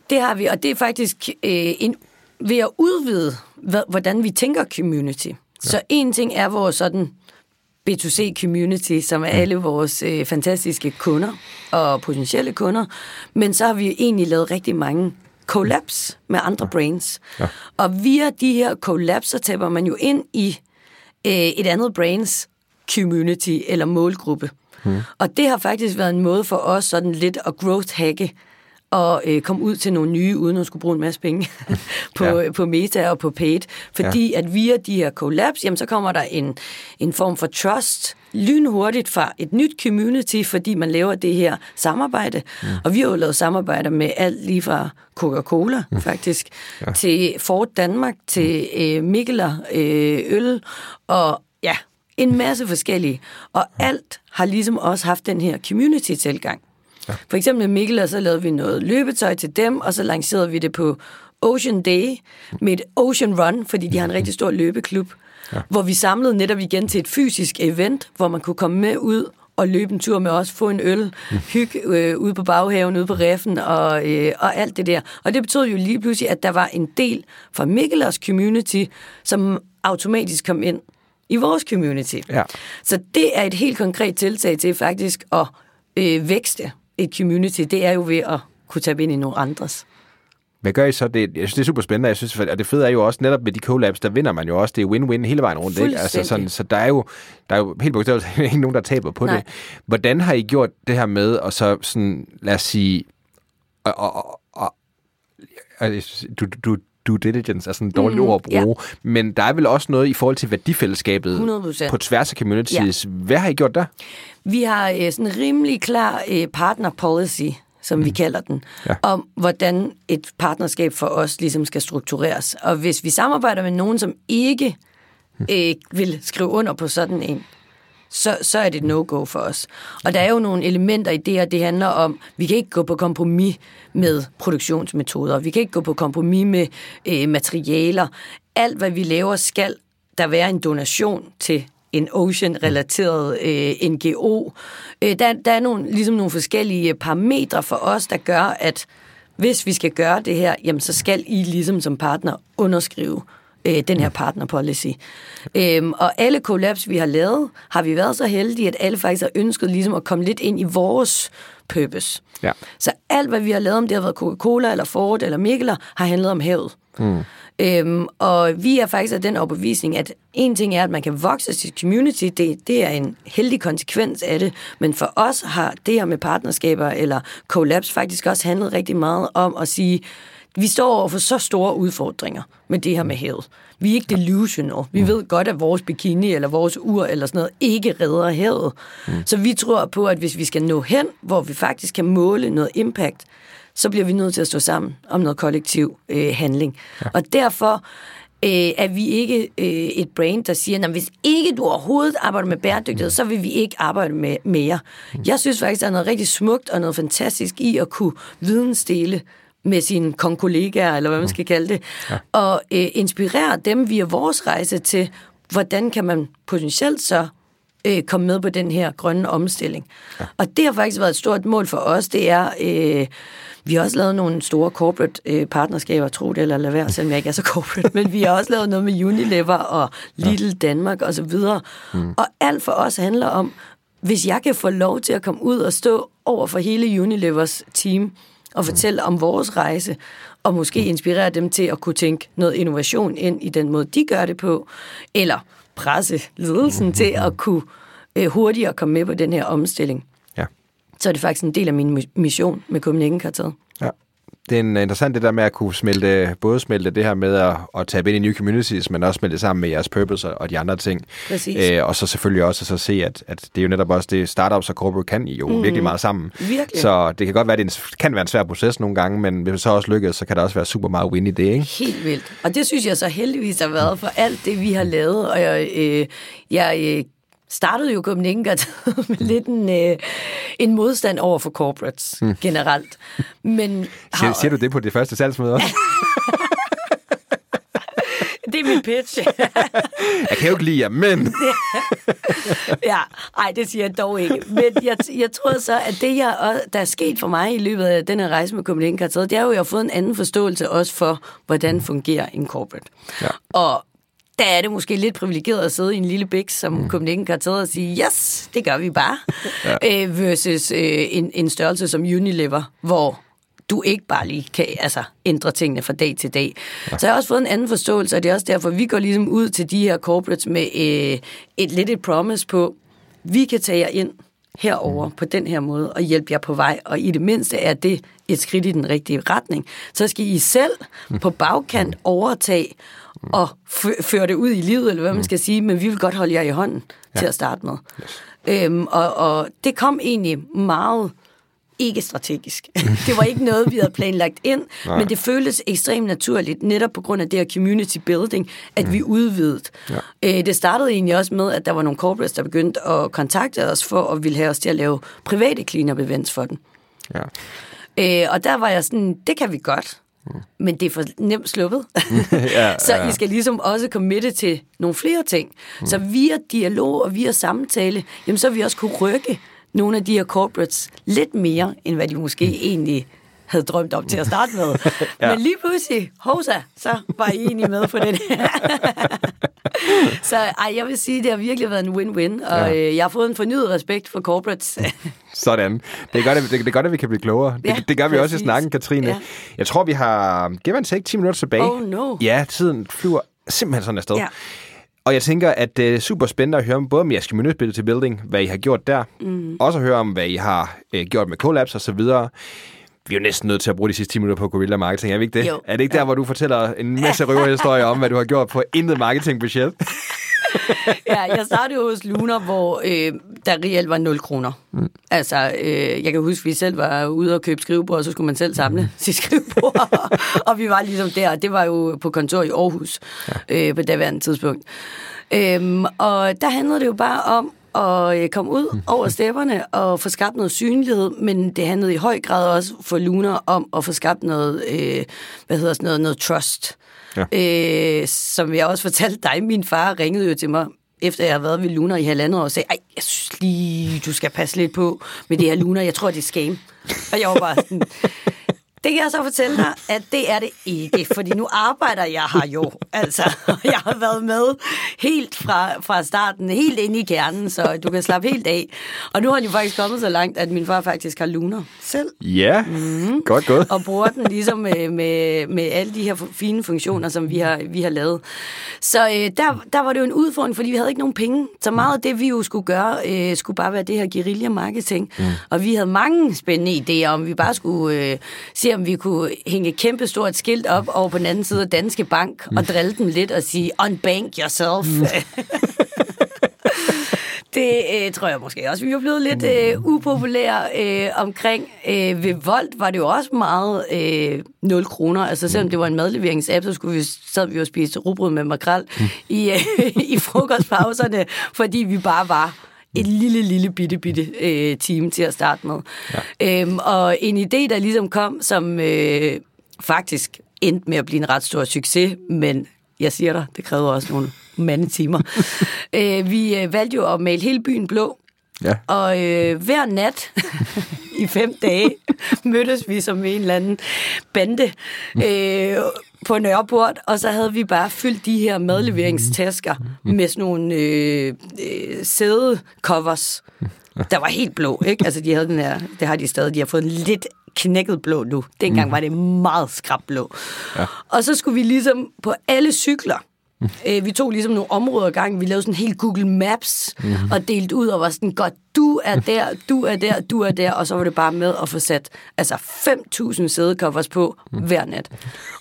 C: det har vi, og det er faktisk øh, en, ved at udvide, hvordan vi tænker community. Ja. Så en ting er vores sådan B2C-community, som er alle vores øh, fantastiske kunder og potentielle kunder, men så har vi egentlig lavet rigtig mange collabs med andre ja. brains. Ja. Og via de her collabs, så taber man jo ind i øh, et andet brains community eller målgruppe. Hmm. Og det har faktisk været en måde for os sådan lidt at growth-hacke og øh, komme ud til nogle nye, uden at skulle bruge en masse penge på, ja. på Meta og på Paid. Fordi ja. at via de her collabs, jamen, så kommer der en, en form for trust lynhurtigt fra et nyt community, fordi man laver det her samarbejde. Mm. Og vi har jo lavet samarbejder med alt lige fra Coca-Cola, mm. faktisk, ja. til Ford Danmark, til mm. øh, Mikkeler øh, Øl, og ja, en masse forskellige. Og alt har ligesom også haft den her community-tilgang. Ja. For eksempel med Mikkel, så lavede vi noget løbetøj til dem, og så lancerede vi det på Ocean Day med et Ocean Run, fordi de har en rigtig stor løbeklub, ja. hvor vi samlede netop igen til et fysisk event, hvor man kunne komme med ud og løbe en tur med os, få en øl, hygge øh, ude på baghaven, ude på reffen og, øh, og alt det der. Og det betød jo lige pludselig, at der var en del fra Mikkelers community, som automatisk kom ind i vores community. Ja. Så det er et helt konkret tiltag til faktisk at øh, vækste et community, det er jo ved at kunne tage ind i nogle andres.
B: Hvad gør I så? Det, jeg synes, det er super spændende. Jeg synes, at det fede er jo også, netop med de collabs, der vinder man jo også. Det er win-win hele vejen rundt. Ikke? Altså sådan, så der er jo, der er jo helt bogstaveligt ikke nogen, der taber på Nej. det. Hvordan har I gjort det her med, og så sådan, lad os sige, og, og, og, og, du, du, due diligence er sådan et dårligt mm, ord at bruge, ja. men der er vel også noget i forhold til værdifællesskabet 100%. på tværs af communities. Ja. Hvad har I gjort der?
C: Vi har øh, sådan en rimelig klar øh, partner policy, som mm. vi kalder den, ja. om hvordan et partnerskab for os ligesom skal struktureres. Og hvis vi samarbejder med nogen, som ikke mm. øh, vil skrive under på sådan en, så, så er det et no-go for os. Og der er jo nogle elementer i det, og det handler om, vi kan ikke gå på kompromis med produktionsmetoder, vi kan ikke gå på kompromis med øh, materialer. Alt, hvad vi laver, skal der være en donation til en ocean-relateret øh, NGO. Øh, der, der er nogle, ligesom nogle forskellige parametre for os, der gør, at hvis vi skal gøre det her, jamen så skal I ligesom som partner underskrive øh, den her partner policy. Øhm, og alle collabs, vi har lavet, har vi været så heldige, at alle faktisk har ønsket ligesom at komme lidt ind i vores purpose. Ja. Så alt, hvad vi har lavet, om det har været Coca-Cola, eller Ford, eller Mikkeler, har handlet om havet. Mm. Øhm, og vi er faktisk af den overbevisning, at en ting er, at man kan vokse sit community, det, det er en heldig konsekvens af det, men for os har det her med partnerskaber eller collabs faktisk også handlet rigtig meget om at sige, vi står over for så store udfordringer med det her med havet. Vi er ikke delusional. Vi ved godt, at vores bikini eller vores ur eller sådan noget ikke redder havet. Mm. Så vi tror på, at hvis vi skal nå hen, hvor vi faktisk kan måle noget impact, så bliver vi nødt til at stå sammen om noget kollektiv øh, handling. Ja. Og derfor øh, er vi ikke øh, et brand, der siger, at hvis ikke du overhovedet arbejder med bæredygtighed, så vil vi ikke arbejde med mere. Mm. Jeg synes faktisk, der er noget rigtig smukt og noget fantastisk i at kunne vidensdele med sine konkollegaer, eller hvad man skal kalde det, ja. og øh, inspirere dem via vores rejse til, hvordan kan man potentielt så øh, komme med på den her grønne omstilling. Ja. Og det har faktisk været et stort mål for os. Det er, øh, vi har også lavet nogle store corporate øh, partnerskaber, tro det eller lad være, selvom jeg ikke er så corporate, men vi har også lavet noget med Unilever og Little ja. Danmark og så videre. Mm. Og alt for os handler om, hvis jeg kan få lov til at komme ud og stå over for hele Unilevers team og fortælle om vores rejse, og måske inspirere dem til at kunne tænke noget innovation ind i den måde, de gør det på, eller presse ledelsen til at kunne øh, hurtigere komme med på den her omstilling.
B: Ja.
C: Så er det faktisk en del af min mission med Copenhagen-karteret.
B: Det er en, interessant det der med at kunne smelte, både smelte det her med at, at tabe ind i nye communities, men også smelte det sammen med jeres purpose og, de andre ting.
C: Præcis.
B: Øh, og så selvfølgelig også at så se, at, at det er jo netop også det, startups og corporate kan jo mm. virkelig meget sammen.
C: Virkelig.
B: Så det kan godt være, at det kan være en svær proces nogle gange, men hvis det så også lykkes, så kan der også være super meget win i det, ikke?
C: Helt vildt. Og det synes jeg så heldigvis har været for alt det, vi har lavet. Og jeg, øh, jeg øh, startede jo Copenhagen med lidt en, øh, en modstand over for corporates mm. generelt. Men
B: har, siger, siger du det på det første salgsmøde også?
C: det er min pitch.
B: jeg kan jo ikke lide jer, men...
C: ja, ej, det siger jeg dog ikke. Men jeg, jeg tror så, at det, jeg, der er sket for mig i løbet af den her rejse med Copenhagen Karteret, det er jo, at jeg har fået en anden forståelse også for, hvordan fungerer en corporate. Ja. Og der er det måske lidt privilegeret at sidde i en lille bæk, som mm. Copenhagen Karteret og sige, yes, det gør vi bare, ja. øh, versus øh, en, en størrelse som Unilever, hvor du ikke bare lige kan altså, ændre tingene fra dag til dag. Ja. Så jeg har også fået en anden forståelse, og det er også derfor, vi går ligesom ud til de her corporates med øh, et lidt et promise på, vi kan tage jer ind herover mm. på den her måde og hjælpe jer på vej, og i det mindste er det et skridt i den rigtige retning. Så skal I selv mm. på bagkant overtage og føre det ud i livet, eller hvad man skal sige, men vi vil godt holde jer i hånden ja. til at starte med. Yes. Øhm, og, og det kom egentlig meget ikke strategisk. det var ikke noget, vi havde planlagt ind, Nej. men det føltes ekstremt naturligt, netop på grund af det her community building, at mm. vi udvidede. Ja. Øh, det startede egentlig også med, at der var nogle corporates, der begyndte at kontakte os for at ville have os til at lave private cleanup events for den. Ja. Øh, og der var jeg sådan, det kan vi godt. Mm. Men det er for nemt sluppet. ja, så ja. I skal ligesom også committe til nogle flere ting. Mm. Så via dialog og via samtale, jamen så vi også kunne rykke nogle af de her corporates lidt mere, end hvad de måske mm. egentlig havde drømt om til at starte med. ja. Men lige pludselig, hosa, så var I egentlig med på det. så ej, jeg vil sige, det har virkelig været en win-win, og ja. øh, jeg har fået en fornyet respekt for corporates.
B: Sådan. Det er, godt, at, det, det er godt, at vi kan blive klogere. Det, ja, det gør vi præcis. også i snakken, Katrine. Ja. Jeg tror, vi har give and take 10 minutter tilbage.
C: Oh no.
B: Ja, tiden flyver simpelthen sådan afsted. Ja. Og jeg tænker, at det er super spændende at høre om både om jeres community building, hvad I har gjort der. Mm. Også at høre om, hvad I har øh, gjort med collabs og så videre vi er jo næsten nødt til at bruge de sidste 10 minutter på guerilla marketing, er vi ikke det?
C: Jo.
B: Er det ikke der, hvor du fortæller en masse røverhistorier om, hvad du har gjort på intet marketingbudget?
C: ja, jeg startede jo hos Luna, hvor øh, der reelt var 0 kroner. Mm. Altså, øh, jeg kan huske, at vi selv var ude og købe skrivebord, og så skulle man selv samle mm. sit skrivebord. og vi var ligesom der, det var jo på kontor i Aarhus ja. øh, på daværende tidspunkt. Øhm, og der handlede det jo bare om og øh, komme ud over stepperne og få skabt noget synlighed, men det handlede i høj grad også for Luna om at få skabt noget, øh, hvad hedder sådan noget, noget trust. Ja. Øh, som jeg også fortalte dig, min far ringede jo til mig efter jeg har været ved Luna i halvandet år, og sagde, ej, jeg synes lige, du skal passe lidt på med det her Luna, jeg tror, det er scam. Og jeg var bare sådan, det kan jeg så fortælle dig, at det er det ikke, fordi nu arbejder jeg her jo. Altså, jeg har været med helt fra, fra starten, helt ind i kernen, så du kan slappe helt af. Og nu har han jo faktisk kommet så langt, at min far faktisk har luner selv.
B: Ja, mm. godt gået.
C: Og bruger den ligesom med, med, med alle de her fine funktioner, som vi har, vi har lavet. Så øh, der, der var det jo en udfordring, fordi vi havde ikke nogen penge. Så meget af det, vi jo skulle gøre, øh, skulle bare være det her guerilla-marketing. Mm. Og vi havde mange spændende idéer om, vi bare skulle øh, se, om vi kunne hænge et kæmpe stort skilt op over på den anden side af Danske Bank og drille dem lidt og sige, unbank yourself. Mm. Det øh, tror jeg måske også. Vi er blevet lidt øh, upopulære øh, omkring. Øh, ved Volt var det jo også meget øh, 0 kroner. Altså selvom det var en madleveringsapp, så skulle vi, sad vi jo og spiste rugbrød med makrel mm. i, øh, i frokostpauserne, fordi vi bare var et lille, lille bitte, bitte øh, team til at starte med. Ja. Øhm, og en idé, der ligesom kom, som øh, faktisk endte med at blive en ret stor succes, men jeg siger dig, det krævede også nogle mandetimer. øh, vi øh, valgte jo at male hele byen blå,
B: Ja.
C: og øh, hver nat i fem dage mødtes vi som en eller anden bande øh, på Nørreport, og så havde vi bare fyldt de her madleveringstasker med sådan nogle øh, øh, sædecovers, der var helt blå, ikke? Altså, de havde den her, det har de stadig, de har fået en lidt knækket blå nu. Dengang var det meget skrabblå. Ja. Og så skulle vi ligesom på alle cykler, Øh, vi tog ligesom nogle områder ad gangen. Vi lavede sådan helt Google Maps mm-hmm. og delte ud og var sådan, godt, du er der, du er der, du er der. Og så var det bare med at få sat altså 5.000 sædecovers på hver nat.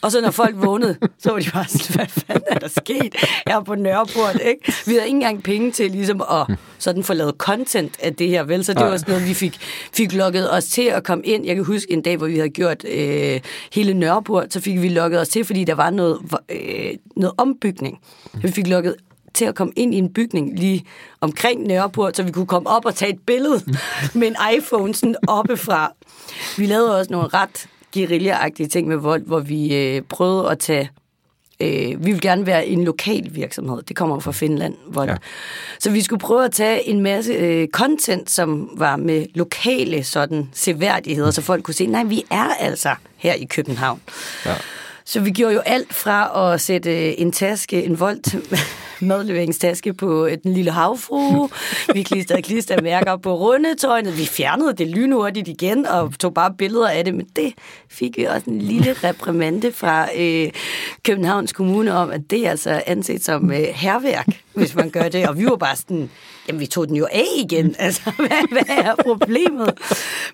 C: Og så når folk vågnede, så var de bare sådan, hvad fanden er der sket her på Nørreport, ikke? Vi havde ikke engang penge til ligesom at sådan få lavet content af det her, vel? Så det var sådan noget, vi fik, fik lukket os til at komme ind. Jeg kan huske en dag, hvor vi havde gjort øh, hele Nørreport, så fik vi lukket os til, fordi der var noget, øh, noget ombygning. Vi fik lukket til at komme ind i en bygning lige omkring Nørreport, så vi kunne komme op og tage et billede med en iPhone sådan oppefra. Vi lavede også nogle ret guerilla ting med vold, hvor vi øh, prøvede at tage Øh, vi vil gerne være en lokal virksomhed. Det kommer fra Finland. Vold. Ja. Så vi skulle prøve at tage en masse øh, content, som var med lokale sådan seværdigheder, så folk kunne se, nej, vi er altså her i København. Ja. Så vi gjorde jo alt fra at sætte øh, en taske, en voldt madleveringstaske på øh, den lille havfru. Vi klistrede klistermærker på rundetøjnet. Vi fjernede det lynhurtigt igen og tog bare billeder af det. Men det fik vi også en lille reprimande fra øh, Københavns Kommune om, at det er altså anset som øh, herværk, hvis man gør det. Og vi var bare sådan, jamen vi tog den jo af igen. Altså, hvad, hvad er problemet?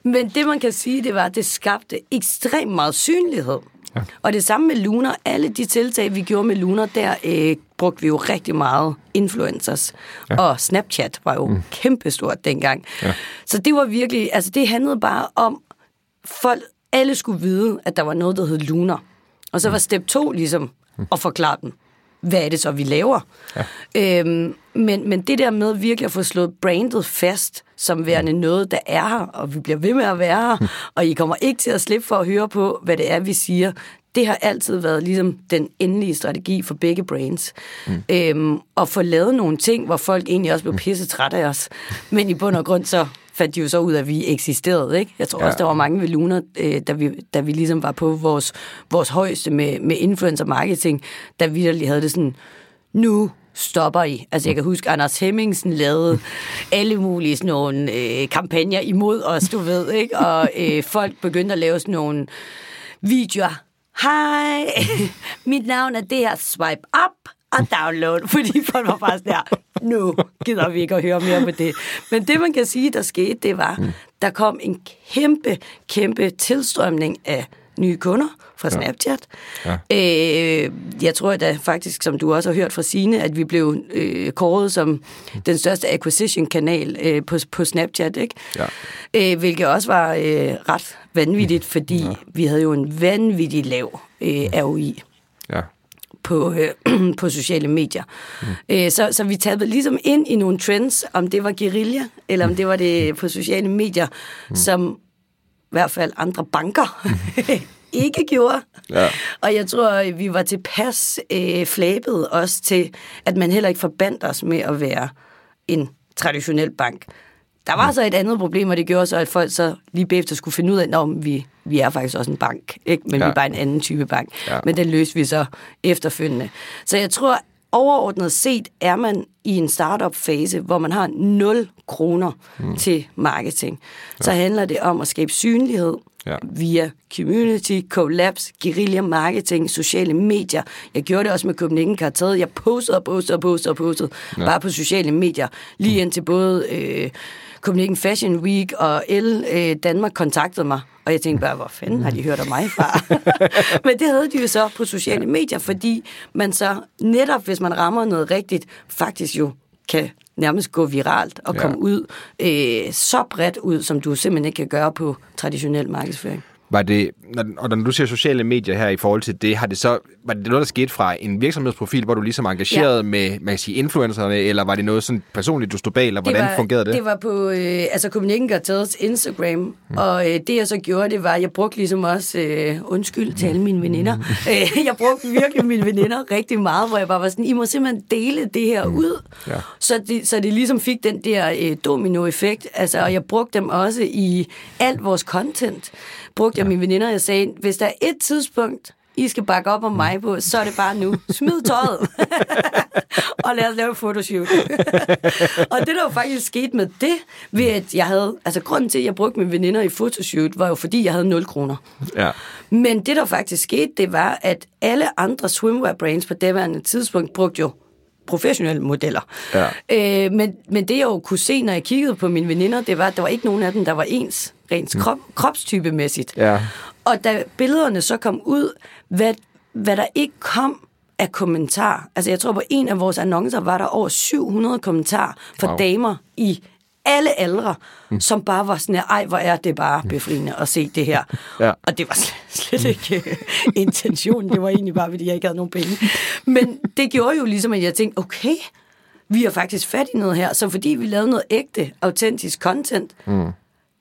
C: Men det man kan sige, det var, at det skabte ekstremt meget synlighed. Ja. Og det samme med Lunar. Alle de tiltag, vi gjorde med Lunar, der øh, brugte vi jo rigtig meget influencers. Ja. Og Snapchat var jo mm. kæmpestort dengang. Ja. Så det var virkelig, altså det handlede bare om, folk, alle skulle vide, at der var noget, der hed Lunar. Og så var step 2 ligesom mm. at forklare dem, hvad er det så, vi laver? Ja. Øhm, men, men det der med virkelig at få slået brandet fast, som værende noget, der er her, og vi bliver ved med at være her, mm. og I kommer ikke til at slippe for at høre på, hvad det er, vi siger. Det har altid været ligesom den endelige strategi for begge brands. Mm. Øhm, at få lavet nogle ting, hvor folk egentlig også blev pisse trætte af os. Men i bund og grund så fandt de jo så ud af, at vi eksisterede. Ikke? Jeg tror ja. også, der var mange ved Luna, øh, da, vi, da vi ligesom var på vores, vores højeste med, med influencer marketing, da vi lige havde det sådan, nu stopper I. Altså jeg kan huske, Anders Hemmingsen lavede alle mulige sådan nogle øh, kampagner imod os, du ved, ikke? Og øh, folk begyndte at lave sådan nogle videoer. Hej, mit navn er det her, swipe up og download, fordi folk var bare sådan der, nu gider vi ikke at høre mere på det. Men det, man kan sige, der skete, det var, mm. der kom en kæmpe, kæmpe tilstrømning af nye kunder fra Snapchat. Ja. Ja. Øh, jeg tror da faktisk, som du også har hørt fra Sine, at vi blev øh, kåret som den største acquisition-kanal øh, på, på Snapchat, ikke? Ja. Øh, hvilket også var øh, ret vanvittigt, fordi ja. vi havde jo en vanvittig lav øh, ROI. Ja på, øh, på sociale medier. Mm. Øh, så, så vi tabte ligesom ind i nogle trends, om det var guerilla, eller om det var det på sociale medier, mm. som hvert fald andre banker ikke gjorde. Ja. Og jeg tror, vi var tilpas øh, flabet også til, at man heller ikke forbandt os med at være en traditionel bank. Der var så et andet problem, og det gjorde så, at folk så lige bagefter skulle finde ud af, at vi, vi er faktisk også en bank, ikke? men ja. vi er bare en anden type bank. Ja. Men den løste vi så efterfølgende. Så jeg tror, overordnet set er man i en startup-fase, hvor man har 0 kroner mm. til marketing. Ja. Så handler det om at skabe synlighed, ja. via community, collabs, guerilla marketing, sociale medier. Jeg gjorde det også med Copenhagen Kartet. Jeg postede og postede og postede og postede, ja. bare på sociale medier, lige indtil både øh, Copenhagen Fashion Week og L øh, Danmark kontaktede mig. Og jeg tænkte bare, hvor fanden har de hørt om mig fra? Men det havde de jo så på sociale medier, fordi man så netop, hvis man rammer noget rigtigt, faktisk jo kan nærmest gå viralt og komme ja. ud øh, så bredt ud, som du simpelthen ikke kan gøre på traditionel markedsføring.
B: Var det, og når du ser sociale medier her i forhold til det, har det så, var det noget, der skete fra en virksomhedsprofil, hvor du ligesom engageret ja. med, man kan sige, influencerne, eller var det noget sådan personligt, du stod bag, eller hvordan
C: var,
B: fungerede det?
C: Det var på øh, altså Cartels Instagram, mm. og øh, det jeg så gjorde, det var, jeg brugte ligesom også, øh, undskyld til alle mine veninder, øh, jeg brugte virkelig mine veninder rigtig meget, hvor jeg bare var sådan, I må simpelthen dele det her mm. ud,
B: Ja.
C: så, det, så det ligesom fik den der øh, domino-effekt, altså, og jeg brugte dem også i alt vores content, brugte jeg mine veninder, jeg sagde, hvis der er et tidspunkt, I skal bakke op om mig på, så er det bare nu. Smid tøjet. og lad os lave et fotoshoot. og det, der jo faktisk skete med det, ved at jeg havde, altså grunden til, at jeg brugte mine veninder i fotoshoot, var jo fordi, jeg havde 0 kroner.
B: Ja.
C: Men det, der faktisk skete, det var, at alle andre swimwear brands på daværende tidspunkt brugte jo professionelle modeller.
B: Ja.
C: Øh, men, men det, jeg jo kunne se, når jeg kiggede på mine veninder, det var, at der var ikke nogen af dem, der var ens, rent krop, kropstypemæssigt.
B: Ja.
C: Og da billederne så kom ud, hvad, hvad der ikke kom af kommentarer. Altså jeg tror på en af vores annoncer var der over 700 kommentarer fra
B: Wow.
C: damer i alle aldre, mm. som bare var sådan her, ej, hvor er det bare befriende at se det her.
B: Ja.
C: Og det var slet, slet ikke øh, intentionen, det var egentlig bare, fordi jeg ikke havde nogen penge. Men det gjorde jo ligesom, at jeg tænkte, okay, vi har faktisk fat i noget her, så fordi vi lavede noget ægte, autentisk content, mm.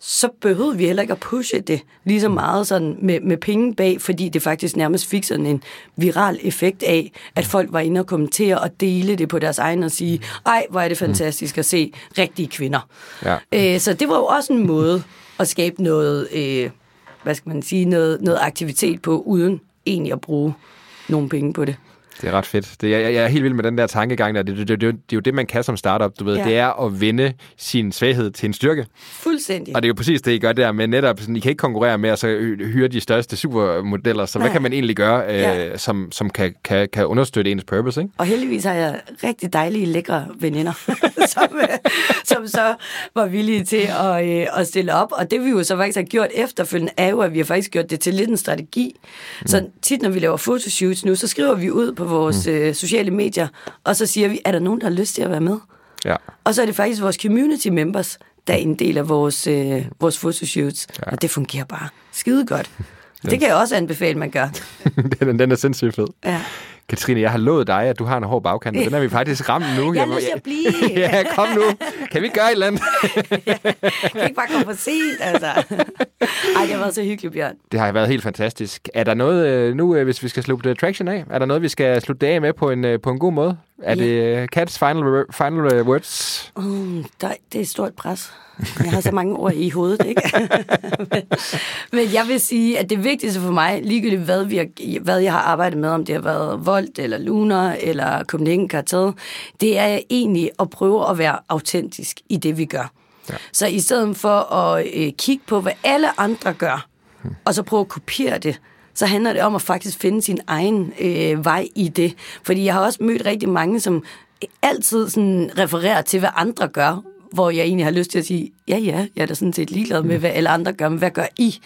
C: Så behøvede vi heller ikke at pushe det lige så meget sådan med, med penge bag, fordi det faktisk nærmest fik sådan en viral effekt af, at folk var inde og kommentere og dele det på deres egen og sige, ej, hvor er det fantastisk at se rigtige kvinder.
B: Ja.
C: Øh, så det var jo også en måde at skabe noget, øh, hvad skal man sige, noget, noget aktivitet på, uden egentlig at bruge nogle penge på det.
B: Det er ret fedt. Det, jeg, jeg er helt vild med den der tankegang der. Det, det, det, det, det er jo det, man kan som startup, du ved.
C: Ja.
B: Det er at vende sin svaghed til en styrke.
C: Fuldstændig.
B: Og det er jo præcis det, I gør der med netop, sådan, I kan ikke konkurrere med at så hy- hyre de største supermodeller, så hvad
C: Nej.
B: kan man egentlig gøre, øh,
C: Ja.
B: som, som kan, kan, kan understøtte ens purpose, ikke?
C: Og heldigvis har jeg rigtig dejlige, lækre veninder, som, øh, som så var villige til at, øh, at stille op. Og det vi jo så faktisk har gjort efterfølgende, er jo, at vi har faktisk gjort det til lidt en strategi. Mm. Så tit, når vi laver fotoshoots nu, så skriver vi ud på vores mm. øh, sociale medier, og så siger vi, er der nogen, der har lyst til at være med?
B: Ja.
C: Og så er det faktisk vores community members, der er en del af vores, øh, vores fotoshoots.
B: Ja.
C: Og det fungerer bare skide godt. Det kan jeg også anbefale, man gør.
B: den, den er sindssygt fed.
C: Ja.
B: Katrine, jeg har lovet dig, at du har en hård bagkant, og den er vi faktisk ramt nu.
C: Jeg er nødt til at blive.
B: ja, kom nu. Kan vi gøre et eller andet?
C: Jeg kan ikke bare komme for sent, altså. Ej, det har været så hyggeligt, Bjørn.
B: Det har været helt fantastisk. Er der noget øh, nu, øh, hvis vi skal slutte traction af, er der noget, vi skal slutte det af med på en, øh, på en god måde? Er
C: Ja.
B: det øh, Cats final, final words?
C: Mm, der, det er et stort pres. Jeg har så mange ord i hovedet, ikke? men, men jeg vil sige, at det vigtigste for mig, ligegyldigt hvad, vi har, hvad jeg har arbejdet med, om det har været Volt, eller Luna, eller Copenhagen Cartel, det er egentlig at prøve at være autentisk i det, vi gør. Ja. Så i stedet for at øh, kigge på, hvad alle andre gør, og så prøve at kopiere det, så handler det om at faktisk finde sin egen øh, vej i det. Fordi jeg har også mødt rigtig mange, som altid sådan refererer til, hvad andre gør, hvor jeg egentlig har lyst til at sige, ja, ja, jeg er da sådan set ligeglad med, hvad alle andre gør, men hvad gør I?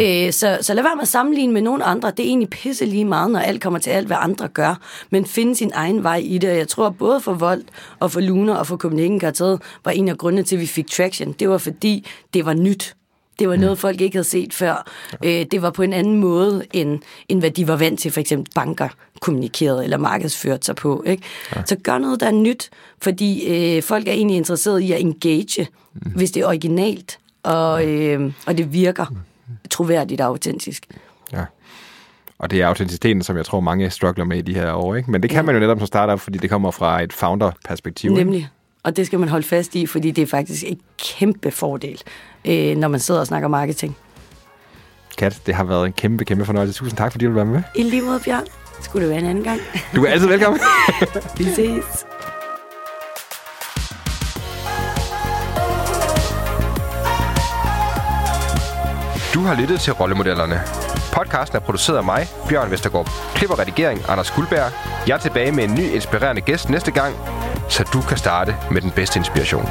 C: Øh, så, så lad være med at sammenligne med nogen andre. Det er egentlig pisse lige meget, når alt kommer til alt, hvad andre gør. Men finde sin egen vej i det. Og jeg tror, både for Volt og for Luna og for Copenhagen Cartel var en af grundene til, at vi fik traction. Det var fordi, det var nyt. Det var noget, folk ikke havde set før. Øh, det var på en anden måde, end, end hvad de var vant til, for eksempel banker kommunikerede eller markedsførte sig på. Ikke? Ja. Så gør noget, der er nyt, fordi øh, folk er egentlig interesserede i at engage, mm. hvis det er originalt, og, øh, og det virker troværdigt og autentisk.
B: Ja. Og det er autenticiteten, som jeg tror, mange struggler med i de her år. Ikke? Men det kan man jo netop som startup, fordi det kommer fra et founder-perspektiv. ikke?
C: Og det skal man holde fast i, fordi det er faktisk en kæmpe fordel, øh, når man sidder og snakker marketing.
B: Kat, det har været en kæmpe, kæmpe fornøjelse. Tusind tak, fordi du vil være med.
C: I lige måde, Bjørn. Skulle det være en anden gang.
B: Du er altid velkommen.
C: Vi ses.
A: Du har lyttet til Rollemodellerne. Podcasten er produceret af mig, Bjørn Vestergaard. Klip og redigering, Anders Guldberg. Jeg er tilbage med en ny inspirerende gæst næste gang, så du kan starte med den bedste inspiration.